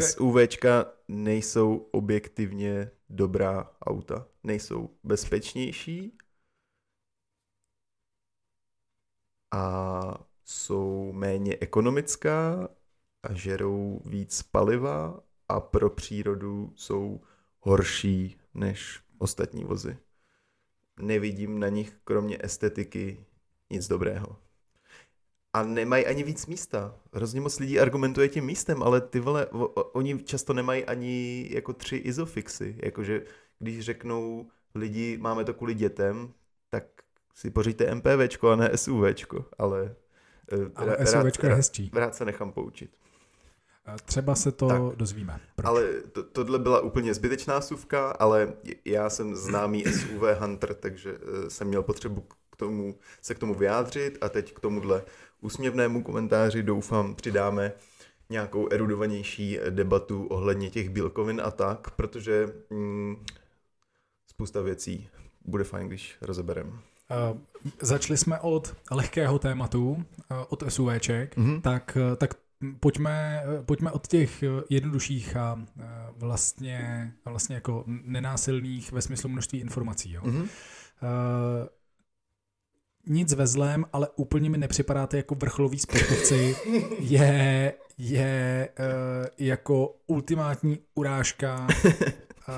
SUVčka nejsou objektivně dobrá auta. Nejsou bezpečnější a jsou méně ekonomická a žerou víc paliva a pro přírodu jsou horší než ostatní vozy. Nevidím na nich kromě estetiky nic dobrého. A nemají ani víc místa. Hrozně moc lidí argumentuje tím místem, ale ty vole, o, o, oni často nemají ani jako tři izofixy. Jakože když řeknou lidi, máme to kvůli dětem, tak si pořiďte MPVčko a ne SUVčko, ale, eh, Ale ra- SUVčko je hezčí. rád se nechám poučit. Třeba se to tak. dozvíme. Proč? Ale to, tohle byla úplně zbytečná suvka, ale já jsem známý SUV Hunter, takže eh, jsem měl potřebu k tomu, se k tomu vyjádřit a teď k tomuhle úsměvnému komentáři doufám přidáme nějakou erudovanější debatu ohledně těch bílkovin a tak, protože mm, spousta věcí bude fajn, když rozebereme. Uh, začali jsme od lehkého tématu, uh, od SUVček, mm-hmm. tak, uh, tak pojďme, pojďme od těch jednodušších a vlastně, vlastně jako nenásilných ve smyslu množství informací. Jo. Mm-hmm. Uh, nic ve zlém, ale úplně mi nepřipadáte jako vrcholový sportovci, je, je uh, jako ultimátní urážka, uh,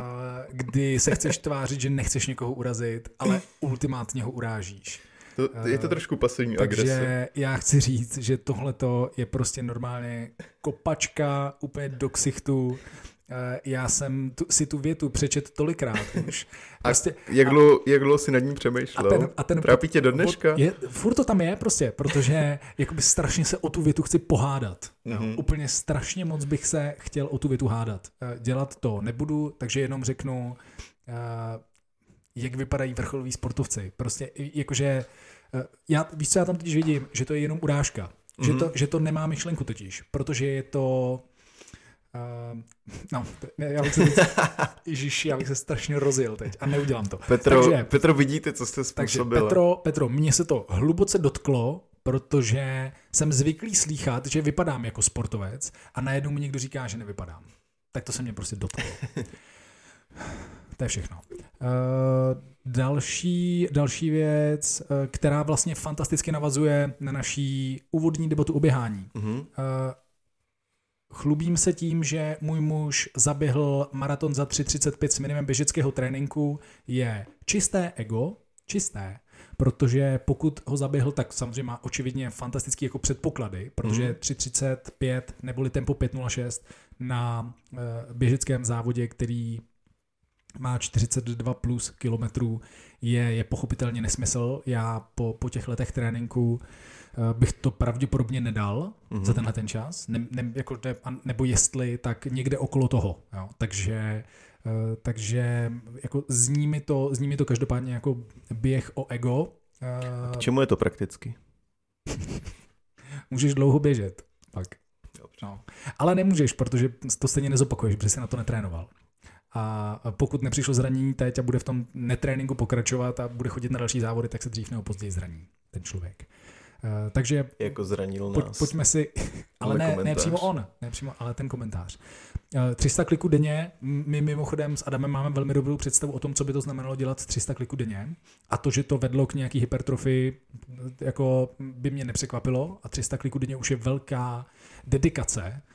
kdy se chceš tvářit, že nechceš někoho urazit, ale ultimátně ho urážíš. To, je to trošku pasivní Takže agrese. já chci říct, že tohle je prostě normálně kopačka úplně do ksichtu Eh, já jsem tu, si tu větu přečet tolikrát už. Prostě, a jak dlouho, si nad ní přemýšlel? A ten, a ten, Trápí tě do dneška? Je, furt to tam je prostě, protože jakoby strašně se o tu větu chci pohádat. Mm-hmm. Úplně strašně moc bych se chtěl o tu větu hádat. Eh, dělat to nebudu, takže jenom řeknu, eh, jak vypadají vrcholoví sportovci. Prostě jakože, já, víš co, já tam teď vidím, že to je jenom urážka. Mm-hmm. Že, to, mhm. že to nemá myšlenku totiž, protože je to Uh, no, ne, já bych se teď, Ježiši, já bych se strašně rozjel teď a neudělám to. Petro, takže, Petro vidíte, co jste způsobil. Takže Petro, Petro, mně se to hluboce dotklo, protože jsem zvyklý slýchat, že vypadám jako sportovec a najednou mi někdo říká, že nevypadám. Tak to se mě prostě dotklo. to je všechno. Uh, další, další věc, uh, která vlastně fantasticky navazuje na naší úvodní debatu o běhání. Uh, Chlubím se tím, že můj muž zaběhl maraton za 3.35 s minimem běžeckého tréninku. Je čisté ego, čisté, protože pokud ho zaběhl, tak samozřejmě má očividně fantastický jako předpoklady, protože mm. 3.35 neboli tempo 5.06 na běžeckém závodě, který má 42 plus kilometrů, je, je pochopitelně nesmysl. Já po, po těch letech tréninku Eh, bych to pravděpodobně nedal mm-hmm. za tenhle ten čas, ne, ne, jako ne, nebo jestli, tak někde okolo toho. Jo. Takže, uh, takže jako zní, mi to, zní mi to každopádně jako běh o ego. Uh, K čemu je to prakticky? můžeš dlouho běžet, pak. No. Ale nemůžeš, protože to stejně nezopakuješ, protože jsi na to netrénoval. A pokud nepřišlo zranění teď a bude v tom netréninku pokračovat a bude chodit na další závody, tak se dřív nebo později zraní ten člověk. Uh, takže jako zranil nás. pojďme si, ale ne, ne přímo on, ne přímo, ale ten komentář. Uh, eh, 300 kliků denně, my mimochodem s Adamem máme velmi dobrou představu o tom, co by to znamenalo dělat 300 kliků denně a to, že to vedlo k nějaký hypertrofii, jako by mě nepřekvapilo a 300 kliků denně už je velká dedikace, eh,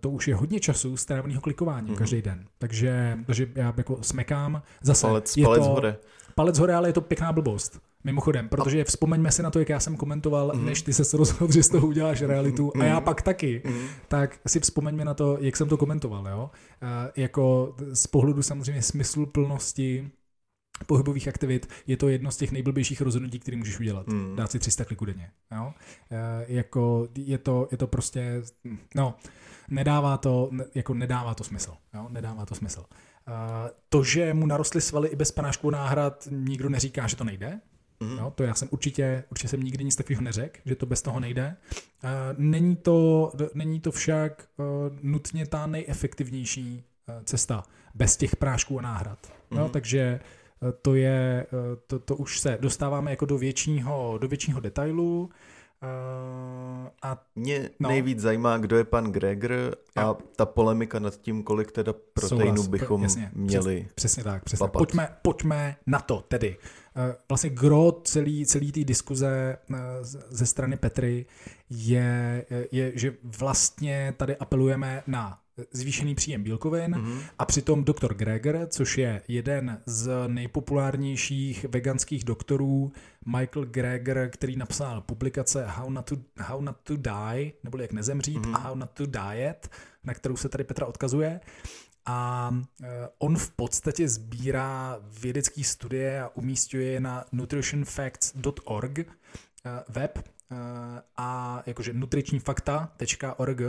to už je hodně času stráveného klikování mm-hmm. každý den. Takže, takže já jako smekám. Zase palec, je palec to, hore. Palec hore, ale je to pěkná blbost. Mimochodem, protože vzpomeňme si na to, jak já jsem komentoval, mm. než ty se rozhodl, že z toho uděláš realitu mm. a já pak taky, mm. tak si vzpomeňme na to, jak jsem to komentoval. Jo? E, jako z pohledu samozřejmě smyslu plnosti pohybových aktivit je to jedno z těch nejblbějších rozhodnutí, které můžeš udělat. Mm. Dát si 300 kliků denně. Jo? E, jako je to, je to prostě, no, nedává to, jako nedává to smysl. Jo? Nedává to smysl. Uh, to, že mu narostly svaly i bez panášků náhrad, nikdo neříká, že to nejde. Mm. Jo, to já jsem určitě, určitě jsem nikdy nic takového neřekl, že to bez toho nejde. Uh, není, to, není to však uh, nutně ta nejefektivnější uh, cesta bez těch prášků a náhrad. Mm. Jo, takže to je, uh, to, to už se dostáváme jako do většího, do většího detailu. Uh, a Mě no. nejvíc zajímá, kdo je pan Gregor a jo. ta polemika nad tím, kolik teda proteinu Souhlas. bychom Jasně, měli. Přesně, přesně tak, přesně. Pojďme, pojďme na to tedy. Eh, vlastně gro celý, celý té diskuze eh, ze strany Petry je, je, že vlastně tady apelujeme na zvýšený příjem bílkovin mm-hmm. a přitom doktor Greger, což je jeden z nejpopulárnějších veganských doktorů, Michael Greger, který napsal publikace How Not to, How not to Die, nebo jak nezemřít, mm-hmm. a How Not to Diet, na kterou se tady Petra odkazuje, a eh, on v podstatě sbírá vědecké studie a umístuje je na nutritionfacts.org eh, web eh, a jakože nutričnífakta.org,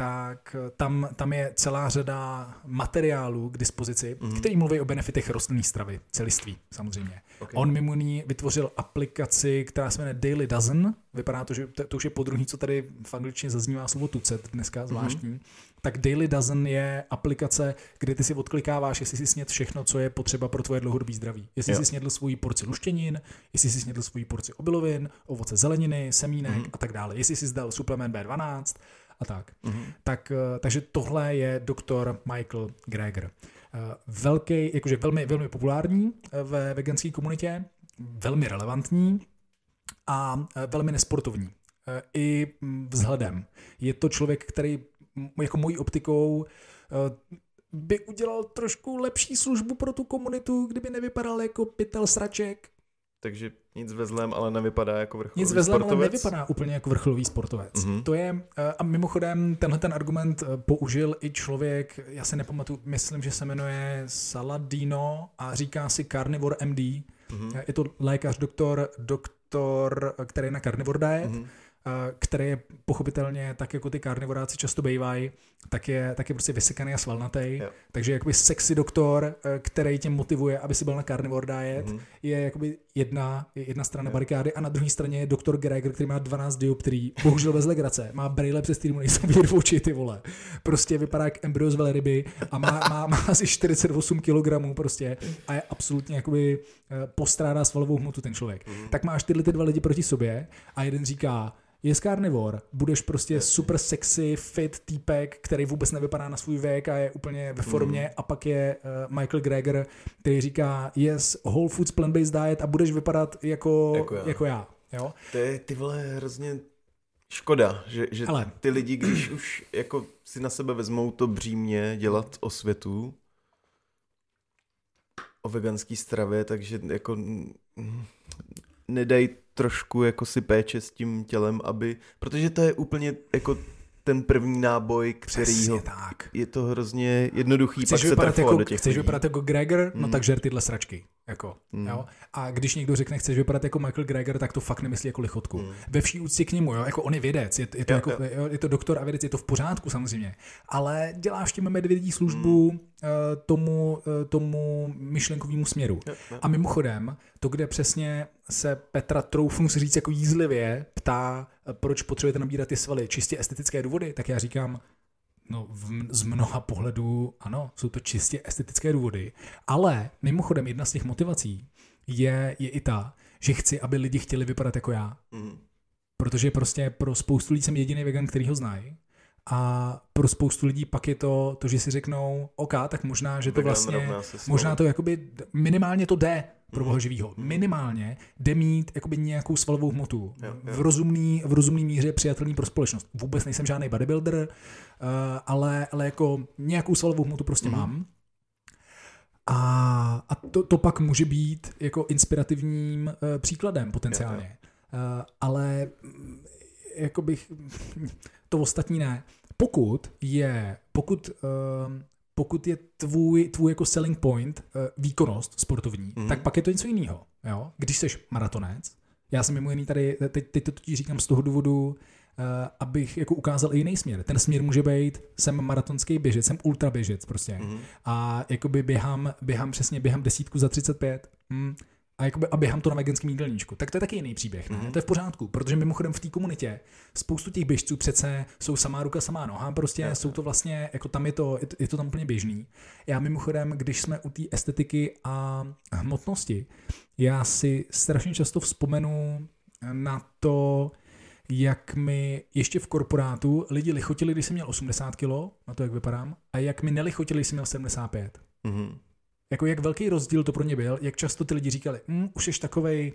tak tam, tam je celá řada materiálů k dispozici, mm-hmm. který mluví o benefitech rostlinné stravy, celiství samozřejmě. Okay. On mimo jiný vytvořil aplikaci, která se jmenuje Daily Dozen. Vypadá to, že to, to už je podruhý, co tady v angličtině zaznívá slovo tucet dneska zvláštní. Mm-hmm. Tak Daily Dozen je aplikace, kde ty si odklikáváš, jestli si sněd všechno, co je potřeba pro tvoje dlouhodobé zdraví. Jestli jo. si snědl svoji porci luštěnin, jestli si snědl svoji porci obilovin, ovoce zeleniny, semínek mm-hmm. a tak dále. Jestli si zdal suplement B12 a tak. Mm-hmm. tak. Eh, takže tohle je doktor Michael Greger. Eh, velký, jakože velmi, velmi populární eh, ve veganské komunitě, velmi relevantní a velmi nesportovní. I mm, vzhledem. Je to člověk, který jako mojí optikou by udělal trošku lepší službu pro tu komunitu, kdyby nevypadal jako pytel sraček, takže nic ve zlém, ale nevypadá jako vrcholový Nic ve zlém, ale nevypadá úplně jako vrcholový sportovec. Mm-hmm. To je, eh, a mimochodem, tenhle ten argument eh, použil i člověk, já se nepamatuju, myslím, že se jmenuje Saladino a říká si Carnivore MD. Mm-hmm. Je to lékař, doktor, doktor, který na Carnivore diet. Mm-hmm který je pochopitelně, tak jako ty karnivoráci často bývají, tak je, tak je prostě vysekaný a svalnatý. Jo. Takže jakoby sexy doktor, eh, který tě motivuje, aby si byl na carnivore diet, mm-hmm. je jakoby jedna, jedna strana jo. barikády a na druhé straně je doktor Greger, který má 12 dioptrií, bohužel bez legrace, má brýle přes který mu nejsou vidět oči, ty vole. Prostě vypadá jak embryo z velryby a má, má, má asi 48 kg prostě a je absolutně jakoby eh, postrádá svalovou hmotu ten člověk. Mm-hmm. Tak máš tyhle ty dva lidi proti sobě a jeden říká, je carnivore, budeš prostě super sexy, fit týpek, který vůbec nevypadá na svůj věk a je úplně ve formě mm. a pak je uh, Michael Greger, který říká yes, whole foods plant-based diet a budeš vypadat jako, jako já. Jako já jo? To je ty vole hrozně škoda, že, že Ale... ty lidi, když už jako si na sebe vezmou to břímě dělat o světu, o veganský stravě, takže jako nedají trošku jako si péče s tím tělem, aby, protože to je úplně jako ten první náboj, který ho, tak. je to hrozně jednoduchý, chceš pak se jako, do těch Chceš lidí. vypadat jako Gregor, no mm. tak žer tyhle sračky. Jako, mm. jo? A když někdo řekne, chceš vypadat jako Michael Gregor, tak to fakt nemyslí jako lichotku. Mm. Ve vší úctě k němu, jo? jako on je vědec, je, je, to, jako, jo. je to doktor a vědec, je to v pořádku samozřejmě, ale děláš tím medvědí službu mm. uh, tomu, uh, tomu myšlenkovému směru. Jo, jo. A mimochodem, to, kde přesně se Petra troufnu si říct jako jízlivě ptá, proč potřebujete nabírat ty svaly, čistě estetické důvody, tak já říkám, No, v, z mnoha pohledů, ano, jsou to čistě estetické důvody. Ale mimochodem, jedna z těch motivací je, je i ta, že chci, aby lidi chtěli vypadat jako já. Mm. Protože prostě pro spoustu lidí jsem jediný vegan, který ho znají. A pro spoustu lidí pak je to, to že si řeknou, OK, tak možná, že to vlastně, možná to jakoby minimálně to jde, pro boha živýho. Minimálně jde mít jakoby nějakou svalovou hmotu. Jo, jo. V, rozumný, v rozumný míře přijatelný pro společnost. Vůbec nejsem žádný bodybuilder, uh, ale, ale jako nějakou svalovou hmotu prostě mm-hmm. mám. A, a to, to pak může být jako inspirativním uh, příkladem potenciálně. Jo, jo. Uh, ale mm, jako bych, to ostatní ne. Pokud je, pokud uh, pokud je tvůj, tvůj jako selling point uh, výkonnost sportovní, mm. tak pak je to něco jiného. Jo? Když jsi maratonec, já jsem mimo jiný tady, teď, teď to totiž říkám z toho důvodu, uh, abych jako ukázal i jiný směr. Ten směr může být, jsem maratonský běžec, jsem ultra běžec prostě. Mm. A jakoby běhám, běhám přesně, běhám desítku za 35. Mm a, jakoby, a běhám to na veganském jídelníčku. Tak to je taky jiný příběh. Ne? Mm-hmm. To je v pořádku, protože mimochodem v té komunitě spoustu těch běžců přece jsou samá ruka, samá noha, prostě yeah. jsou to vlastně, jako tam je to, je to, je to tam úplně běžný. Já mimochodem, když jsme u té estetiky a hmotnosti, já si strašně často vzpomenu na to, jak mi ještě v korporátu lidi lichotili, když jsem měl 80 kg, na to, jak vypadám, a jak mi nelichotili, když jsem měl 75. Mm-hmm. Jako jak velký rozdíl to pro ně byl, jak často ty lidi říkali, mm, už jsi takovej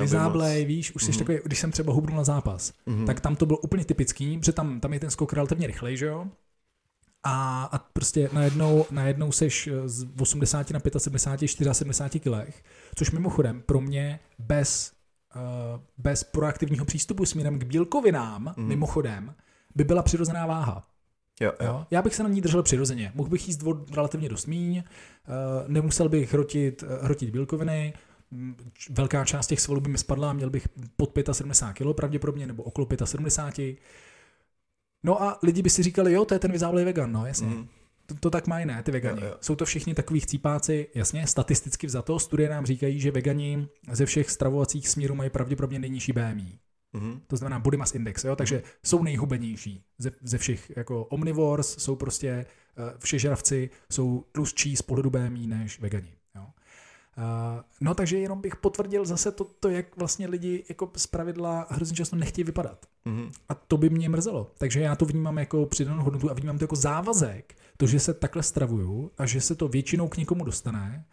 vyzáblej, víš, už jsi mm-hmm. takový, když jsem třeba hubnul na zápas, mm-hmm. tak tam to bylo úplně typický, protože tam, tam je ten skok relativně rychlej, že jo? A, a prostě najednou, najednou seš z 80 na 75, 74 kilech, což mimochodem pro mě bez, uh, bez proaktivního přístupu směrem k bílkovinám, mm-hmm. mimochodem, by byla přirozená váha. Jo, jo. Jo? Já bych se na ní držel přirozeně. Mohl bych jíst vod relativně dost míň, uh, nemusel bych hrotit, uh, hrotit bílkoviny, velká část těch svalů by mi spadla, měl bych pod 75 kg pravděpodobně, nebo okolo 75. No a lidi by si říkali, jo, to je ten vyzáblý vegan, no jasně. Mhm. To, to tak mají, ne, ty vegani. Jo, jo. Jsou to všichni takový chcípáci, jasně, statisticky vzato. Studie nám říkají, že vegani ze všech stravovacích směrů mají pravděpodobně nejnižší BMI. Mhm. To znamená body mass index, jo? takže jsou nejhubenější ze, ze všech, jako omnivores jsou prostě uh, všežravci, jsou tlustší z pohledu BMI než vegani. Jo? Uh, no takže jenom bych potvrdil zase to, to, jak vlastně lidi jako z pravidla hrozně často nechtějí vypadat. Mhm. A to by mě mrzelo. Takže já to vnímám jako přidanou hodnotu a vnímám to jako závazek. To, že se takhle stravuju a že se to většinou k někomu dostane,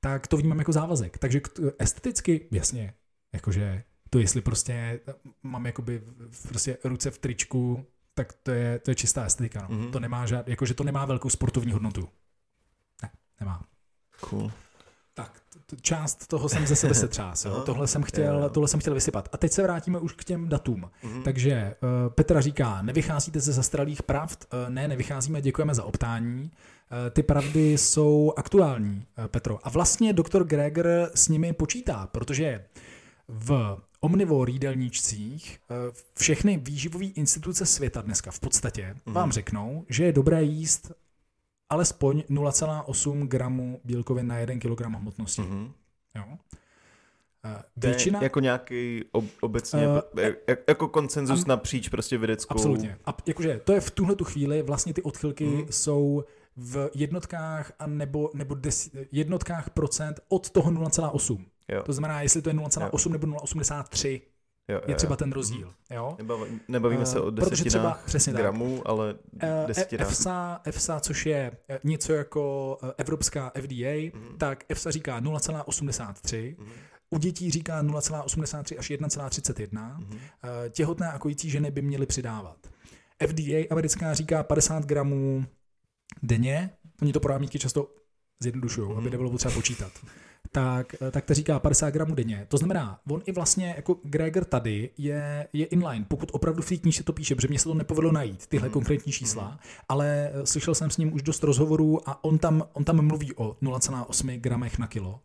tak to vnímám jako závazek. Takže esteticky, jasně, jakože to, jestli prostě mám jakoby prostě ruce v tričku, tak to je, to je čistá estetika. No. Mhm. To nemá žád, jakože to nemá velkou sportovní hodnotu. Ne, nemá. Cool. Tak, t- část toho jsem ze sebe setřás. jo. Aha. Tohle jsem, chtěl, tohle jsem chtěl vysypat. A teď se vrátíme už k těm datům. Mhm. Takže uh, Petra říká, nevycházíte ze zastaralých pravd? Uh, ne, nevycházíme, děkujeme za optání. Uh, ty pravdy jsou aktuální, uh, Petro. A vlastně doktor Greger s nimi počítá, protože v omnivore jídelníčcích uh, všechny výživové instituce světa dneska v podstatě Mhm. vám řeknou, že je dobré jíst alespoň 0,8 gramů bílkovin na 1 kg hmotnosti. Mhm. Jo? To je Většina, jako nějaký ob, obecně, Eh, uh, jak, jako konsenzus am- napříč prostě vědeckou. Absolutně. A jakože to je v tuhle tu chvíli vlastně ty odchylky mm. jsou v jednotkách a nebo, nebo des, jednotkách procent od toho 0,8. Jo. To znamená, jestli to je 0,8 nebo 0,83, jo, jo, je třeba jo. ten rozdíl. Jo? Nebaví, nebavíme se Eh, o protože třeba- desetinách tak. gramů, ale Eh, desetinách. EFSA, EFSA, což je eh, něco jako eh, evropská FDA, Mhm. tak EFSA říká 0,83, Mhm. u dětí říká 0,83 až 1,31, Mhm. Eh, těhotné a kojící ženy by měly přidávat. FDA americká říká 50 gramů denně, oni to právníky často zjednodušují, Mhm. aby nebylo potřeba počítat. Tak, eh, tak to říká 50 gramů denně. To znamená, on i vlastně jako Gregor tady je, je inline, pokud opravdu v té knížce to píše, protože mě se to nepovedlo najít, tyhle Mhm. konkrétní čísla, ale eh, slyšel jsem s ním už dost rozhovorů a on tam, on tam mluví o 0,8 gramech na kilo.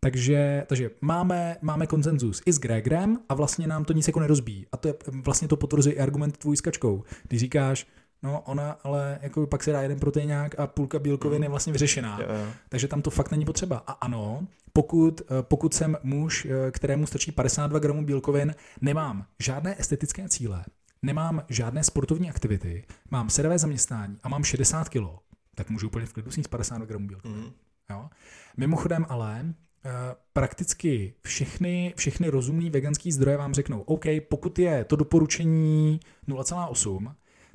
Takže, takže máme, máme konsenzus i s Gregorem a vlastně nám to nic jako nerozbíjí. A to je, vlastně to potvrzuje i argument tvůj s kačkou. Když říkáš, no ona ale jako pak se dá jeden proteinák a půlka bílkovin je vlastně vyřešená. Jo, jo. Takže tam to fakt není potřeba. A ano, pokud, eh, pokud jsem muž, eh, kterému stačí 52 gramů bílkovin, nemám žádné estetické cíle, nemám žádné sportovní aktivity, mám sedavé zaměstnání a mám 60 kg, tak můžu úplně v klidu sníst 52 gramů bílkovin. Mhm. Jo? Mimochodem ale eh, prakticky všechny, všechny rozumný veganský zdroje vám řeknou, OK, pokud je to doporučení 0,8,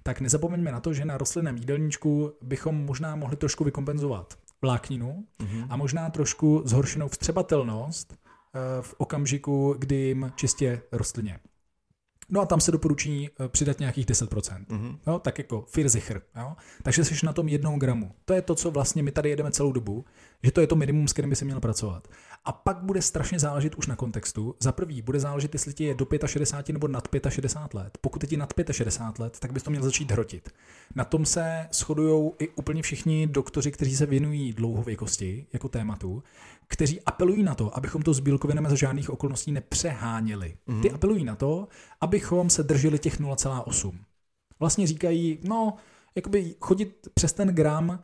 tak nezapomeňme na to, že na rostlinném jídelníčku bychom možná mohli trošku vykompenzovat vlákninu Mhm. a možná trošku zhoršenou vstřebatelnost eh, v okamžiku, kdy jim čistě rostlině. No a tam se doporučí eh, přidat nějakých 10%. Mhm. Jo, tak jako firzicher. Jo? Takže jsi na tom jednou gramu. To je to, co vlastně my tady jedeme celou dobu, že to je to minimum, s kterým by se měl pracovat. A pak bude strašně záležet už na kontextu. Za prvý bude záležet, jestli ti je do 65 nebo nad 65 let. Pokud je ti nad 65 let, tak bys to měl začít hrotit. Na tom se shodují i úplně všichni doktoři, kteří se věnují dlouhověkosti jako tématu, kteří apelují na to, abychom to s bílkovinami za žádných okolností nepřeháněli. Mhm. Ty apelují na to, abychom se drželi těch 0,8 vlastně říkají, no, jakoby chodit přes ten gram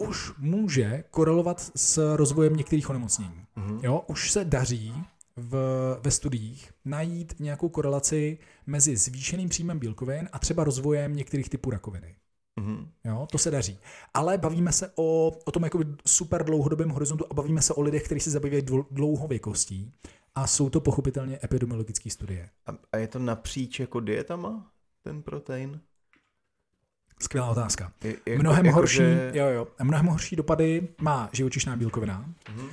už může korelovat s rozvojem některých onemocnění. Mhm. Jo, už se daří v, ve studiích najít nějakou korelaci mezi zvýšeným příjmem bílkovin a třeba rozvojem některých typů rakoviny. Mhm. Jo, to se daří. Ale bavíme se o, o tom jakoby super dlouhodobém horizontu a bavíme se o lidech, kteří se zabývají dlouhověkostí. A jsou to pochopitelně epidemiologické studie. A, a je to napříč jako dietama, ten protein? Skvělá otázka. Je, jako, Mnohem jako, horší, Že... jo, jo, mnohem horší dopady má živočišná bílkovina. Mhm.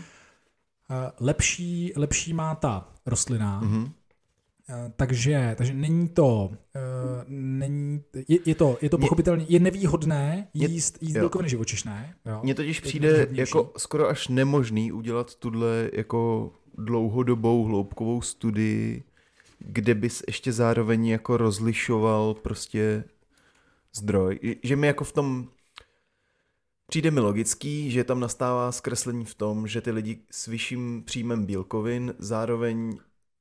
Eh, Lepší, lepší má ta rostlina, Mhm. Eh, takže, takže není to, eh, není, je, je to, je to pochopitelně, je nevýhodné jíst, jíst bílkoviny živočišné. Jo. Mně totiž Je to přijde jako skoro až nemožný udělat tuhle jako dlouhodobou hloubkovou studii, kde bys ještě zároveň jako rozlišoval prostě zdroj. Že mi jako v tom přijde mi logický, že tam nastává zkreslení v tom, že ty lidi s vyšším příjmem bílkovin zároveň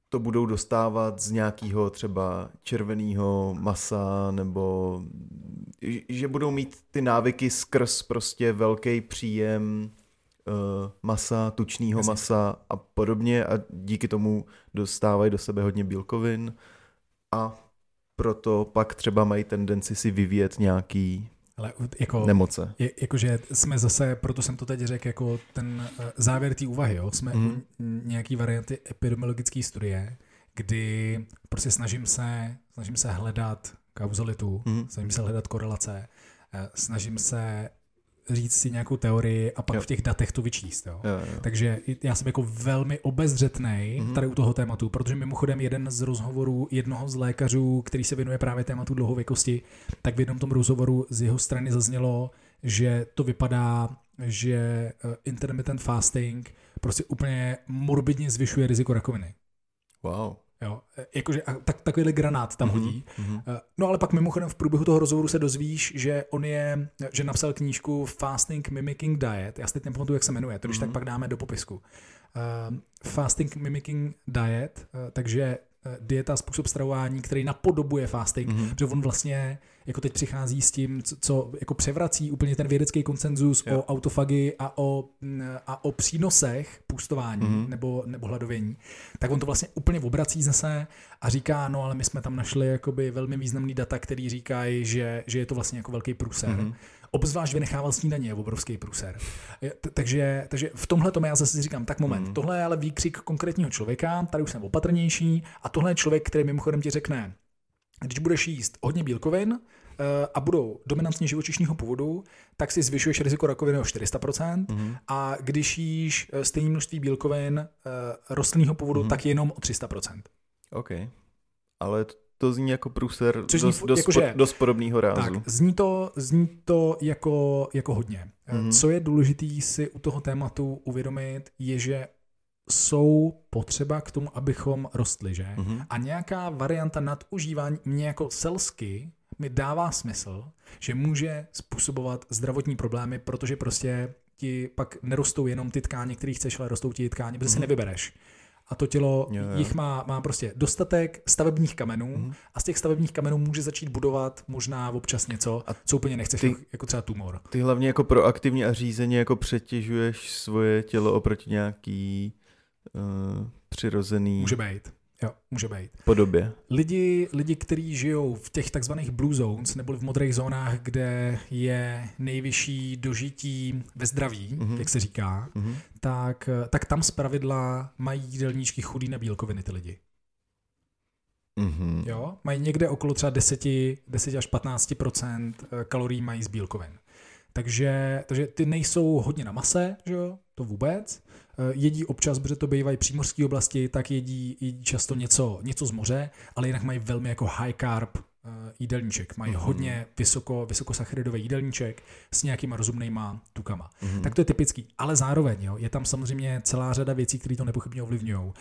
to budou dostávat z nějakého třeba červeného masa nebo že budou mít ty návyky skrz prostě velký příjem uh, masa, tučného masa a podobně a díky tomu dostávají do sebe hodně bílkovin a proto pak třeba mají tendenci si vyvíjet nějaký ale jako, nemoce. Je, jakože jsme zase, proto jsem to teď řekl, jako ten uh, závěr té úvahy, jo? jsme mm. nějaký varianty epidemiologické studie, kdy prostě snažím se, snažím se hledat kauzalitu, mm. snažím se hledat korelace, uh, snažím se říct si nějakou teorii a pak jo. v těch datech to vyčíst. Jo? Jo, jo. Takže já jsem jako velmi obezřetný mm-hmm. tady u toho tématu, protože mimochodem jeden z rozhovorů jednoho z lékařů, který se věnuje právě tématu dlouhověkosti, tak v jednom tom rozhovoru z jeho strany zaznělo, že to vypadá, že eh, intermittent fasting prostě úplně morbidně zvyšuje riziko rakoviny. Wow. Jo, jakože tak, takovýhle granát tam mm-hmm. hodí. Mm-hmm. No ale pak mimochodem v průběhu toho rozhovoru se dozvíš, že on je, že napsal knížku Fasting Mimicking Diet. Já si teď nepamatuju, jak se jmenuje, to když mm-hmm. tak pak dáme do popisku. Uh, Fasting Mimicking Diet, uh, takže dieta, způsob stravování, který napodobuje fasting, mm-hmm. že on vlastně jako teď přichází s tím, co, co jako převrací úplně ten vědecký konsenzus o autofagii a o, mm, a o přínosech půstování mm-hmm. nebo, nebo hladovění, tak on to vlastně úplně obrací zase a říká, no ale my jsme tam našli jakoby velmi významný data, který říkají, že, že je to vlastně jako velký průser. Mm-hmm. Obzvlášť vynechával snídaně, je obrovský průser. Takže, takže v tomhle tom já zase si říkám, tak moment, mm. tohle je ale výkřik konkrétního člověka, tady už jsem opatrnější a tohle je člověk, který mimochodem ti řekne, když budeš jíst hodně bílkovin eh, a budou dominantně živočišního původu, tak si zvyšuješ riziko rakoviny o 400% mm. a když jíš eh, stejné množství bílkovin eh, rostlinného původu, mm. tak jenom o 300%. OK. Ale to zní jako průser Což dost, zní, dost, jako, že, dost podobného rázu. Tak, zní to, zní to jako, jako hodně. Mm-hmm. Co je důležité si u toho tématu uvědomit, je, že jsou potřeba k tomu, abychom rostli, že? Mm-hmm. A nějaká varianta nadužívání mě jako selsky mi dává smysl, že může způsobovat zdravotní problémy, protože prostě ti pak nerostou jenom ty tkáně, které chceš, ale rostou ti tkáně, protože mm-hmm. si mhm. nevybereš a to tělo jo, jo. jich má, má prostě dostatek stavebních kamenů mm. a z těch stavebních kamenů může začít budovat možná občas něco, a co úplně nechceš, ty, jako třeba tumor. Ty hlavně jako proaktivně a řízeně jako přetěžuješ svoje tělo oproti nějaký uh, přirozený... Může být. Jo, může být. Podobě. Lidi, lidi, kteří žijou v těch takzvaných blue zones, nebo v modrých zónách, kde je nejvyšší dožití ve zdraví, mm-hmm. jak se říká, mm-hmm. tak, tak tam zpravidla mají jídelníčky chudý na bílkoviny ty lidi. Mm-hmm. Jo, mají někde okolo třeba 10, 10 až 15% kalorií mají z bílkovin. Takže, takže ty nejsou hodně na mase, že jo? to vůbec. Eh, jedí občas, protože to bývají přímořské oblasti, tak jedí, jedí často něco, něco z moře, ale jinak mají velmi jako high carb uh, jídelníček. Mají mm-hmm. hodně vysoko, vysokosacharidový jídelníček s nějakýma rozumnýma tukama. Mm-hmm. Tak to je typický. Ale zároveň jo, je tam samozřejmě celá řada věcí, které to nepochybně ovlivňují. Uh,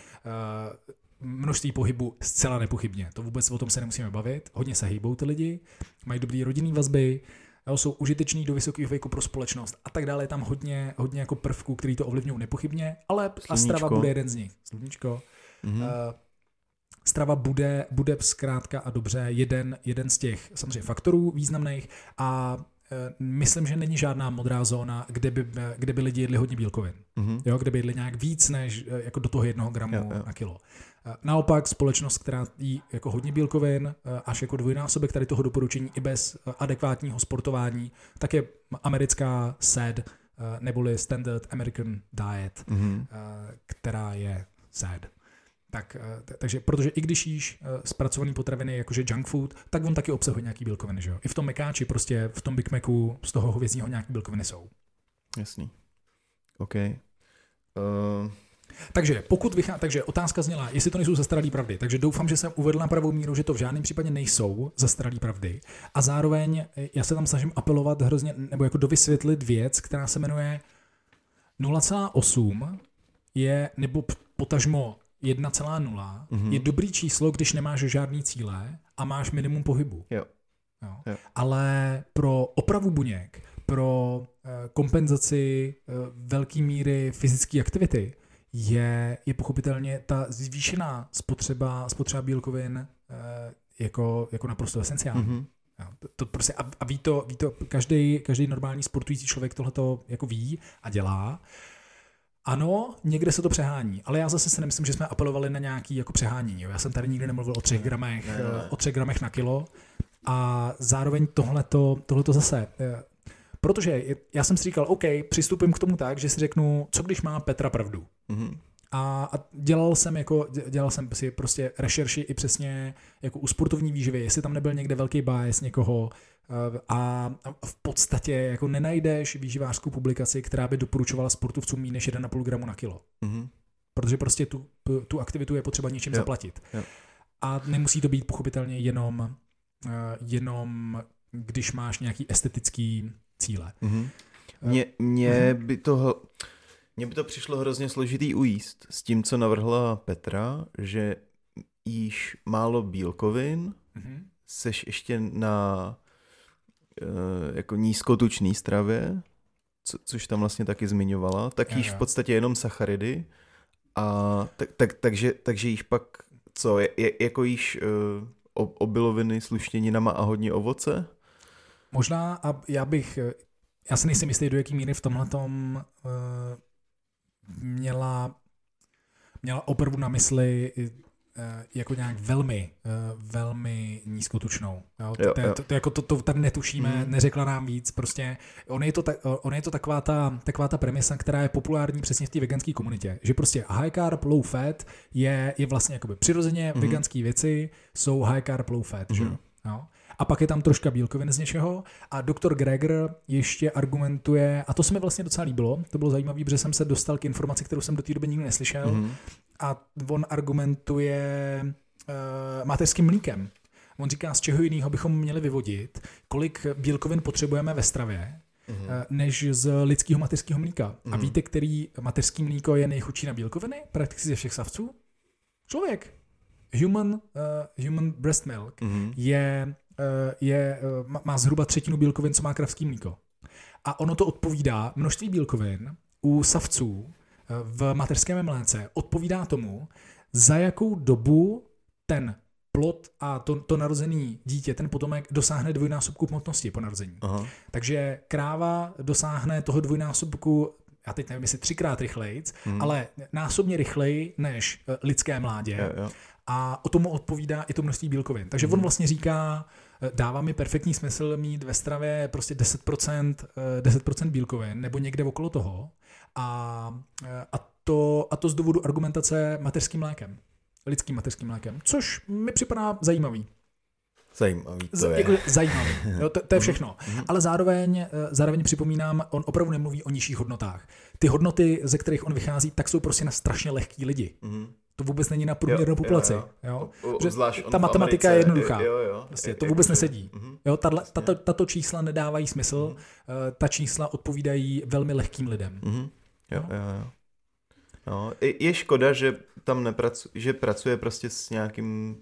množství pohybu zcela nepochybně. To vůbec o tom se nemusíme bavit. Hodně se hýbou ty lidi, mají dobrý rodinný vazby, jo, jsou užiteční do vysokého věku pro společnost a tak dále. Je tam hodně, hodně jako prvků, který to ovlivňují nepochybně, ale Sluníčko. a strava bude jeden z nich. Sluníčko. Mm-hmm. Uh, strava bude, bude zkrátka a dobře jeden, jeden z těch samozřejmě faktorů významných a eh, myslím, že není žádná modrá zóna, kde by, kde by lidi jedli hodně bílkovin. Mm-hmm. Jo, kde by jedli nějak víc než eh, jako do toho jednoho gramu jo, jo. na kilo. Naopak společnost, která jí jako hodně bílkovin, eh, až jako dvojnásobek tady toho doporučení i bez eh, adekvátního sportování, tak je americká SAD, eh, neboli Standard American Diet, mm-hmm. která je SAD. Tak, takže protože i když jíš zpracované potraviny jakože junk food, tak on taky obsahuje nějaký bílkoviny, že jo? I v tom mekáči prostě v tom Big Macu z toho hovězího nějaký bílkoviny jsou. Jasný. OK. Uh... Takže pokud vychá... takže otázka zněla, jestli to nejsou zastaralé pravdy. Takže doufám, že jsem uvedl na pravou míru, že to v žádném případě nejsou zastaralé pravdy. A zároveň já se tam snažím apelovat hrozně, nebo jako dovysvětlit věc, která se jmenuje 0,8 je, nebo potažmo 1,0 mm-hmm. je dobrý číslo, když nemáš žádný cíle a máš minimum pohybu. Jo. Jo. Jo. Ale pro opravu buněk, pro eh, kompenzaci eh, velké míry fyzické aktivity, je, je pochopitelně ta zvýšená spotřeba, spotřeba bílkovin eh, jako, jako naprosto esenciální. Mm-hmm. To, to prostě, a, a ví to, ví to každý, každý normální sportující člověk tohle to jako ví a dělá. Ano, někde se to přehání, ale já zase si nemyslím, že jsme apelovali na nějaký jako přehání. Jo. Já jsem tady nikdy nemluvil o třech gramech, ne, ne. o třech gramech na kilo a zároveň tohleto, tohleto zase. Protože já jsem si říkal, OK, přistupím k tomu tak, že si řeknu, co když má Petra pravdu. Mm-hmm. A, a dělal jsem jako, dělal jsem si prostě rešerši i přesně jako u sportovní výživy, jestli tam nebyl někde velký bias někoho eh, a v podstatě jako nenajdeš výživářskou publikaci, která by doporučovala sportovcům méně než 1,5 gramu na kilo. Mm-hmm. Protože prostě tu, tu aktivitu je potřeba něčím jo. zaplatit. Jo. A nemusí to být pochopitelně jenom, eh, jenom když máš nějaký estetický cíle. Mm-hmm. Mně, mně mm-hmm. by toho mně by to přišlo hrozně složitý ujíst s tím, co navrhla Petra, že jíš málo bílkovin, mm-hmm. seš ještě na uh, jako nízkotučný stravě, co, což tam vlastně taky zmiňovala, tak jíš v podstatě jenom sacharidy a tak, tak, takže, takže jíš pak co, je, je, jako jíš uh, obiloviny s luštěninama a hodně ovoce? Možná a já bych, já si nejsem jistý, do jaký míry v tomhle tom uh, měla, měla opravdu na mysli eh, jako nějak velmi, eh, velmi nízkotučnou. Jo? Jo, to, jo. To, to, jako to, to tady netušíme, mm. neřekla nám víc. Prostě on je to, on je to taková, ta, taková ta premisa, která je populární přesně v té veganské komunitě. Že prostě high carb, low fat je, je vlastně jakoby přirozeně mm. veganské věci jsou high carb, low fat. Mm. Že? Mhm. Jo? A pak je tam troška bílkovin z něčeho a doktor Greger ještě argumentuje, a to se mi vlastně docela líbilo, to bylo zajímavé, protože jsem se dostal k informaci, kterou jsem do té doby nikdy neslyšel mm-hmm. a on argumentuje uh, mateřským mlíkem. On říká, z čeho jiného bychom měli vyvodit, kolik bílkovin potřebujeme ve stravě, mm-hmm. než z lidského mateřského mlíka. Mm-hmm. A mhm. víte, který mateřský mlíko je nejchudší na bílkoviny? Prakticky ze všech savců? Člověk. Human, uh, human breast milk mm-hmm. je Eh, je, eh, má zhruba třetinu bílkovin, co má kravský mlíko. A ono to odpovídá, množství bílkovin u savců eh, v mateřském mléce odpovídá tomu, za jakou dobu ten plod a to, to narozený dítě, ten potomek, dosáhne dvojnásobku hmotnosti po narození. Aha. Takže kráva dosáhne toho dvojnásobku já teď nevím, jestli třikrát rychleji, hmm. ale násobně rychleji než lidské mládě. Jo, jo. A o tomu odpovídá i to množství bílkovin. Takže hmm. on vlastně říká, dává mi perfektní smysl mít ve stravě prostě 10%, 10% eh, bílkovin nebo někde okolo toho a, eh, a, to, a to z důvodu argumentace mateřským mlékem, lidským mateřským mlékem, což mi připadá zajímavý. Zajímavý to je. Jako, zajímavý, jo, to, to je všechno. Mhm. Ale zároveň, eh, zároveň připomínám, on opravdu nemluví o nižších hodnotách. Ty hodnoty, ze kterých on vychází, tak jsou prostě na strašně lehký lidi. Mm-hmm. To vůbec není na průměrnou populaci. Jo, jo. Jo? O, ta matematika Americe, je jednoduchá. Jo, jo. Vlastně, to vůbec nesedí. Uh-huh. Jo, tato, tato, tato čísla nedávají smysl. Uh-huh. Ta čísla odpovídají velmi lehkým lidem. Uh-huh. Jo, jo, jo. No, je škoda, že tam nepracuje, že pracuje prostě s nějakým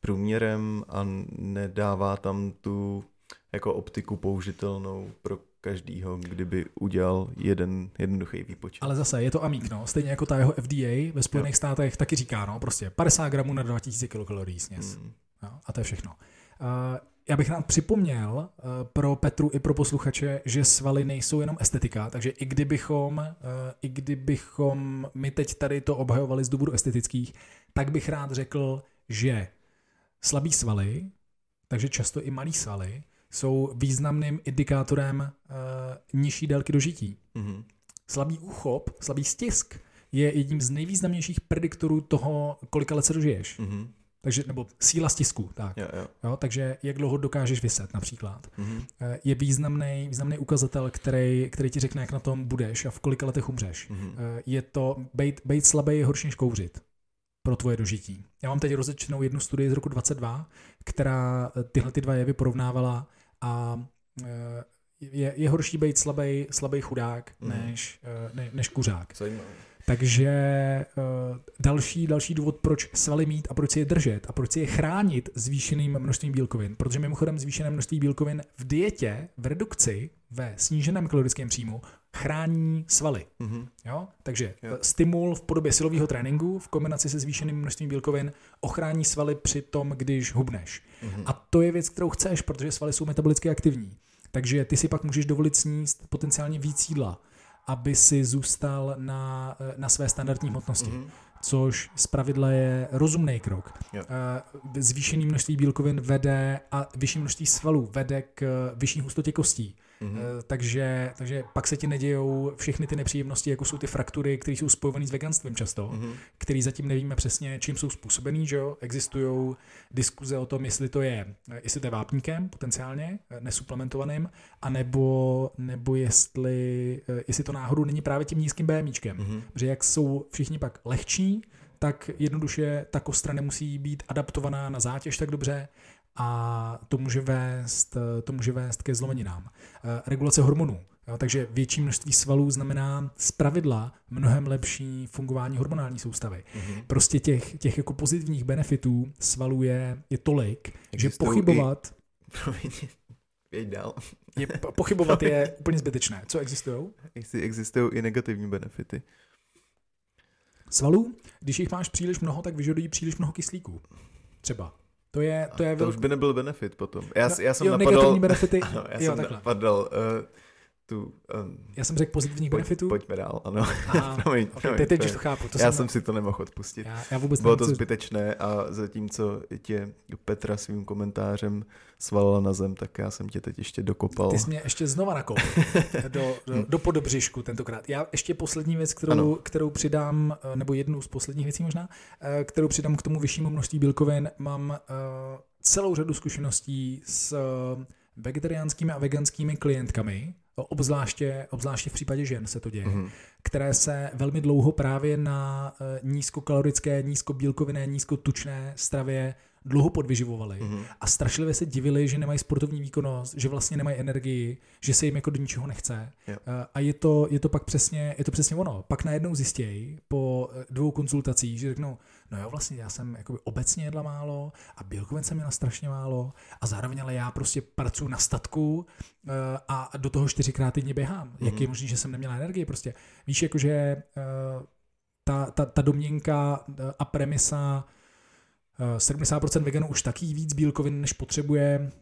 průměrem a nedává tam tu jako optiku použitelnou pro každýho, kdyby udělal jeden jednoduchý výpočet. Ale zase je to amík, no. Stejně jako ta jeho FDA ve Spojených jo. státech taky říká, no, prostě 50 gramů na 2000 kilokalorií sněz. Mm. No, a to je všechno. Uh, já bych rád připomněl uh, pro Petru i pro posluchače, že svaly nejsou jenom estetika, takže i kdybychom, uh, i kdybychom my teď tady to obhajovali z důvodu estetických, tak bych rád řekl, že slabý svaly, takže často i malý svaly, jsou významným indikátorem uh, nižší délky dožití. Mm-hmm. Slabý úchop, slabý stisk je jedním z nejvýznamnějších prediktorů toho, kolika let se dožiješ. Mm-hmm. Takže, nebo síla stisku, tak. Jo, jo. Jo, takže jak dlouho dokážeš vyset například. Mm-hmm. Je významný, významný ukazatel, který, který ti řekne, jak na tom budeš a v kolika letech umřeš. Mm-hmm. Je to, být, být slabý je horší než kouřit pro tvoje dožití. Já mám teď rozečtenou jednu studii z roku 22, která tyhle ty dva jevy porovnávala a e, je, je horší být slabý, slabý chudák mm. než, e, ne, než kuřák. Zajímavé. Takže uh, další, další důvod, proč svaly mít a proč si je držet a proč si je chránit zvýšeným množstvím bílkovin. Protože mimochodem zvýšené množství bílkovin v dietě, v redukci, ve sníženém kalorickém příjmu chrání svaly. Mm-hmm. Jo? Takže jo. stimul v podobě silového tréninku v kombinaci se zvýšeným množstvím bílkovin ochrání svaly při tom, když hubneš. Mm-hmm. A to je věc, kterou chceš, protože svaly jsou metabolicky aktivní. Takže ty si pak můžeš dovolit sníst potenciálně víc jídla, aby si zůstal na, na své standardní hmotnosti. Mm-hmm. Což z pravidla je rozumný krok. Yeah. Zvýšený množství bílkovin vede a vyšší množství svalů vede k vyšší hustotě kostí Mm-hmm. Takže, takže pak se ti nedějou všechny ty nepříjemnosti, jako jsou ty fraktury, které jsou spojované s veganstvím často, mm-hmm. který zatím nevíme přesně, čím jsou způsobený, že jo? Existují diskuze o tom, jestli to je, jestli to je vápníkem potenciálně, eh, nesuplementovaným, anebo, nebo jestli, eh, jestli to náhodou není právě tím nízkým BMIčkem. Mm-hmm. Že jak jsou všichni pak lehčí, tak jednoduše ta kostra nemusí být adaptovaná na zátěž tak dobře a to může vést, to může vést ke zlomeninám. Eh, regulace hormonů. Jo, takže větší množství svalů znamená z pravidla mnohem lepší fungování hormonální soustavy. Mm-hmm. Prostě těch, těch jako pozitivních benefitů svalů je, je tolik, Existují že pochybovat... I... dál. je, pochybovat je úplně zbytečné. Co existují? Existují i negativní benefity. Svalů, když jich máš příliš mnoho, tak vyžadují příliš mnoho kyslíků. Třeba. To je, to je to už by nebyl benefit potom. Já, no, já jsem jo, napadal, benefity. Ano, já jo, jsem takhle. napadal uh, tu... Um, já jsem řekl pozitivních pojď, benefitů? Pojďme dál, ano. Aha, promiň, okay, promiň, teď, teď to chápu. To já jsem si to nemohl odpustit. Já, já vůbec Bylo to zbytečné a zatímco tě Petra svým komentářem svalila na zem, tak já jsem tě teď ještě dokopal. Ty jsi mě ještě znova nakopl do, do, do podobřišku tentokrát. Já ještě poslední věc, kterou, kterou přidám, eh, nebo jednu z posledních věcí možná, eh, kterou přidám k tomu vyššímu množství bílkovin, mám uh, celou řadu zkušeností s vegetariánskými a veganskými klientkami, obzvláště, obzvláště v případě žen se to děje, mm-hmm. které se velmi dlouho právě na eh, nízkokalorické, nízkobílkovinné, nízkotučné stravě dlouho podvyživovali mm-hmm. a strašlivě se divili, že nemají sportovní výkonnost, že vlastně nemají energii, že se jim jako do ničeho nechce. Yep. Eh, a je to, je to pak přesně, je to přesně ono. Pak najednou zjistějí po eh, dvou konzultacích, že řeknou, no jo, vlastně já jsem jakoby obecně jedla málo a bílkovin jsem měla strašně málo a zároveň ale já prostě pracuji na statku uh, a do toho čtyřikrát týdně běhám. Mm-hmm. Jak je mhm. možné, že jsem neměla energii prostě. Víš, jakože uh, ta, ta, ta domněnka a premisa 70% veganů už taky víc bílkovin, než potřebuje,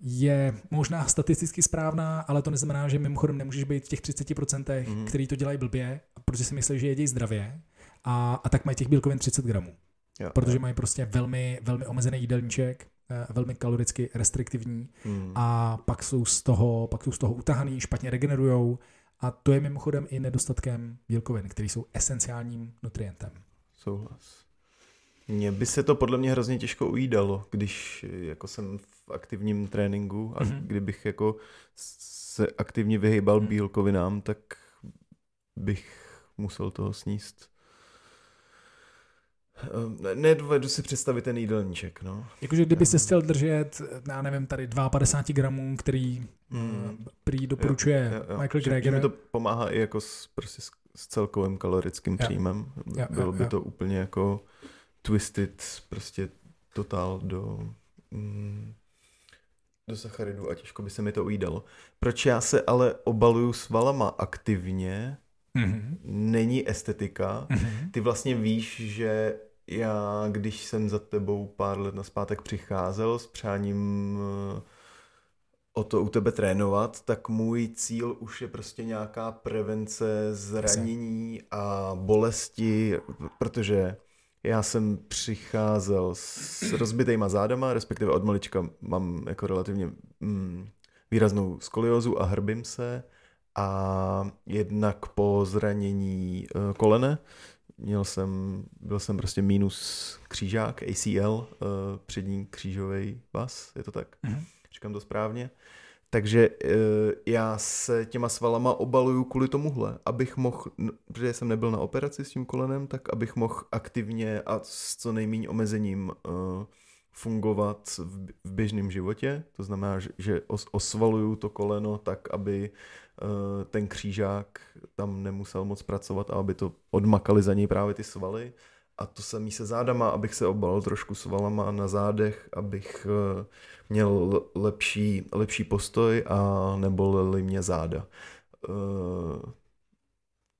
je možná statisticky správná, ale to neznamená, že mimochodem nemůžeš být v těch 30%, mm-hmm. který to dělají blbě, protože si myslí, že jedí zdravě a, a tak mají těch bílkovin 30 gramů. Jo, protože jo. mají prostě velmi, velmi omezený jídelníček, eh, velmi kaloricky restriktivní hmm. a pak jsou z toho, pak jsou z toho utahaný, špatně regenerujou a to je mimochodem i nedostatkem bílkovin, které jsou esenciálním nutrientem. Souhlas. Mně by se to podle mě hrozně těžko ujídalo, když jako jsem v aktivním tréninku a mm-hmm. kdybych jako se aktivně vyhýbal mm. bílkovinám, tak bych musel toho sníst nedovedu si představit ten jídelníček, no. Jakože kdyby se chtěl držet, já nevím, tady 52 gramů, který mm. prý doporučuje jo, jo, jo. Michael Greger. to pomáhá i jako s, prostě s, s celkovým kalorickým jo. příjmem. Jo, Bylo jo, by jo. to úplně jako twisted, prostě totál do, mm, do sacharidu a těžko by se mi to ujídalo. Proč já se ale obaluju svalama aktivně, mm-hmm. není estetika. Mm-hmm. Ty vlastně víš, že já, když jsem za tebou pár let naspátek přicházel s přáním eh, o to u tebe trénovat, tak můj cíl už je prostě nějaká prevence zranění a bolesti, protože já jsem přicházel s rozbitýma zádama, respektive od malička mám jako relativně mm, výraznou skoliózu a hrbím se a jednak po zranění eh, kolene, Měl jsem, byl jsem prostě minus křížák, ACL, eh, přední křížový vás, je to tak? Mm-hmm. Říkám to správně. Takže uh, já se těma svalama obaluju kvůli tomuhle, abych mohl, protože jsem nebyl na operaci s tím kolenem, tak abych mohl aktivně a s co nejméně omezením fungovat v běžném životě, to znamená, že osvaluju to koleno tak, aby eh, ten křížák tam nemusel moc pracovat a aby to odmakali za něj právě ty svaly. A to samý se zádama, abych se obalil trošku svalama na zádech, abych eh, měl lepší, lepší postoj a nebolely mě záda. Eh,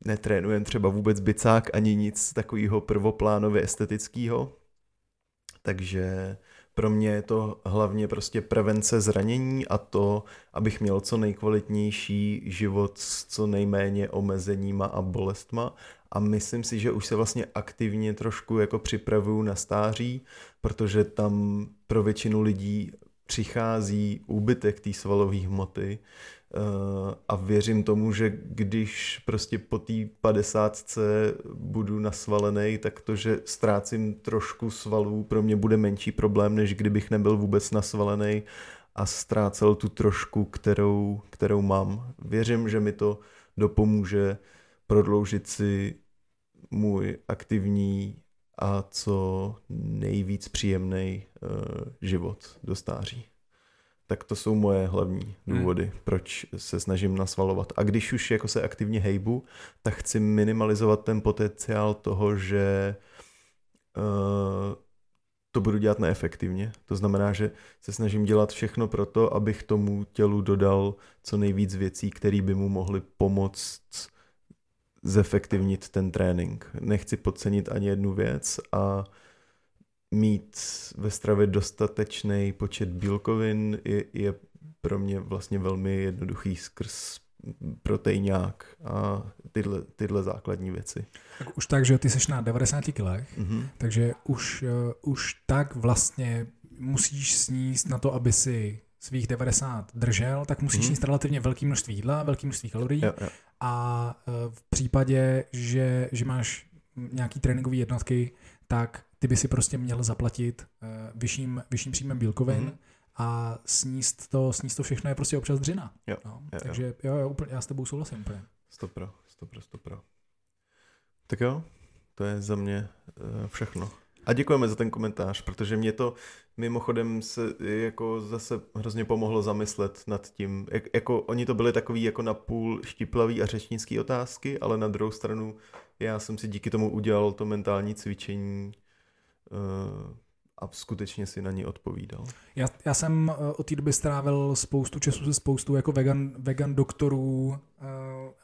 netrénujem třeba vůbec bicák ani nic takového prvoplánově estetického, takže pro mě je to hlavně prostě prevence zranění a to, abych měl co nejkvalitnější život s co nejméně omezeníma a bolestma. A myslím si, že už se vlastně aktivně trošku jako připravuju na stáří, protože tam pro většinu lidí přichází úbytek té svalové hmoty a věřím tomu, že když prostě po té padesátce budu nasvalený, tak to, že ztrácím trošku svalů, pro mě bude menší problém, než kdybych nebyl vůbec nasvalený a ztrácel tu trošku, kterou, kterou mám. Věřím, že mi to dopomůže prodloužit si můj aktivní a co nejvíc příjemný uh, život do stáří tak to jsou moje hlavní hmm. důvody, hmm. proč se snažím nasvalovat. A když už jako se aktivně hejbu, tak chci minimalizovat ten potenciál toho, že uh, to budu dělat neefektivně. To znamená, že se snažím dělat všechno pro to, abych tomu tělu dodal co nejvíc věcí, které by mu mohly pomoct zefektivnit ten trénink. Nechci podcenit ani jednu věc a mít ve stravě dostatečný počet bílkovin je, je pro mě vlastně velmi jednoduchý skrz proteinák a tyhle, tyhle základní věci. Tak už tak, že ty seš na 90 kilech, mm-hmm. takže už, uh, už tak vlastně musíš sníst na to, aby si svých 90 držel, tak musíš mm-hmm. sníst relativně velké množství jídla, velké množství kalorií jo, jo. a uh, v případě, že, že máš nějaký tréninkové jednotky, tak ty by si prostě měl zaplatit uh, vyšším, vyšším příjmem bílkovin mm-hmm. a sníst to, sníst to všechno je prostě občas dřina. Jo, no, jo, takže jo, jo, úplně, já s tebou souhlasím úplně. Stopro, stopro, stopro. Tak jo, to je za mě uh, všechno. A děkujeme za ten komentář, protože mě to mimochodem se jako zase hrozně pomohlo zamyslet nad tím, jak, jako oni to byly takový jako na půl štiplavý a řečnický otázky, ale na druhou stranu já jsem si díky tomu udělal to mentální cvičení a skutečně si na ní odpovídal. Já, já jsem uh, od té doby strávil spoustu času se spoustu jako vegan, vegan doktorů, uh,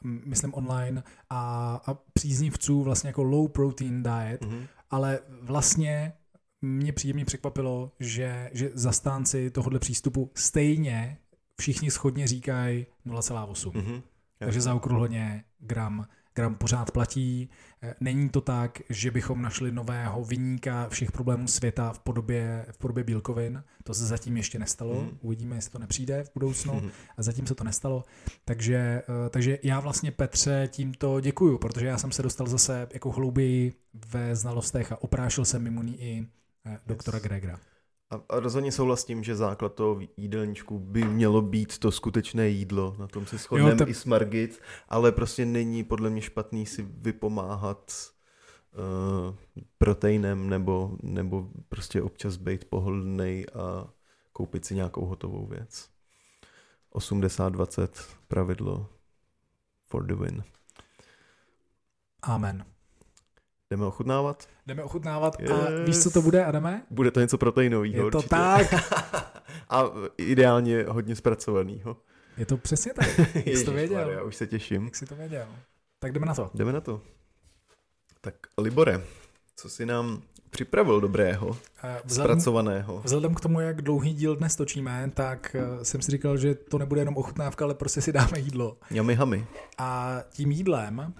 myslím online, a, a příznivců vlastně jako low protein diet, mm-hmm. ale vlastně mě příjemně překvapilo, že, že zastánci tohohle přístupu stejně všichni schodně říkají 0,8. Mm-hmm. Takže zaokrouhleně gram gram pořád platí. Eh, není to tak, že bychom našli nového vyníka všech problémů světa v podobě, v podobě bílkovin. To se zatím ještě nestalo. Mm. Uvidíme, jestli to nepřijde v budoucnu. Mm. A zatím se to nestalo. Takže, eh, takže já vlastně Petře tímto děkuju, protože já jsem se dostal zase jako hlouběji ve znalostech a oprášil jsem mimo ní i eh, doktora yes. Gregra. A, rozhodně souhlasím, že základ toho jídelníčku by mělo být to skutečné jídlo. Na tom se shodneme ta... i s Margit, ale prostě není podle mě špatný si vypomáhat uh, proteinem nebo, nebo prostě občas být pohodlný a koupit si nějakou hotovou věc. 80-20 pravidlo for the win. Amen. Jdeme ochutnávat? Jdeme ochutnávat yes. a víš, co to bude, Adame? Bude to něco proteinového. Je to určitě. tak. a ideálně hodně zpracovaného. Je to přesně tak. Jak jsi to věděl? Já už se těším. Jak jsi to věděl? Tak jdeme na to. Jdeme na to. Tak Libore, co si nám připravil dobrého, eh, vzhledem, zpracovaného? Vzhledem k tomu, jak dlouhý díl dnes točíme, tak eh, jsem si říkal, že to nebude jenom ochutnávka, ale prostě si dáme jídlo. Jamy hamy. A tím jídlem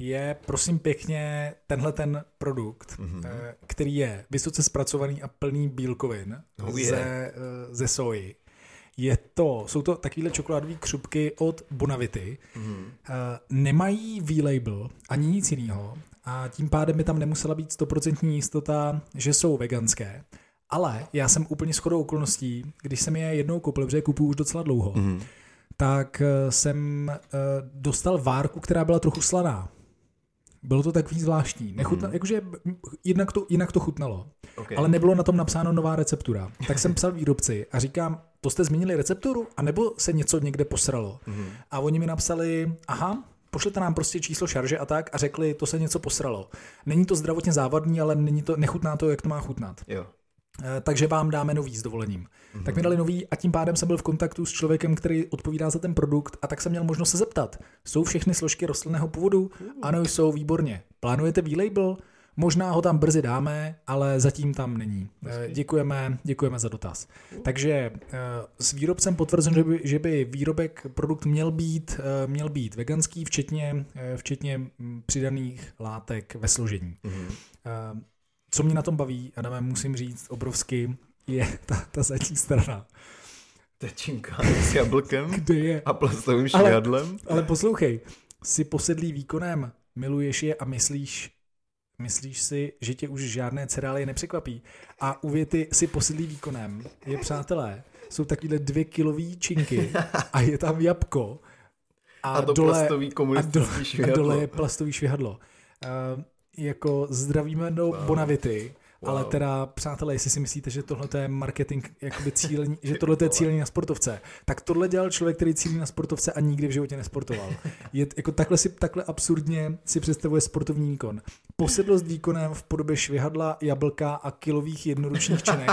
je prosím pěkně tenhle ten produkt, mm-hmm. který je vysoce zpracovaný a plný bílkovin oh, ze, eh, ze soji. Je to, jsou to takovéhle čokoládové křupky od Bonavity. Mm-hmm. Nemají V-label ani nic jiného a tím pádem by tam nemusela být stoprocentní jistota, že jsou veganské. Ale já jsem úplně shodou okolností, když jsem je jednou koupil, protože je kupuju už docela dlouho, mm-hmm. tak jsem dostal várku, která byla trochu slaná. Bylo to takový zvláštní. Nechutna, mm. Jakože jinak to, jinak to chutnalo. Okay. ale nebylo na tom napsáno nová receptura. Tak jsem psal výrobci a říkám, to jste změnili recepturu, anebo se něco někde posralo. Mhm. A oni mi napsali, aha, pošlete nám prostě číslo šarže a tak a řekli, to se něco posralo. Není to zdravotně závadný, ale není to, nechutná to, jak to má chutnat. Jo. Eh, takže vám dáme nový s dovolením. Mm-hmm. Tak mi dali nový a tím pádem jsem byl v kontaktu s člověkem, který odpovídá za ten produkt a tak jsem měl možnost se zeptat. Jsou všechny složky rostlinného původu? Ano, jsou výborně. Plánujete V-label? Možná ho tam brzy dáme, ale zatím tam není. Eh, Děkujeme, děkujeme za dotaz. Takže eh, s výrobcem potvrzen, že by, že by výrobek, produkt měl být, měl být veganský, včetně, včetně mm, přidaných látek ve složení. Mhm. Co mě na tom baví, Adame, musím říct obrovsky, je ta, ta zadní strana, Tečinka s jablkem kde je. a plastovým Ale- švihadlem. Ale poslouchej, jsi posedlý výkonem, miluješ je a myslíš, myslíš si, že tě už žádné cereálie nepřekvapí. A u věty si posedlý výkonem je, přátelé, jsou takovýhle dvě kilový činky a je tam jabko a, A to dole, plastový a, komunistický dole, a švihadlo. dole je plastový švihadlo. Uh, jako zdravíme do Wow. Bonavity, Wow. ale teda, přátelé, jestli si myslíte, že tohle je marketing, jakoby cílení, že tohle je cílení na sportovce, tak tohle dělal člověk, který cílí na sportovce a nikdy v životě nesportoval. Je, jako takhle, si, takhle absurdně si představuje sportovní výkon. Posedlost výkonem v podobě švihadla, jablka a kilových jednoručních činek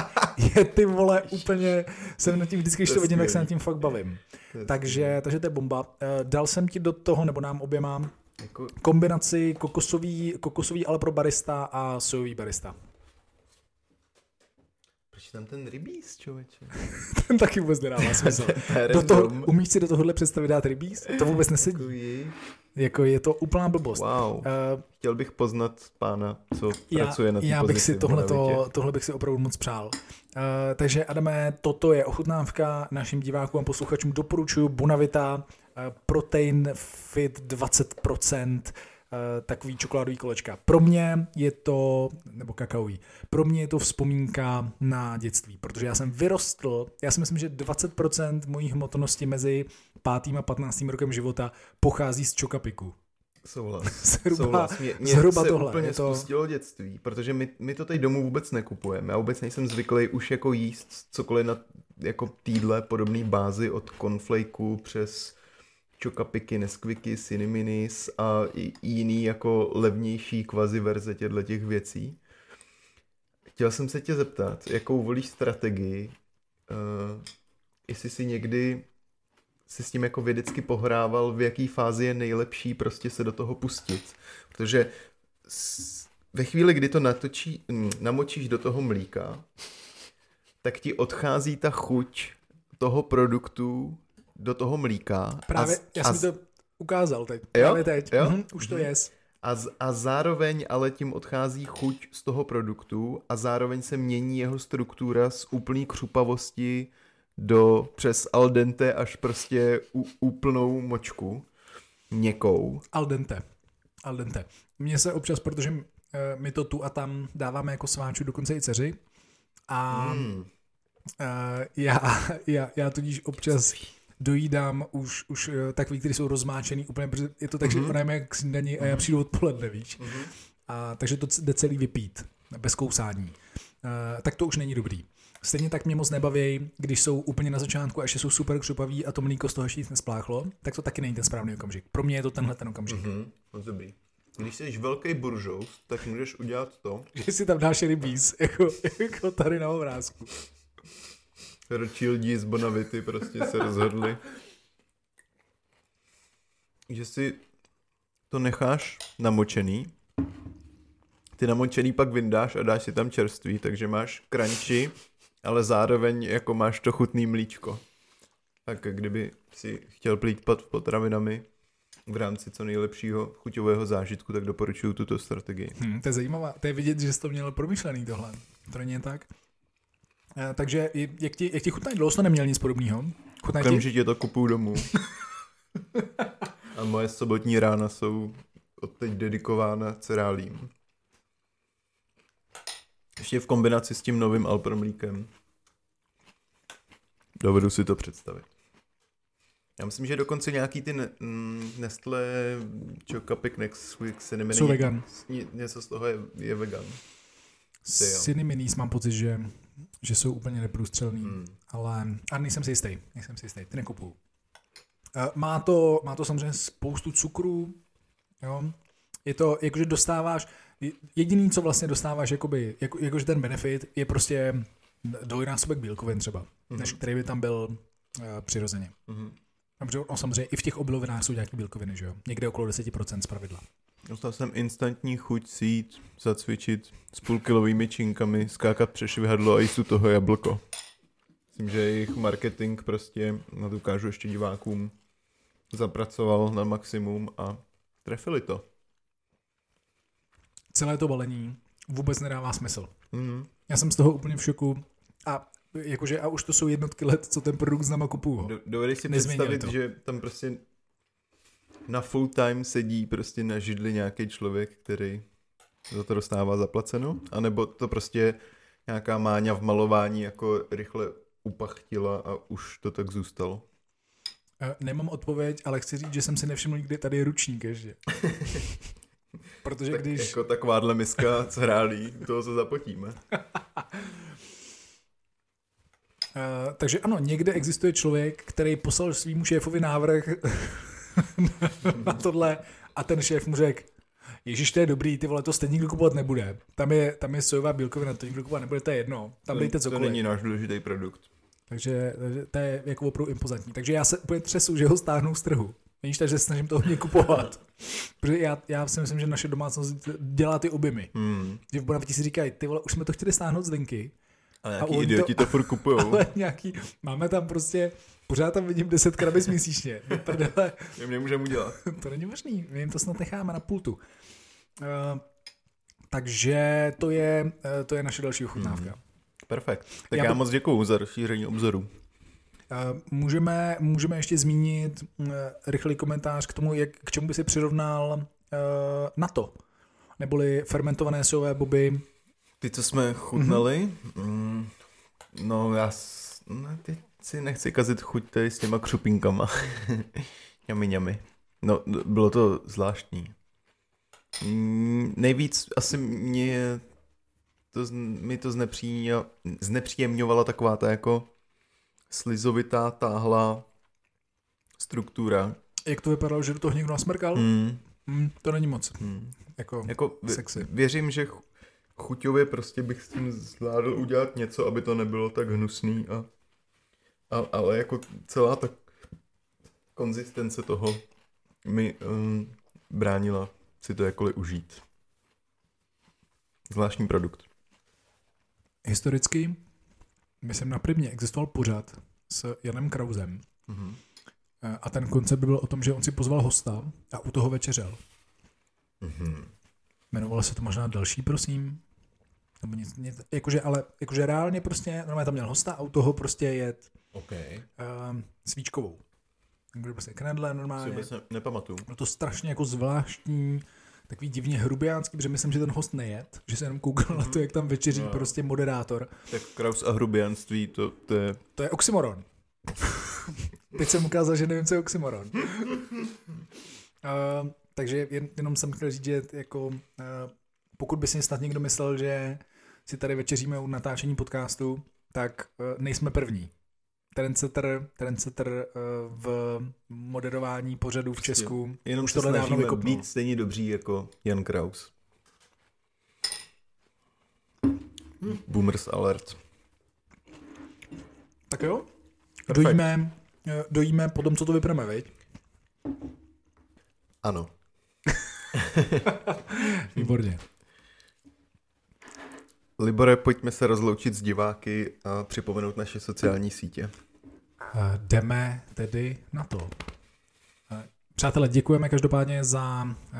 je ty vole úplně, jsem nad tím vždycky, když To vidím, tak se nad tím fakt bavím. Takže, takže to je bomba. Eh, Dal jsem ti do toho, nebo nám oběma, Jako, kombinaci kokosový, kokosový ale pro barista a sojový barista. proč tam ten rybíz, člověče? Ten taky vůbec nedává smysl. Do toho, umíš si do tohohle představit dát rybíz? To vůbec nesedí. Takový- Jako je to úplná blbost. Wow. Uh, Chtěl bych poznat pána, co já, pracuje na té já bych si tohleto, tohle bych si opravdu moc přál. Uh, takže Adame, toto je ochutnávka našim divákům a posluchačům. Doporučuji Bonavita, uh, protein fit 20%, Uh, takový čokoládový kolečka. Pro mě je to, nebo kakaový, pro mě je to vzpomínka na dětství, protože já jsem vyrostl, já si myslím, že 20% mojí hmotnosti mezi 5. a 15. rokem života pochází z čokapiku. Souhlas. Zhruba, Souhlas. Mě, mě zhruba se tohle. úplně Je to, spustilo dětství, protože my, my to tady domů vůbec nekupujeme. Já vůbec nejsem zvyklý už jako jíst cokoliv na jako týdle podobný bázi od cornflakeů přes čokapiky, Nesquiky, Cineminis a i jiný jako levnější kvazi verze těchto těch věcí. Chtěl jsem se tě zeptat, jakou volíš strategii, uh, jestli si někdy si s tím jako vědecky pohrával, v jaký fázi je nejlepší prostě se do toho pustit. Protože s, ve chvíli, kdy to natočí, mm, namočíš do toho mlíka, tak ti odchází ta chuť toho produktu do toho mlíka. právě, a, já a, jsem to ukázal teď. Jo? Právě teď. Jo? Mhm, už to Mhm. je. a, z- a zároveň ale tím odchází chuť z toho produktu a zároveň se mění jeho struktura z úplný křupavosti do přes al dente až prostě u, úplnou močku. Měkkou. Al dente. Al dente. Mně se občas, protože eh, my to tu a tam dáváme jako sváču dokonce i dceři. A Mm. eh, já, já, já tudíž občas dojídám už, už eh, takový, který jsou rozmáčený úplně, protože je to tak, že Mhm. ona je jak snídaní a já přijdu odpoledne, víš. Mhm. A, takže to jde celý vypít, bez kousání. Uh, tak to už není dobrý. Stejně tak mě moc nebaví, když jsou úplně na začátku a ještě jsou super křupaví a to mlíko z toho ještě nic nespláchlo, tak to taky není ten správný okamžik. Pro mě je to tenhle ten okamžik. Mhm. Moc dobrý. Když jsi velký buržous, tak můžeš udělat to. Že si tam dáš rybíz, jako, jako tady na obrázku. Rothschildi z Bonavity prostě se rozhodli, že si to necháš namočený, ty namočený pak vyndáš a dáš si tam čerství, takže máš crunchy, ale zároveň jako máš to chutný mlíčko. Tak kdyby si chtěl plítpat potravinami v rámci co nejlepšího chuťového zážitku, tak doporučuji tuto strategii. Hm, to je zajímavá. To je vidět, že jsi to měl promyšlený tohle. To není tak. Uh, takže i- jak ti, jak ti chutná dlouho jsi neměl nic podobného? Chutná ti? Okamžitě to kupuju domů. A moje sobotní rána jsou odteď dedikována cereálím. Ještě v kombinaci s tím novým Alpromlíkem. Dovedu si to představit. Já myslím, že dokonce nějaký ty ne- mm, Nestlé Chocapic Nesquik se nemenují. Jsou vegan. Něco z toho je, je vegan. Minis mám pocit, že, že jsou úplně neprůstřelný, Hmm. ale a nejsem si jistý, nejsem si jistý, ty nekupuju. Eh, Má to, má to samozřejmě spoustu cukrů, jo. Je to, jakože dostáváš, jediný, co vlastně dostáváš, jakoby, jako, jakože ten benefit, je prostě dvojnásobek bílkovin třeba, Mhm. než který by tam byl uh, přirozeně. Mhm. Protože no, samozřejmě i v těch obilovinách jsou nějaké bílkoviny, že jo? Někde okolo 10% z pravidla. Dostal jsem instantní chuť si jít, zacvičit s půlkilovými činkami, skákat přes švihadlo a jíst toho jablko. Myslím, že jejich marketing prostě, na to ukážu ještě divákům, zapracoval na maximum a trefili to. Celé to balení vůbec nedává smysl. Mhm. Já jsem z toho úplně v šoku a jakože a už to jsou jednotky let, co ten produkt s náma kupuju. Do, dovedeš si Nezměnili představit, to. že tam prostě na full time sedí prostě na židli nějaký člověk, který za to dostává zaplaceno? A nebo to prostě nějaká máňa v malování jako rychle upachtila a už to tak zůstalo? Nemám odpověď, ale chci říct, že jsem si nevšiml nikdy tady je ručník ještě. Protože Tak když... jako takováhle miska s hrálí, toho se zapotíme. Uh, takže ano, někde existuje člověk, který poslal svýmu šéfovi návrh na tohle a ten šéf mu řekl, Ježíš, to je dobrý, ty vole, to stejně nikdo kupovat nebude. Tam je, tam je sojová bílkovina, to nikdo kupovat nebude, to je jedno. Tam to, dejte to cokoliv. není náš důležitý produkt. Takže, takže to je jako opravdu impozantní. Takže já se úplně třesu, že ho stáhnou z trhu. Víš, takže snažím to hodně kupovat. Protože já, já si myslím, že naše domácnost dělá ty objemy. Hmm. Že v Bonaviti si říkají, ty vole, už jsme to chtěli stáhnout z linky, A A nějaký oni idioti to- to furt kupujou. ale nějaký, máme tam prostě, pořád tam vidím 10 krabic měsíčně. Do prdele, Jim nemůžeme udělat. to není možný, my jim to snad necháme na pultu. Uh, takže to je, uh, to je naše další ochutnávka. Mhm. Perfekt. Tak Já já, moc děkuju za rozšíření obzoru. Uh, můžeme, můžeme ještě zmínit rychlý komentář k tomu, jak, k čemu by si přirovnal uh, NATO, neboli fermentované sojové boby. Ty, co jsme chutnali, mm, no já s, no, si nechci kazit chuť tady s těma křupínkama. ňami, ňami. No, bylo to zvláštní. Mm, nejvíc asi mě to, mi to znepříjemňo- znepříjemňovala taková ta jako slizovitá, táhla struktura. Jak to vypadalo, že do toho někdo nasmrkal? Mm. Mm, to není moc. mm. Jako, Jako vě- Sexy. věřím, že chu- chuťově prostě bych s tím zvládl udělat něco, aby to nebylo tak hnusný a, a ale jako celá ta konzistence toho mi um, bránila si to jakkoliv užít. Zvláštní produkt. historicky, myslím na Primě, existoval pořad s Janem Krausem. Mhm. Eh, A ten koncept byl o tom, že on si pozval hosta a u toho večeřel. Mhm. Jmenovalo se to možná další, prosím. Nebo nic, nic, jakože, ale jakože reálně prostě, normálně tam měl hosta a u toho prostě jet OK. um, svíčkovou. Takže prostě knedle Si normálně. vůbec ne, nepamatuju. Bylo to strašně jako zvláštní, takový divně hrubiánský, protože myslím, že ten host nejet, že se jenom koukal na to, jak tam večeří No. prostě moderátor. Tak Kraus a hrubianství, to, to je... To je oxymoron. Teď jsem ukázal, že nevím, co je oxymoron. uh, takže jen, jenom jsem chtěl říct, že jako, uh, pokud by si snad někdo myslel, že si tady večeříme u natáčení podcastu, tak uh, nejsme první. Trendsetter, trendsetter uh, v moderování pořadů v Česku. Jenom Už tohle dávno snažíme vykopnul. být stejně dobří jako Jan Kraus. Boomers alert. Tak jo? Dojíme, eh, dojíme po tom, co to vypneme, viď? Ano. Výborně. Libore, pojďme se rozloučit s diváky a připomenout naše sociální sítě. Eh, Jdeme tedy na to. Eh, Přátelé, děkujeme každopádně za eh,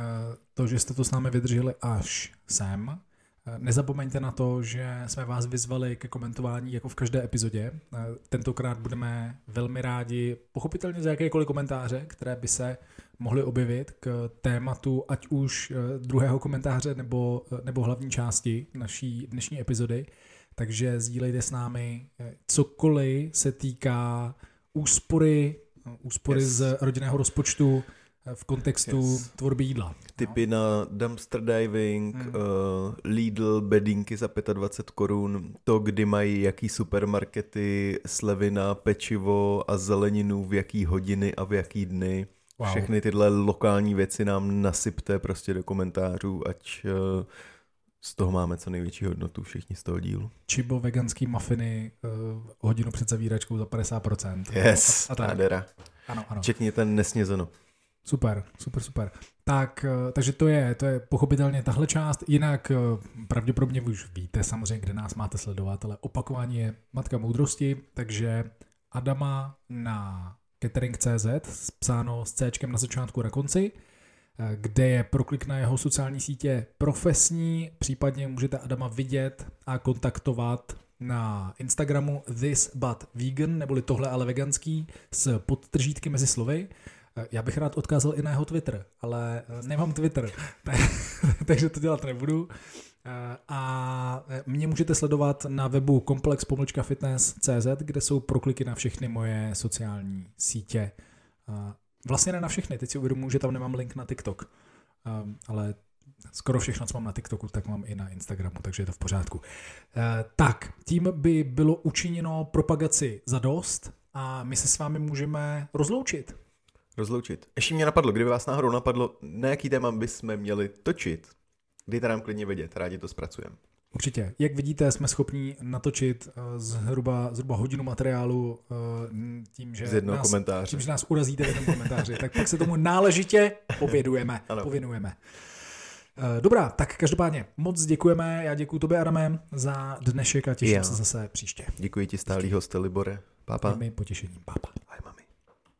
to, že jste to s námi vydrželi až sem. Eh, Nezapomeňte na to, že jsme vás vyzvali ke komentování jako v každé epizodě. Eh, Tentokrát budeme velmi rádi, pochopitelně za jakékoliv komentáře, které by se mohly objevit k tématu, ať už eh, druhého komentáře nebo, nebo hlavní části naší dnešní epizody. Takže sdílejte s námi cokoliv se týká úspory, úspory Yes. z rodinného rozpočtu, v kontextu Yes. tvorby jídla. Typy na dumpster diving, mm. uh, Lidl bedínky za 25 korun, to, kdy mají jaký supermarkety, slevy na pečivo a zeleninu, v jaký hodiny a v jaký dny. Wow. Všechny tyhle lokální věci nám nasypte prostě do komentářů, ať uh, z toho máme co největší hodnotu všichni z toho dílu. Čibo veganský mafiny uh, hodinu před zavíračkou za 50%. Yes, a, a nádhera. Ano, ano. Čekněte nesnězeno. Super, super, super. Tak, eh, takže to je, to je pochopitelně tahle část. Jinak eh, pravděpodobně už víte samozřejmě, kde nás máte sledovat, ale opakování je matka moudrosti, takže Adama na catering.cz, psáno s C na začátku na konci, eh, kde je proklik na jeho sociální sítě profesní, případně můžete Adama vidět a kontaktovat na Instagramu this but vegan, neboli tohle ale veganský, s podtržítky mezi slovy. Eh, Já bych rád odkázal i na jeho Twitter, ale eh, nemám Twitter, takže to dělat nebudu. Eh, A mě můžete sledovat na webu komplex-fitness.cz, kde jsou prokliky na všechny moje sociální sítě. Eh, Vlastně ne na všechny, teď si uvědomuji, že tam nemám link na TikTok, Eh, ale skoro všechno, co mám na TikToku, tak mám i na Instagramu, takže je to v pořádku. Eh, Tak, tím by bylo učiněno propagaci za dost a my se s vámi můžeme rozloučit. Rozloučit. Ještě mě napadlo, kdyby vás náhodou napadlo, na jaký téma bychom měli točit, dejte nám klidně vědět, rádi to zpracujeme. Určitě. Jak vidíte, jsme schopni natočit eh, zhruba, zhruba hodinu materiálu eh, tím, že Z jednoho nás, komentáře. tím, že nás urazíte v jednom komentáři, tak pak se tomu náležitě povědujeme. Ano. Pověnujeme. Eh, Dobrá, tak každopádně moc děkujeme. Já děkuji tobě, Adame, za dnešek a těším Já. se zase příště. Děkuji ti stálý hoste, Libore. Pápa. Mi potěšením. Pápa.